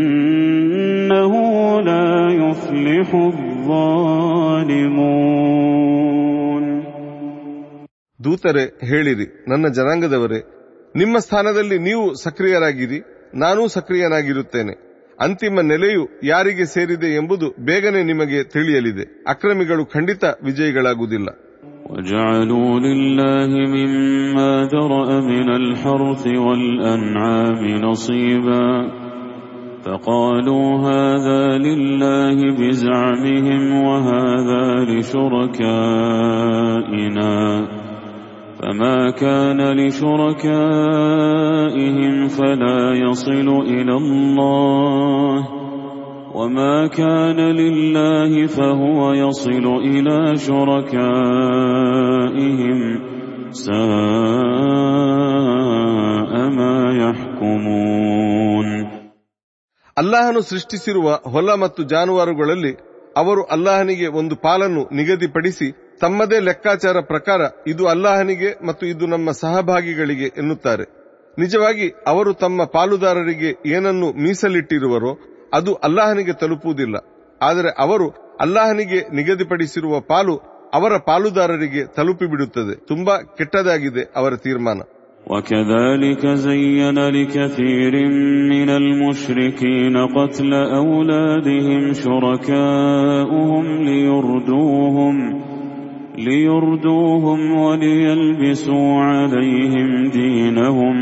إنه لا يفلح الظالمون ದೂತರೆ ಹೇಳಿರಿ ನನ್ನ ಜನಾಂಗದವರೇ ನಿಮ್ಮ ಸ್ಥಾನದಲ್ಲಿ ನೀವು ಸಕ್ರಿಯರಾಗಿರಿ ನಾನೂ ಸಕ್ರಿಯನಾಗಿರುತ್ತೇನೆ ಅಂತಿಮ ನೆಲೆಯು ಯಾರಿಗೆ ಸೇರಿದೆ ಎಂಬುದು ಬೇಗನೆ ನಿಮಗೆ ತಿಳಿಯಲಿದೆ ಅಕ್ರಮಿಗಳು ಖಂಡಿತ ವಿಜಯಿಗಳಾಗುವುದಿಲ್ಲ وجعلوا لله مما ذرأ من الحرث والأنعام نصيبا فقالوا هذا لله بزعمهم وهذا لشركائنا فما كان لشركائهم فلا يصل إلى الله وما كان لله فهو يصل إلى شركائهم ساء ما يحكمون ಅಲ್ಲಾಹನು ಸೃಷ್ಟಿಸಿರುವ ಹೊಲ ಮತ್ತು ಜಾನುವಾರುಗಳಲ್ಲಿ ಅವರು ಅಲ್ಲಾಹನಿಗೆ ಒಂದು ಪಾಲನ್ನು ನಿಗದಿಪಡಿಸಿ ತಮ್ಮದೇ ಲೆಕ್ಕಾಚಾರ ಪ್ರಕಾರ ಇದು ಅಲ್ಲಾಹನಿಗೆ ಮತ್ತು ಇದು ನಮ್ಮ ಸಹಭಾಗಿಗಳಿಗೆ ಎನ್ನುತ್ತಾರೆ ನಿಜವಾಗಿ ಅವರು ತಮ್ಮ ಪಾಲುದಾರರಿಗೆ ಏನನ್ನು ಮೀಸಲಿಟ್ಟಿರುವರೋ ಅದು ಅಲ್ಲಾಹನಿಗೆ ತಲುಪುವುದಿಲ್ಲ ಆದರೆ ಅವರು ಅಲ್ಲಾಹನಿಗೆ ನಿಗದಿಪಡಿಸಿರುವ ಪಾಲು ಅವರ ಪಾಲುದಾರರಿಗೆ ತಲುಪಿಬಿಡುತ್ತದೆ ತುಂಬಾ ಕೆಟ್ಟದಾಗಿದೆ ಅವರ ತೀರ್ಮಾನ وكذلك زين لكثير من المشركين قتل أولادهم شركاؤهم ليردوهم ليردوهم وليلبسوا عليهم دينهم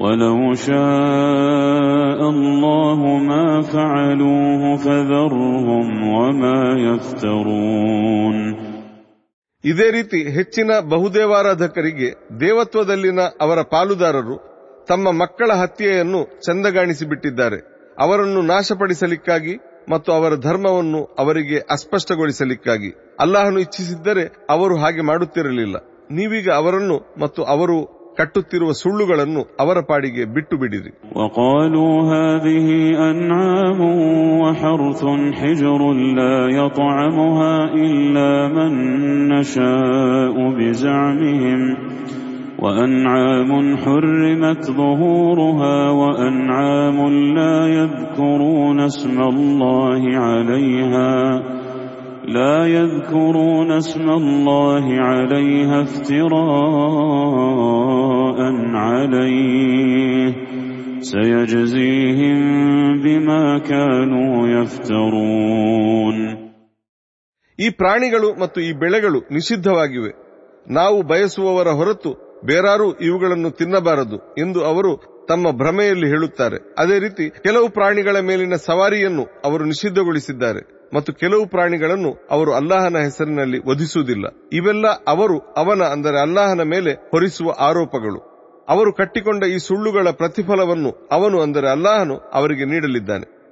ولو شاء الله ما فعلوه فذرهم وما يفترون ಇದೇ ರೀತಿ ಹೆಚ್ಚಿನ ಬಹುದೇವಾರಾಧಕರಿಗೆ ದೇವತ್ವದಲ್ಲಿನ ಅವರ ಪಾಲುದಾರರು ತಮ್ಮ ಮಕ್ಕಳ ಹತ್ಯೆಯನ್ನು ಚಂದಗಾಣಿಸಿಬಿಟ್ಟಿದ್ದಾರೆ ಅವರನ್ನು ನಾಶಪಡಿಸಲಿಕ್ಕಾಗಿ ಮತ್ತು ಅವರ ಧರ್ಮವನ್ನು ಅವರಿಗೆ ಅಸ್ಪಷ್ಟಗೊಳಿಸಲಿಕ್ಕಾಗಿ. ಅಲ್ಲಾಹನು ಇಚ್ಛಿಸಿದ್ದರೆ ಅವರು ಹಾಗೆ ಮಾಡುತ್ತಿರಲಿಲ್ಲ. ನೀವೀಗ ಅವರನ್ನು ಮತ್ತು ಅವರು ಕಟ್ಟುತ್ತಿರುವ ಸುಳ್ಳುಗಳನ್ನು ಅವರ ಪಾಡಿಗೆ ಬಿಟ್ಟು ಬಿಡಿರಿ ಇಲ್ಲ هذه أنعام وحرث حجر لا يطعمها إلا من نشاء بزعمهم وأنعام حرمت ظهورها وأنعام لا يذكرون اسم الله عليها لا يذكرون اسم الله عليها افتراء عليه سيجزيهم بما كانوا يفترون ಈ ಪ್ರಾಣಿಗಳು ಮತ್ತು ಈ ಬೆಳೆಗಳು ನಿಷಿದ್ಧವಾಗಿವೆ ನಾವು ಬಯಸುವವರ ಹೊರತು ಬೇರಾರೂ ಇವುಗಳನ್ನು ತಿನ್ನಬಾರದು ಎಂದು ಅವರು ತಮ್ಮ ಭ್ರಮೆಯಲ್ಲಿ ಹೇಳುತ್ತಾರೆ. ಅದೇ ರೀತಿ ಕೆಲವು ಪ್ರಾಣಿಗಳ ಮೇಲಿನ ಸವಾರಿಯನ್ನು ಅವರು ನಿಷಿದ್ಧಗೊಳಿಸಿದ್ದಾರೆ ಮತ್ತು ಕೆಲವು ಪ್ರಾಣಿಗಳನ್ನು ಅವರು ಅಲ್ಲಾಹನ ಹೆಸರಿನಲ್ಲಿ ವಧಿಸುವುದಿಲ್ಲ. ಇವೆಲ್ಲ ಅವರು ಅವನ ಅಂದರೆ ಅಲ್ಲಾಹನ ಮೇಲೆ ಹೊರಿಸುವ ಆರೋಪಗಳು. ಅವರು ಕಟ್ಟಿಕೊಂಡ ಈ ಸುಳ್ಳುಗಳ ಪ್ರತಿಫಲವನ್ನು ಅವನು ಅಂದರೆ ಅಲ್ಲಾಹನು ಅವರಿಗೆ ನೀಡಲಿದ್ದಾನೆ.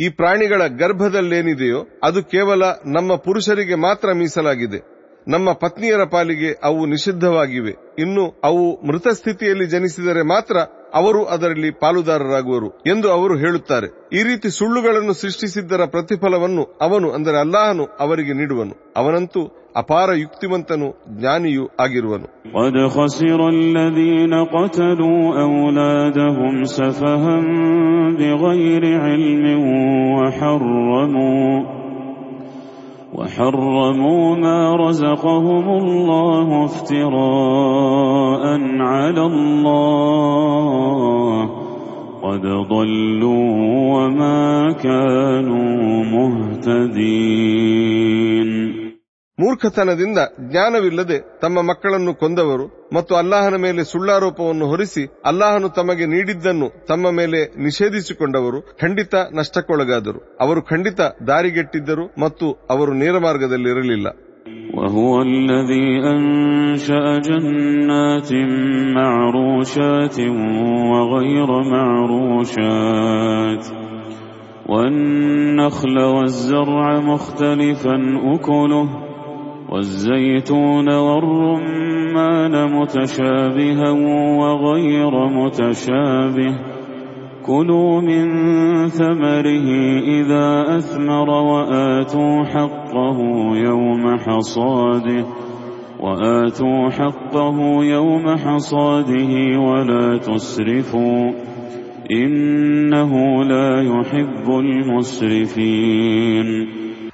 ಈ ಪ್ರಾಣಿಗಳ ಗರ್ಭದಲ್ಲೇನಿದೆಯೋ ಅದು ಕೇವಲ ನಮ್ಮ ಪುರುಷರಿಗೆ ಮಾತ್ರ ಮೀಸಲಾಗಿದೆ. ನಮ್ಮ ಪತ್ನಿಯರ ಪಾಲಿಗೆ ಅವು ನಿಷಿದ್ಧವಾಗಿವೆ. ಇನ್ನು ಅವು ಮೃತ ಸ್ಥಿತಿಯಲ್ಲಿ ಜನಿಸಿದರೆ ಮಾತ್ರ ಅವರು ಅದರಲ್ಲಿ ಪಾಲುದಾರರಾಗುವರು ಎಂದು ಅವರು ಹೇಳುತ್ತಾರೆ. ಈ ರೀತಿ ಸುಳ್ಳುಗಳನ್ನು ಸೃಷ್ಟಿಸಿದ್ದರ ಪ್ರತಿಫಲವನ್ನು ಅವನು, ಅಂದರೆ ಅಲ್ಲಾಹನು, ಅವರಿಗೆ ನೀಡುವನು. ಅವನಂತೂ ಅಪಾರ ಯುಕ್ತಿವಂತನು ಜ್ಞಾನಿಯೂ ಆಗಿರುವನು. وحرموا ما رزقهم الله افتراء على الله قد ضلوا وما كانوا مهتدين ಮೂರ್ಖತನದಿಂದ ಜ್ಞಾನವಿಲ್ಲದೆ ತಮ್ಮ ಮಕ್ಕಳನ್ನು ಕೊಂದವರು ಮತ್ತು ಅಲ್ಲಾಹನ ಮೇಲೆ ಸುಳ್ಳಾರೋಪವನ್ನು ಹೊರಿಸಿ ಅಲ್ಲಾಹನು ತಮಗೆ ನೀಡಿದ್ದನ್ನು ತಮ್ಮ ಮೇಲೆ ನಿಷೇಧಿಸಿಕೊಂಡವರು ಖಂಡಿತ ನಷ್ಟಕ್ಕೊಳಗಾದರು ಅವರು ಖಂಡಿತ ದಾರಿಗೆಟ್ಟಿದ್ದರು ಮತ್ತು ಅವರು ನೇರ ಮಾರ್ಗದಲ್ಲಿರಲಿಲ್ಲ وهو الذي أنشأ جنات معروشات وغير معروشات والنخل والزرع مختلفا أكله والزيتون والرمان متشابها وغير متشابه. كلوا من ثمره إذا أثمر وآتوا حقه يوم حصاده. وآتوا حقه يوم حصاده ولا تسرفوا. إنه لا يحب المسرفين.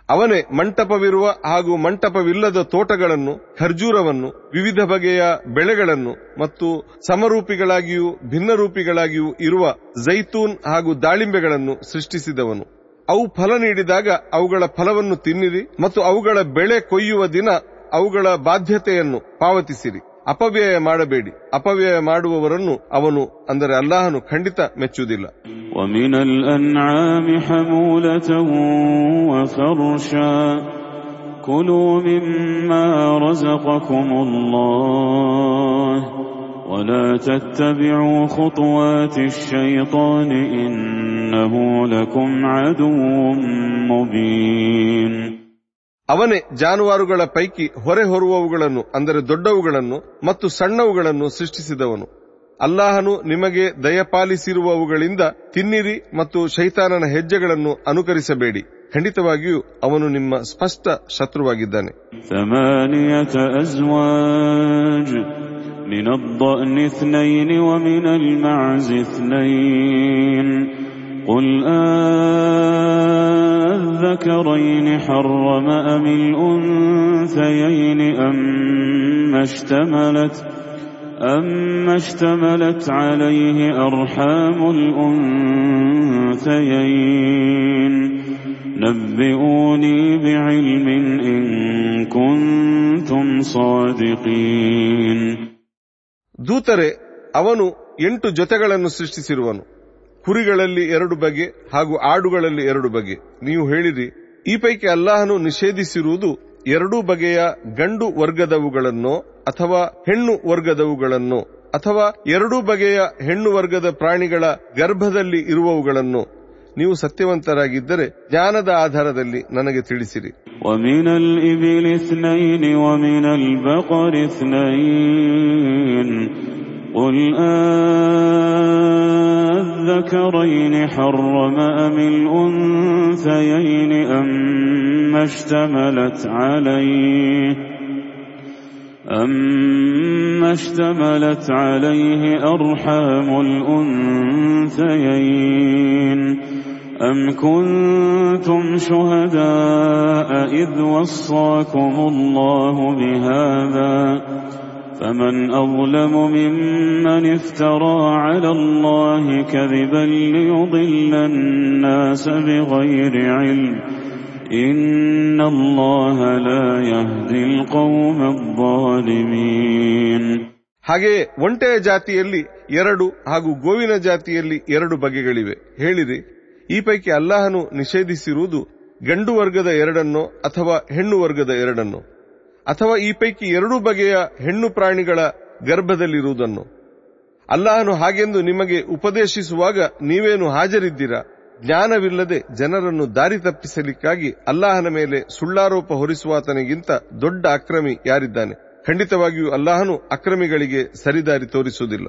ಅವನೇ ಮಂಟಪವಿರುವ ಹಾಗೂ ಮಂಟಪವಿಲ್ಲದ ತೋಟಗಳನ್ನು, ಖರ್ಜೂರವನ್ನು, ವಿವಿಧ ಬಗೆಯ ಬೆಳೆಗಳನ್ನು ಮತ್ತು ಸಮರೂಪಿಗಳಾಗಿಯೂ ಭಿನ್ನರೂಪಿಗಳಾಗಿಯೂ ಇರುವ ಜೈತೂನ್ ಹಾಗೂ ದಾಳಿಂಬೆಗಳನ್ನು ಸೃಷ್ಟಿಸಿದವನು. ಅವು ಫಲ ನೀಡಿದಾಗ ಅವುಗಳ ಫಲವನ್ನು ತಿನ್ನಿರಿ ಮತ್ತು ಅವುಗಳ ಬೆಳೆ ಕೊಯ್ಯುವ ದಿನ ಅವುಗಳ ಬಾಧ್ಯತೆಯನ್ನು ಪಾವತಿಸಿರಿ. ಅಪವ್ಯಯ ಮಾಡಬೇಡಿ ಅಪವ್ಯಯ ಮಾಡುವವರನ್ನು ಅವನು ಅಂದರೆ ಅಲ್ಲಾಹನು ಖಂಡಿತ ಮೆಚ್ಚುವುದಿಲ್ಲ ومن الأنعام حمولة وفرشا كلوا مما رزقكم الله ولا تتبعوا خطوات الشيطان إنه لكم عدو مبين ಅವನೇ ಜಾನುವಾರುಗಳ ಪೈಕಿ ಹೊರೆ ಹೊರುವವುಗಳನ್ನು ಅಂದರೆ ದೊಡ್ಡವುಗಳನ್ನು ಮತ್ತು ಸಣ್ಣವುಗಳನ್ನು ಸೃಷ್ಟಿಸಿದವನು ಅಲ್ಲಾಹನು ನಿಮಗೆ ದಯಪಾಲಿಸಿರುವವುಗಳಿಂದ ತಿನ್ನಿರಿ ಮತ್ತು ಶೈತಾನನ ಹೆಜ್ಜೆಗಳನ್ನು ಅನುಕರಿಸಬೇಡಿ ಖಂಡಿತವಾಗಿಯೂ ಅವನು ನಿಮ್ಮ ಸ್ಪಷ್ಟ ಶತ್ರುವಾಗಿದ್ದಾನೆ ثمانية أزواج من الضأن اثنين ومن المعز اثنين قل أذكرين حرم أم الأنثيين أما اشتملت أما اشتملت عليه أرحام الأنثيين نبئوني بعلم إن كنتم صادقين ದೂತರೆ ಅವನು ಎಂಟು ಜೊತೆಗಳನ್ನು ಸೃಷ್ಟಿಸಿರುವನು ಕುರಿಗಳಲ್ಲಿ ಎರಡು ಬಗೆ ಹಾಗೂ ಆಡುಗಳಲ್ಲಿ ಎರಡು ಬಗೆ ನೀವು ಹೇಳಿರಿ ಈ ಪೈಕಿ ಅಲ್ಲಾಹನು ನಿಷೇಧಿಸಿರುವುದು ಎರಡೂ ಬಗೆಯ ಗಂಡು ವರ್ಗದವುಗಳನ್ನೋ ಅಥವಾ ಹೆಣ್ಣು ವರ್ಗದವುಗಳನ್ನೋ ಅಥವಾ ಎರಡೂ ಬಗೆಯ ಹೆಣ್ಣು ವರ್ಗದ ಪ್ರಾಣಿಗಳ ಗರ್ಭದಲ್ಲಿ ಇರುವವುಗಳನ್ನು ನೀವು ಸತ್ಯವಂತರಾಗಿದ್ದರೆ ಜ್ಞಾನದ ಆಧಾರದಲ್ಲಿ ನನಗೆ ತಿಳಿಸಿರಿ ومن قل أذكرين حرم أم الأنثيين أما اشتملت عليه أما اشتملت عليه أرحام الأنثيين أم كنتم شهداء إذ وصاكم الله بهذا فمن أظلم ممن افترى على الله كذبا ليضل الناس بغير علم إن الله لا يهدي القوم الظالمين ಹಾಗೆಯೇ ಒಂಟೆಯ ಜಾತಿಯಲ್ಲಿ ಎರಡು ಹಾಗೂ ಗೋವಿನ ಜಾತಿಯಲ್ಲಿ ಎರಡು ಬಗೆಗಳಿವೆ ಹೇಳಿರಿ ಈ ಪೈಕಿ ಅಲ್ಲಾಹನು ನಿಷೇಧಿಸಿರುವುದು ಗಂಡು ವರ್ಗದ ಎರಡನ್ನೋ ಅಥವಾ ಹೆಣ್ಣು ವರ್ಗದ ಎರಡನ್ನೋ ಅಥವಾ ಈ ಪೈಕಿ ಎರಡೂ ಬಗೆಯ ಹೆಣ್ಣು ಪ್ರಾಣಿಗಳ ಗರ್ಭದಲ್ಲಿರುವುದನ್ನು. ಅಲ್ಲಾಹನು ಹಾಗೆಂದು ನಿಮಗೆ ಉಪದೇಶಿಸುವಾಗ ನೀವೇನು ಹಾಜರಿದ್ದೀರಾ? ಜ್ಞಾನವಿಲ್ಲದೆ ಜನರನ್ನು ದಾರಿ ತಪ್ಪಿಸಲಿಕ್ಕಾಗಿ ಅಲ್ಲಾಹನ ಮೇಲೆ ಸುಳ್ಳಾರೋಪ ಹೊರಿಸುವಾತನಿಗಿಂತ ದೊಡ್ಡ ಅಕ್ರಮಿ ಯಾರಿದ್ದಾನೆ? ಖಂಡಿತವಾಗಿಯೂ ಅಲ್ಲಾಹನು ಅಕ್ರಮಿಗಳಿಗೆ ಸರಿದಾರಿ ತೋರಿಸುವುದಿಲ್ಲ.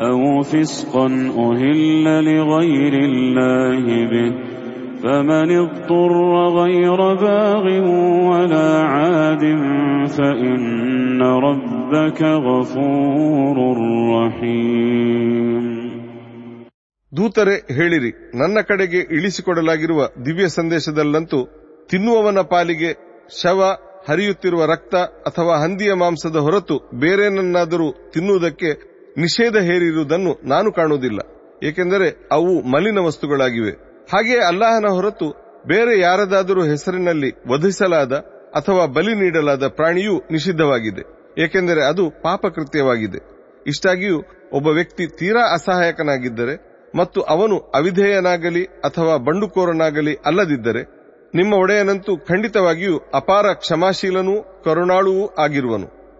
أو فسقا أهل لغير الله به فمن اضطر غير باغ ولا عاد فإن ربك غفور رحيم ದೂತರೆ ಹೇಳಿರಿ ನನ್ನ ಕಡೆಗೆ ಇಳಿಸಿಕೊಡಲಾಗಿರುವ ದಿವ್ಯ ಸಂದೇಶದಲ್ಲಂತೂ ತಿನ್ನುವವನ ಪಾಲಿಗೆ ಶವ ಹರಿಯುತ್ತಿರುವ ರಕ್ತ ಅಥವಾ ಹಂದಿಯ ಮಾಂಸದ ಹೊರತು ಬೇರೇನನ್ನಾದರೂ ತಿನ್ನುವುದಕ್ಕೆ ನಿಷೇಧ ಹೇರಿರುವುದನ್ನು ನಾನು ಕಾಣುವುದಿಲ್ಲ. ಏಕೆಂದರೆ ಅವು ಮಲಿನ ವಸ್ತುಗಳಾಗಿವೆ. ಹಾಗೆಯೇ ಅಲ್ಲಾಹನ ಹೊರತು ಬೇರೆ ಯಾರದಾದರೂ ಹೆಸರಿನಲ್ಲಿ ವಧಿಸಲಾದ ಅಥವಾ ಬಲಿ ನೀಡಲಾದ ಪ್ರಾಣಿಯೂ ನಿಷಿದ್ಧವಾಗಿದೆ. ಏಕೆಂದರೆ ಅದು ಪಾಪಕೃತ್ಯವಾಗಿದೆ. ಇಷ್ಟಾಗಿಯೂ ಒಬ್ಬ ವ್ಯಕ್ತಿ ತೀರಾ ಅಸಹಾಯಕನಾಗಿದ್ದರೆ ಮತ್ತು ಅವನು ಅವಿಧೇಯನಾಗಲಿ ಅಥವಾ ಬಂಡುಕೋರನಾಗಲಿ ಅಲ್ಲದಿದ್ದರೆ ನಿಮ್ಮ ಒಡೆಯನಂತೂ ಖಂಡಿತವಾಗಿಯೂ ಅಪಾರ ಕ್ಷಮಾಶೀಲನೂ ಕರುಣಾಳುವೂ ಆಗಿರುವನು.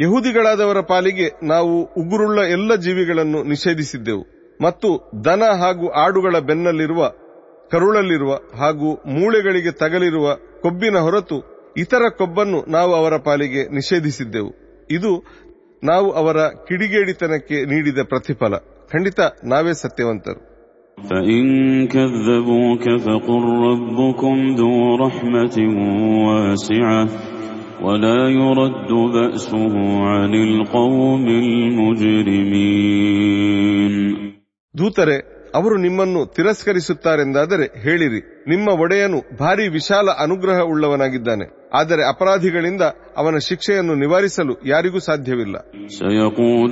ಯಹೂದಿಗಳಾದವರ ಪಾಲಿಗೆ ನಾವು ಉಗುರುಳ್ಳ ಎಲ್ಲ ಜೀವಿಗಳನ್ನು ನಿಷೇಧಿಸಿದ್ದೆವು ಮತ್ತು ದನ ಹಾಗೂ ಆಡುಗಳ ಬೆನ್ನಲ್ಲಿರುವ, ಕರುಳಲ್ಲಿರುವ ಹಾಗೂ ಮೂಳೆಗಳಿಗೆ ತಗಲಿರುವ ಕೊಬ್ಬಿನ ಹೊರತು ಇತರ ಕೊಬ್ಬನ್ನು ನಾವು ಅವರ ಪಾಲಿಗೆ ನಿಷೇಧಿಸಿದ್ದೆವು. ಇದು ನಾವು ಅವರ ಕಿಡಿಗೇಡಿತನಕ್ಕೆ ನೀಡಿದ ಪ್ರತಿಫಲ. ಖಂಡಿತ ನಾವೇ ಸತ್ಯವಂತರು. فإن كذبوك فقل ربكم ذو رحمة واسعة ولا يرد بأسه عن القوم المجرمين ದೂತರೆ ಅವರು ನಿಮ್ಮನ್ನು ತಿರಸ್ಕರಿಸುತ್ತಾರೆಂದಾದರೆ ಹೇಳಿರಿ ನಿಮ್ಮ ಒಡೆಯನು ಭಾರಿ ವಿಶಾಲ ಅನುಗ್ರಹ ಉಳ್ಳವನಾಗಿದ್ದಾನೆ ಆದರೆ ಅಪರಾಧಿಗಳಿಂದ ಅವನ ಶಿಕ್ಷೆಯನ್ನು ನಿವಾರಿಸಲು ಯಾರಿಗೂ ಸಾಧ್ಯವಿಲ್ಲ سيقول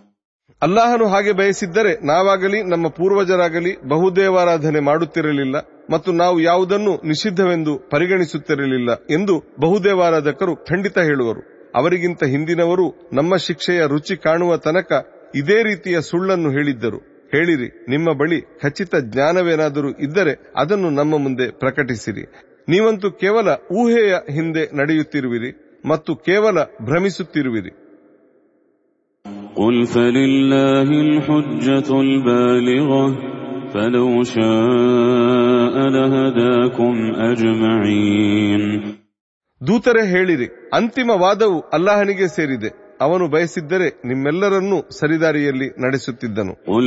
ಅಲ್ಲಾಹನು ಹಾಗೆ ಬಯಸಿದ್ದರೆ ನಾವಾಗಲಿ, ನಮ್ಮ ಪೂರ್ವಜರಾಗಲಿ ಬಹುದೇವಾರಾಧನೆ ಮಾಡುತ್ತಿರಲಿಲ್ಲ ಮತ್ತು ನಾವು ಯಾವುದನ್ನು ನಿಷಿದ್ಧವೆಂದು ಪರಿಗಣಿಸುತ್ತಿರಲಿಲ್ಲ ಎಂದು ಬಹುದೇವಾರಾಧಕರು ಖಂಡಿತ ಹೇಳುವರು. ಅವರಿಗಿಂತ ಹಿಂದಿನವರು ನಮ್ಮ ಶಿಕ್ಷೆಯ ರುಚಿ ಕಾಣುವ ತನಕ ಇದೇ ರೀತಿಯ ಸುಳ್ಳನ್ನು ಹೇಳಿದ್ದರು. ಹೇಳಿರಿ, ನಿಮ್ಮ ಬಳಿ ಖಚಿತ ಜ್ಞಾನವೇನಾದರೂ ಇದ್ದರೆ ಅದನ್ನು ನಮ್ಮ ಮುಂದೆ ಪ್ರಕಟಿಸಿರಿ. ನೀವಂತೂ ಕೇವಲ ಊಹೆಯ ಹಿಂದೆ ನಡೆಯುತ್ತಿರುವಿರಿ ಮತ್ತು ಕೇವಲ ಭ್ರಮಿಸುತ್ತಿರುವಿರಿ. قل فلله الحجة البالغة فلو شاء لهداكم أجمعين ದೂತರೆ ಹೇಳಿರಿ ಅಂತಿಮ ವಾದವು ಅಲ್ಲಾಹನಿಗೆ ಸೇರಿದೆ ಅವನು ಬಯಸಿದ್ದರೆ ನಿಮ್ಮೆಲ್ಲರನ್ನೂ ಸರಿದಾರಿಯಲ್ಲಿ ನಡೆಸುತ್ತಿದ್ದನು قل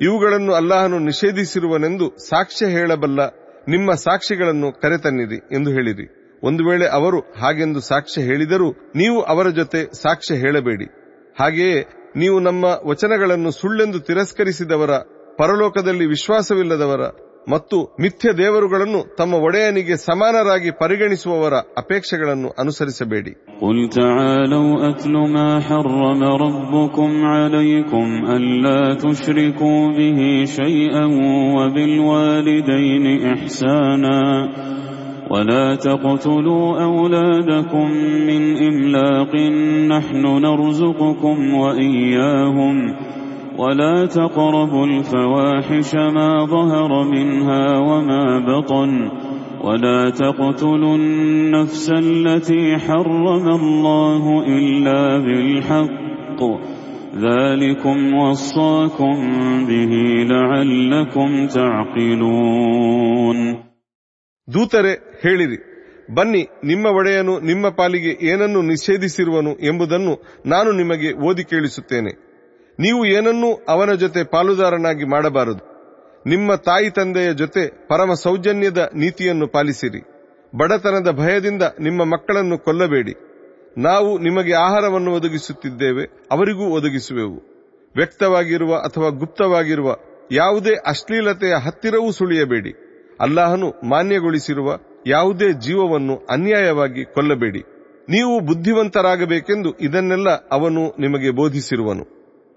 ಇವುಗಳನ್ನು ಅಲ್ಲಾಹನು ನಿಷೇಧಿಸಿರುವನೆಂದು ಸಾಕ್ಷ್ಯ ಹೇಳಬಲ್ಲ ನಿಮ್ಮ ಸಾಕ್ಷಿಗಳನ್ನು ಕರೆತನ್ನಿರಿ ಎಂದು ಹೇಳಿರಿ. ಒಂದು ವೇಳೆ ಅವರು ಹಾಗೆಂದು ಸಾಕ್ಷ್ಯ ಹೇಳಿದರೂ ನೀವು ಅವರ ಜೊತೆ ಸಾಕ್ಷ್ಯ ಹೇಳಬೇಡಿ. ಹಾಗೆಯೇ ನೀವು ನಮ್ಮ ವಚನಗಳನ್ನು ಸುಳ್ಳೆಂದು ತಿರಸ್ಕರಿಸಿದವರ, ಪರಲೋಕದಲ್ಲಿ ವಿಶ್ವಾಸವಿಲ್ಲದವರ ಮತ್ತು ಮಿಥ್ಯ ದೇವರುಗಳನ್ನು ತಮ್ಮ ಒಡೆಯನಿಗೆ ಸಮಾನರಾಗಿ ಪರಿಗಣಿಸುವವರ ಅಪೇಕ್ಷೆಗಳನ್ನು ಅನುಸರಿಸಬೇಡಿ قل تعالوا أتل ما حرم ربكم عليكم ألا تشركوا به شيئا وبالوالدين إحسانا ولا تقتلوا أولادكم من إملاق نحن نرزقكم وإياهم ولا تقربوا الفواحش ما ظهر منها وما بطن ولا تقتلوا النفس التي حرم الله إلا بالحق ذلكم وصاكم به لعلكم تعقلون ದೂತರೆ ಹೇಳಿರಿ ಬನ್ನಿ ನಿಮ್ಮ ಒಡೆಯನು ನಿಮ್ಮ ಪಾಲಿಗೆ ಏನನ್ನು ನಿಷೇಧಿಸಿರುವನು ಎಂಬುದನ್ನು ನಾನು ನಿಮಗೆ ಓದಿ ಕೇಳಿಸುತ್ತೇನೆ ನೀವು ಏನನ್ನೂ ಅವನ ಜೊತೆ ಪಾಲುದಾರನಾಗಿ ಮಾಡಬಾರದು. ನಿಮ್ಮ ತಾಯಿ ತಂದೆಯ ಜೊತೆ ಪರಮ ಸೌಜನ್ಯದ ನೀತಿಯನ್ನು ಪಾಲಿಸಿರಿ. ಬಡತನದ ಭಯದಿಂದ ನಿಮ್ಮ ಮಕ್ಕಳನ್ನು ಕೊಲ್ಲಬೇಡಿ. ನಾವು ನಿಮಗೆ ಆಹಾರವನ್ನು ಒದಗಿಸುತ್ತಿದ್ದೇವೆ, ಅವರಿಗೂ ಒದಗಿಸುವೆವು. ವ್ಯಕ್ತವಾಗಿರುವ ಅಥವಾ ಗುಪ್ತವಾಗಿರುವ ಯಾವುದೇ ಅಶ್ಲೀಲತೆಯ ಹತ್ತಿರವೂ ಸುಳಿಯಬೇಡಿ. ಅಲ್ಲಾಹನು ಮಾನ್ಯಗೊಳಿಸಿರುವ ಯಾವುದೇ ಜೀವವನ್ನು ಅನ್ಯಾಯವಾಗಿ ಕೊಲ್ಲಬೇಡಿ. ನೀವು ಬುದ್ಧಿವಂತರಾಗಬೇಕೆಂದು ಇದನ್ನೆಲ್ಲ ಅವನು ನಿಮಗೆ ಬೋಧಿಸಿರುವನು.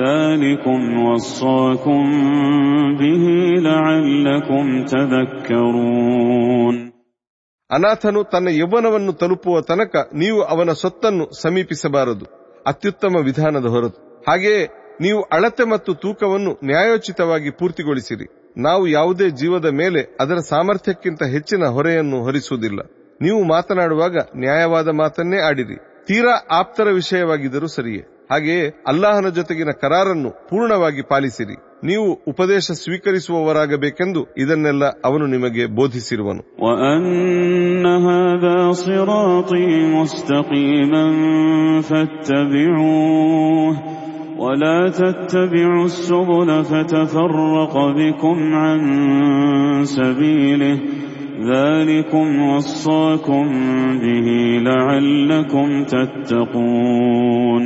ذلكم وصاكم به لعلكم تذكرون ಅನಾಥನು ತನ್ನ ಯೌವನವನ್ನು ತಲುಪುವ ತನಕ ನೀವು ಅವನ ಸೊತ್ತನ್ನು ಸಮೀಪಿಸಬಾರದು ಅತ್ಯುತ್ತಮ ವಿಧಾನದ ಹೊರತು ಹಾಗೆಯೇ ನೀವು ಅಳತೆ ಮತ್ತು ತೂಕವನ್ನು ನ್ಯಾಯೋಚಿತವಾಗಿ ಪೂರ್ತಿಗೊಳಿಸಿರಿ ನಾವು ಯಾವುದೇ ಜೀವದ ಮೇಲೆ ಅದರ ಸಾಮರ್ಥ್ಯಕ್ಕಿಂತ ಹೆಚ್ಚಿನ ಹೊರೆಯನ್ನು ಹೊರಿಸುವುದಿಲ್ಲ ನೀವು ಮಾತನಾಡುವಾಗ ನ್ಯಾಯವಾದ ಮಾತನ್ನೇ ಆಡಿರಿ ತೀರಾ ಆಪ್ತರ ವಿಷಯವಾಗಿದ್ದರೂ ಸರಿಯೇ ಹಾಗೆಯೇ ಅಲ್ಲಾಹನ ಜೊತೆಗಿನ ಕರಾರನ್ನು ಪೂರ್ಣವಾಗಿ ಪಾಲಿಸಿರಿ ನೀವು ಉಪದೇಶ ಸ್ವೀಕರಿಸುವವರಾಗಬೇಕೆಂದು ಇದನ್ನೆಲ್ಲ ಅವನು ನಿಮಗೆ ಬೋಧಿಸಿರುವನು وأن هذا صراطي مستقيما فاتبعوه ولا تتبعوا السبل فتفرق بكم عن سبيله ذلكم وصاكم به لعلكم تتقون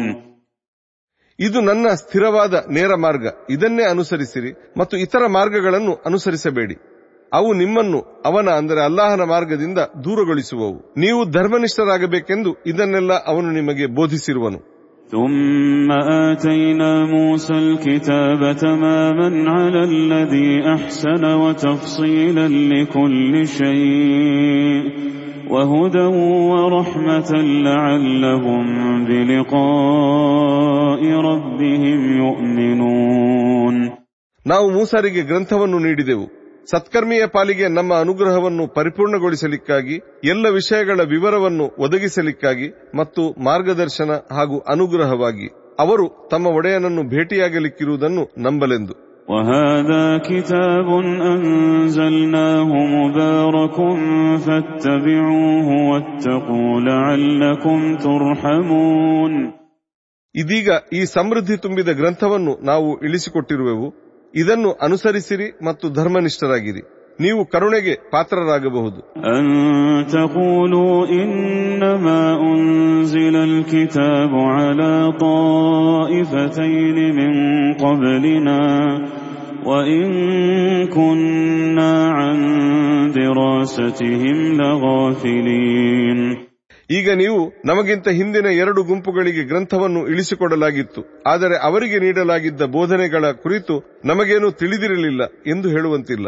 ಇದು ನನ್ನ ಸ್ಥಿರವಾದ ನೇರ ಮಾರ್ಗ ಇದನ್ನೇ ಅನುಸರಿಸಿರಿ ಮತ್ತು ಇತರ ಮಾರ್ಗಗಳನ್ನು ಅನುಸರಿಸಬೇಡಿ ಅವು ನಿಮ್ಮನ್ನು ಅವನ ಅಂದರೆ ಅಲ್ಲಾಹನ ಮಾರ್ಗದಿಂದ ದೂರಗೊಳಿಸುವವು ನೀವು ಧರ್ಮನಿಷ್ಠರಾಗಬೇಕೆಂದು ಇದನ್ನೆಲ್ಲ ಅವನು ನಿಮಗೆ ಬೋಧಿಸಿರುವನು ثم آتينا موسى الكتاب تماما على الذي أحسن وتفصيلا لكل شيء وهدى ورحمة لعلهم بلقاء ربهم يؤمنون ನಾವು ಮೂಸರಿಗೆ ಗ್ರಂಥವನ್ನು ನೀಡಿದೆವು ಸತ್ಕರ್ಮಿಯ ಪಾಲಿಗೆ ನಮ್ಮ ಅನುಗ್ರಹವನ್ನು ಪರಿಪೂರ್ಣಗೊಳಿಸಲಿಕ್ಕಾಗಿ ಎಲ್ಲ ವಿಷಯಗಳ ವಿವರವನ್ನು ಒದಗಿಸಲಿಕ್ಕಾಗಿ ಮತ್ತು ಮಾರ್ಗದರ್ಶನ ಹಾಗೂ ಅನುಗ್ರಹವಾಗಿ ಅವರು ತಮ್ಮ ಒಡೆಯನನ್ನು ಭೇಟಿಯಾಗಲಿಕ್ಕಿರುವುದನ್ನು ನಂಬಲೆಂದು وهذا كتاب أنزلناه مبارك فاتبعوه واتقوا لعلكم ترحمون ಇದೀಗ ಈ ಸಮೃದ್ಧಿ ತುಂಬಿದ ಗ್ರಂಥವನ್ನು ನಾವು ಇಳಿಸಿಕೊಟ್ಟಿರುವೆವು ಇದನ್ನು ಅನುಸರಿಸಿರಿ ಮತ್ತು ಧರ್ಮನಿಷ್ಠರಾಗಿರಿ ನೀವು ಕರುಣೆಗೆ ಪಾತ್ರರಾಗಬಹುದು. ಈಗ ನೀವು ನಮಗಿಂತ ಹಿಂದಿನ ಎರಡು ಗುಂಪುಗಳಿಗೆ ಗ್ರಂಥವನ್ನು ಇಳಿಸಿಕೊಡಲಾಗಿತ್ತು. ಆದರೆ ಅವರಿಗೆ ನೀಡಲಾಗಿದ್ದ ಬೋಧನೆಗಳ ಕುರಿತು ನಮಗೇನೂ ತಿಳಿದಿರಲಿಲ್ಲ ಎಂದು ಹೇಳುವಂತಿಲ್ಲ.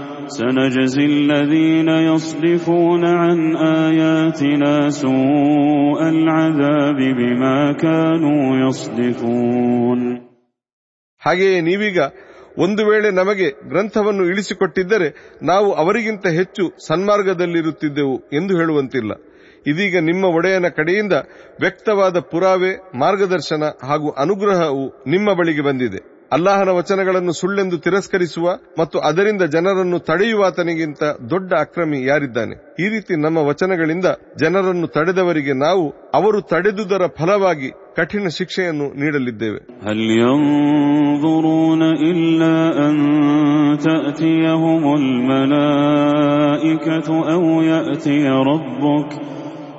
سنجزي الذين يصدفون عن آياتنا سوء العذاب بما كانوا يصدفون ಹಾಗೆಯೇ ನೀವೀಗ ಒಂದು ವೇಳೆ ನಮಗೆ ಗ್ರಂಥವನ್ನು ಇಳಿಸಿಕೊಟ್ಟಿದ್ದರೆ ನಾವು ಅವರಿಗಿಂತ ಹೆಚ್ಚು ಸನ್ಮಾರ್ಗದಲ್ಲಿರುತ್ತಿದ್ದೆವು ಎಂದು ಹೇಳುವಂತಿಲ್ಲ ಇದೀಗ ನಿಮ್ಮ ಒಡೆಯನ ಕಡೆಯಿಂದ ವ್ಯಕ್ತವಾದ ಪುರಾವೆ ಮಾರ್ಗದರ್ಶನ ಹಾಗೂ ಅನುಗ್ರಹವು ನಿಮ್ಮ ಬಳಿಗೆ ಬಂದಿದೆ ಅಲ್ಲಾಹನ ವಚನಗಳನ್ನು ಸುಳ್ಳೆಂದು ತಿರಸ್ಕರಿಸುವ ಮತ್ತು ಅದರಿಂದ ಜನರನ್ನು ತಡೆಯುವಾತನಿಗಿಂತ ದೊಡ್ಡ ಅಕ್ರಮಿ ಯಾರಿದ್ದಾನೆ ಈ ರೀತಿ ನಮ್ಮ ವಚನಗಳಿಂದ ಜನರನ್ನು ತಡೆದವರಿಗೆ ನಾವು ಅವರು ತಡೆದುದರ ಫಲವಾಗಿ ಕಠಿಣ ಶಿಕ್ಷೆಯನ್ನು ನೀಡಲಿದ್ದೇವೆ هل ينظرون إلا أن تأتيهم الملائكة أو يأتي ربك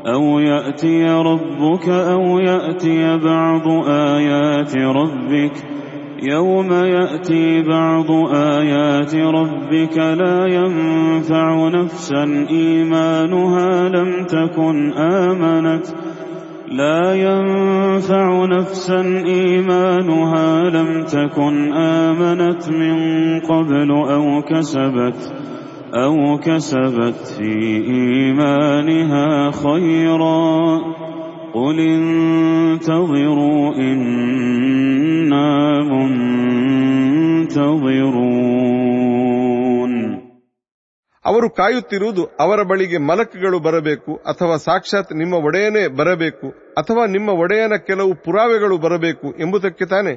أو يأتي ربك أو يأتي بعض آيات ربك يوم يأتي بعض آيات ربك لا ينفع نفسا إيمانها لم تكن آمنت لا ينفع نفسا إيمانها لم تكن آمنت من قبل أو كسبت أو كسبت في إيمانها خيرا قل انتظروا إنا منتظرون ಅವರು ಕಾಯುತ್ತಿರುವುದು ಅವರ ಬಳಿಗೆ ಮಲಕಗಳು ಬರಬೇಕು ಅಥವಾ ಸಾಕ್ಷಾತ್ ನಿಮ್ಮ ಒಡೆಯನೇ ಬರಬೇಕು ಅಥವಾ ನಿಮ್ಮ ಒಡೆಯನ ಕೆಲವು ಪುರಾವೆಗಳು ಬರಬೇಕು ಎಂಬುದಕ್ಕೆ ತಾನೆ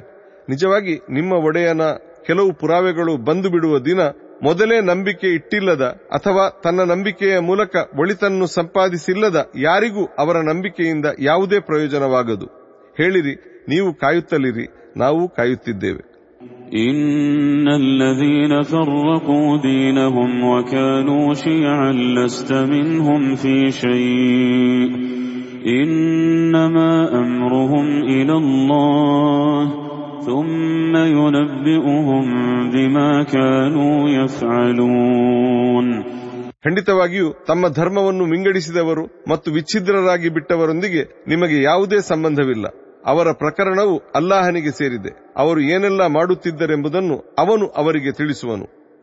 ನಿಜವಾಗಿ ನಿಮ್ಮ ಒಡೆಯನ ಕೆಲವು ಪುರಾವೆಗಳು ಬಂದು ಬಿಡುವ ದಿನ ಮೊದಲೇ ನಂಬಿಕೆ ಇಟ್ಟಿಲ್ಲದ ಅಥವಾ ತನ್ನ ನಂಬಿಕೆಯ ಮೂಲಕ ಒಳಿತನ್ನು ಸಂಪಾದಿಸಿಲ್ಲದ ಯಾರಿಗೂ ಅವರ ನಂಬಿಕೆಯಿಂದ ಯಾವುದೇ ಪ್ರಯೋಜನವಾಗದು ಹೇಳಿರಿ ನೀವು ಕಾಯುತ್ತಲಿರಿ ನಾವು ಕಾಯುತ್ತಿದ್ದೇವೆ إن الذين فرقوا دينهم وكانوا شيعا لست منهم في شيء إنما أمرهم إلى الله ثم ينبئهم بما كانوا يفعلون ಖಂಡಿತವಾಗಿಯೂ ತಮ್ಮ ಧರ್ಮವನ್ನು ವಿಂಗಡಿಸಿದವರು ಮತ್ತು ವಿಚ್ಛಿದ್ರರಾಗಿ ಬಿಟ್ಟವರೊಂದಿಗೆ ನಿಮಗೆ ಯಾವುದೇ ಸಂಬಂಧವಿಲ್ಲ ಅವರ ಪ್ರಕರಣವು ಅಲ್ಲಾಹನಿಗೆ ಸೇರಿದೆ ಅವರು ಏನೆಲ್ಲ ಮಾಡುತ್ತಿದ್ದರೆಂಬುದನ್ನು ಅವನು ಅವರಿಗೆ ತಿಳಿಸುವನು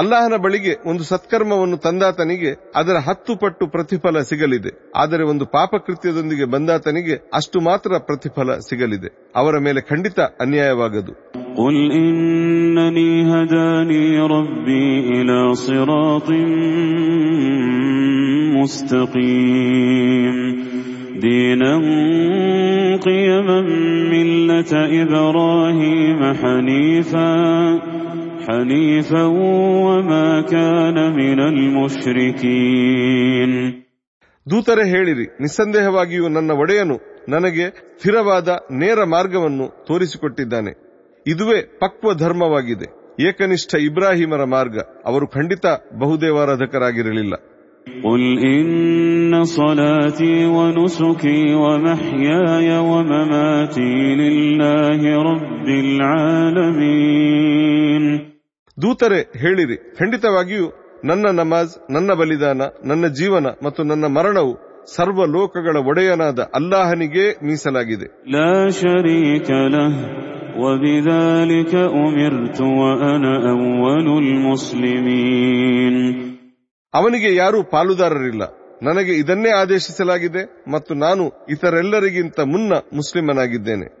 ಅಲ್ಲಾಹನ ಬಳಿಗೆ ಒಂದು ಸತ್ಕರ್ಮವನ್ನು ತಂದಾತನಿಗೆ ಅದರ ಹತ್ತು ಪಟ್ಟು ಪ್ರತಿಫಲ ಸಿಗಲಿದೆ ಆದರೆ ಒಂದು ಪಾಪಕೃತ್ಯದೊಂದಿಗೆ ಬಂದಾತನಿಗೆ ಅಷ್ಟು ಮಾತ್ರ ಪ್ರತಿಫಲ ಸಿಗಲಿದೆ ಅವರ ಮೇಲೆ ಖಂಡಿತ ಅನ್ಯಾಯವಾಗದು قل إنني هداني ربي إلى صراط مستقيم دينا قيما ملة إبراهيم حنيفا حنيفا وما كان من المشركين ದೂತರೆ ಹೇಳಿರಿ ನಿಸ್ಸಂದೇಹವಾಗಿಯೂ ನನ್ನ ಒಡೆಯನು ನನಗೆ ಸ್ಥಿರವಾದ ನೇರ ಮಾರ್ಗವನ್ನು ತೋರಿಸಿಕೊಟ್ಟಿದ್ದಾನೆ ಇದುವೇ ಪಕ್ವ ಧರ್ಮವಾಗಿದೆ ಏಕನಿಷ್ಠ ಇಬ್ರಾಹಿಮರ ಮಾರ್ಗ ಅವರು ಖಂಡಿತ ಬಹುದೇವಾರಾಧಕರಾಗಿರಲಿಲ್ಲ قل إن صلاتي ونسكي ومحياي ومماتي لله رب العالمين ದೂತರೆ ಹೇಳಿರಿ. ಖಂಡಿತವಾಗಿಯೂ ನನ್ನ ನಮಾಜ್ ನನ್ನ ಬಲಿದಾನ ನನ್ನ ಜೀವನ ಮತ್ತು ನನ್ನ ಮರಣವು ಸರ್ವ ಲೋಕಗಳ ಒಡೆಯನಾದ ಅಲ್ಲಾಹನಿಗೆ ಮೀಸಲಾಗಿದೆ. ಅವನಿಗೆ ಯಾರೂ ಪಾಲುದಾರರಿಲ್ಲ. ನನಗೆ ಇದನ್ನೇ ಆದೇಶಿಸಲಾಗಿದೆ ಮತ್ತು ನಾನು ಇತರೆಲ್ಲರಿಗಿಂತ ಮುನ್ನ ಮುಸ್ಲಿಮನಾಗಿದ್ದೇನೆ.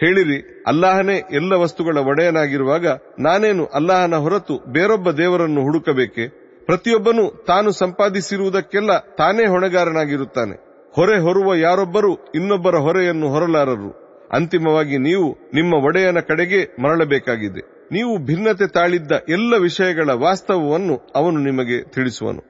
ಹೇಳಿರಿ, ಅಲ್ಲಾಹನೇ ಎಲ್ಲ ವಸ್ತುಗಳ ಒಡೆಯನಾಗಿರುವಾಗ ನಾನೇನು ಅಲ್ಲಾಹನ ಹೊರತು ಬೇರೊಬ್ಬ ದೇವರನ್ನು ಹುಡುಕಬೇಕೆ? ಪ್ರತಿಯೊಬ್ಬನು ತಾನು ಸಂಪಾದಿಸಿರುವುದಕ್ಕೆಲ್ಲ ತಾನೇ ಹೊಣೆಗಾರನಾಗಿರುತ್ತಾನೆ. ಹೊರೆ ಹೊರುವ ಯಾರೊಬ್ಬರು ಇನ್ನೊಬ್ಬರ ಹೊರೆಯನ್ನು ಹೊರಲಾರರು. ಅಂತಿಮವಾಗಿ ನೀವು ನಿಮ್ಮ ಒಡೆಯನ ಕಡೆಗೆ ಮರಳಬೇಕಾಗಿದೆ. ನೀವು ಭಿನ್ನತೆ ತಾಳಿದ್ದ ಎಲ್ಲ ವಿಷಯಗಳ ವಾಸ್ತವವನ್ನು ಅವನು ನಿಮಗೆ ತಿಳಿಸುವನು.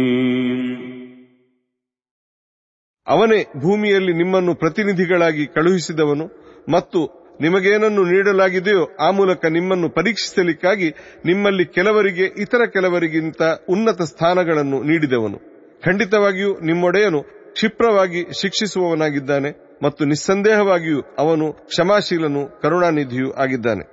ಅವನೇ ಭೂಮಿಯಲ್ಲಿ ನಿಮ್ಮನ್ನು ಪ್ರತಿನಿಧಿಗಳಾಗಿ ಕಳುಹಿಸಿದವನು ಮತ್ತು ನಿಮಗೇನನ್ನು ನೀಡಲಾಗಿದೆಯೋ ಆ ಮೂಲಕ ನಿಮ್ಮನ್ನು ಪರೀಕ್ಷಿಸಲಿಕ್ಕಾಗಿ ನಿಮ್ಮಲ್ಲಿ ಕೆಲವರಿಗೆ, ಇತರ ಕೆಲವರಿಗಿಂತ ಉನ್ನತ ಸ್ಥಾನಗಳನ್ನು ನೀಡಿದವನು. ಖಂಡಿತವಾಗಿಯೂ ನಿಮ್ಮೊಡೆಯನು ಕ್ಷಿಪ್ರವಾಗಿ ಶಿಕ್ಷಿಸುವವನಾಗಿದ್ದಾನೆ ಮತ್ತು ನಿಸ್ಸಂದೇಹವಾಗಿಯೂ ಅವನು ಕ್ಷಮಾಶೀಲನು, ಕರುಣಾನಿಧಿಯೂ ಆಗಿದ್ದಾನೆ.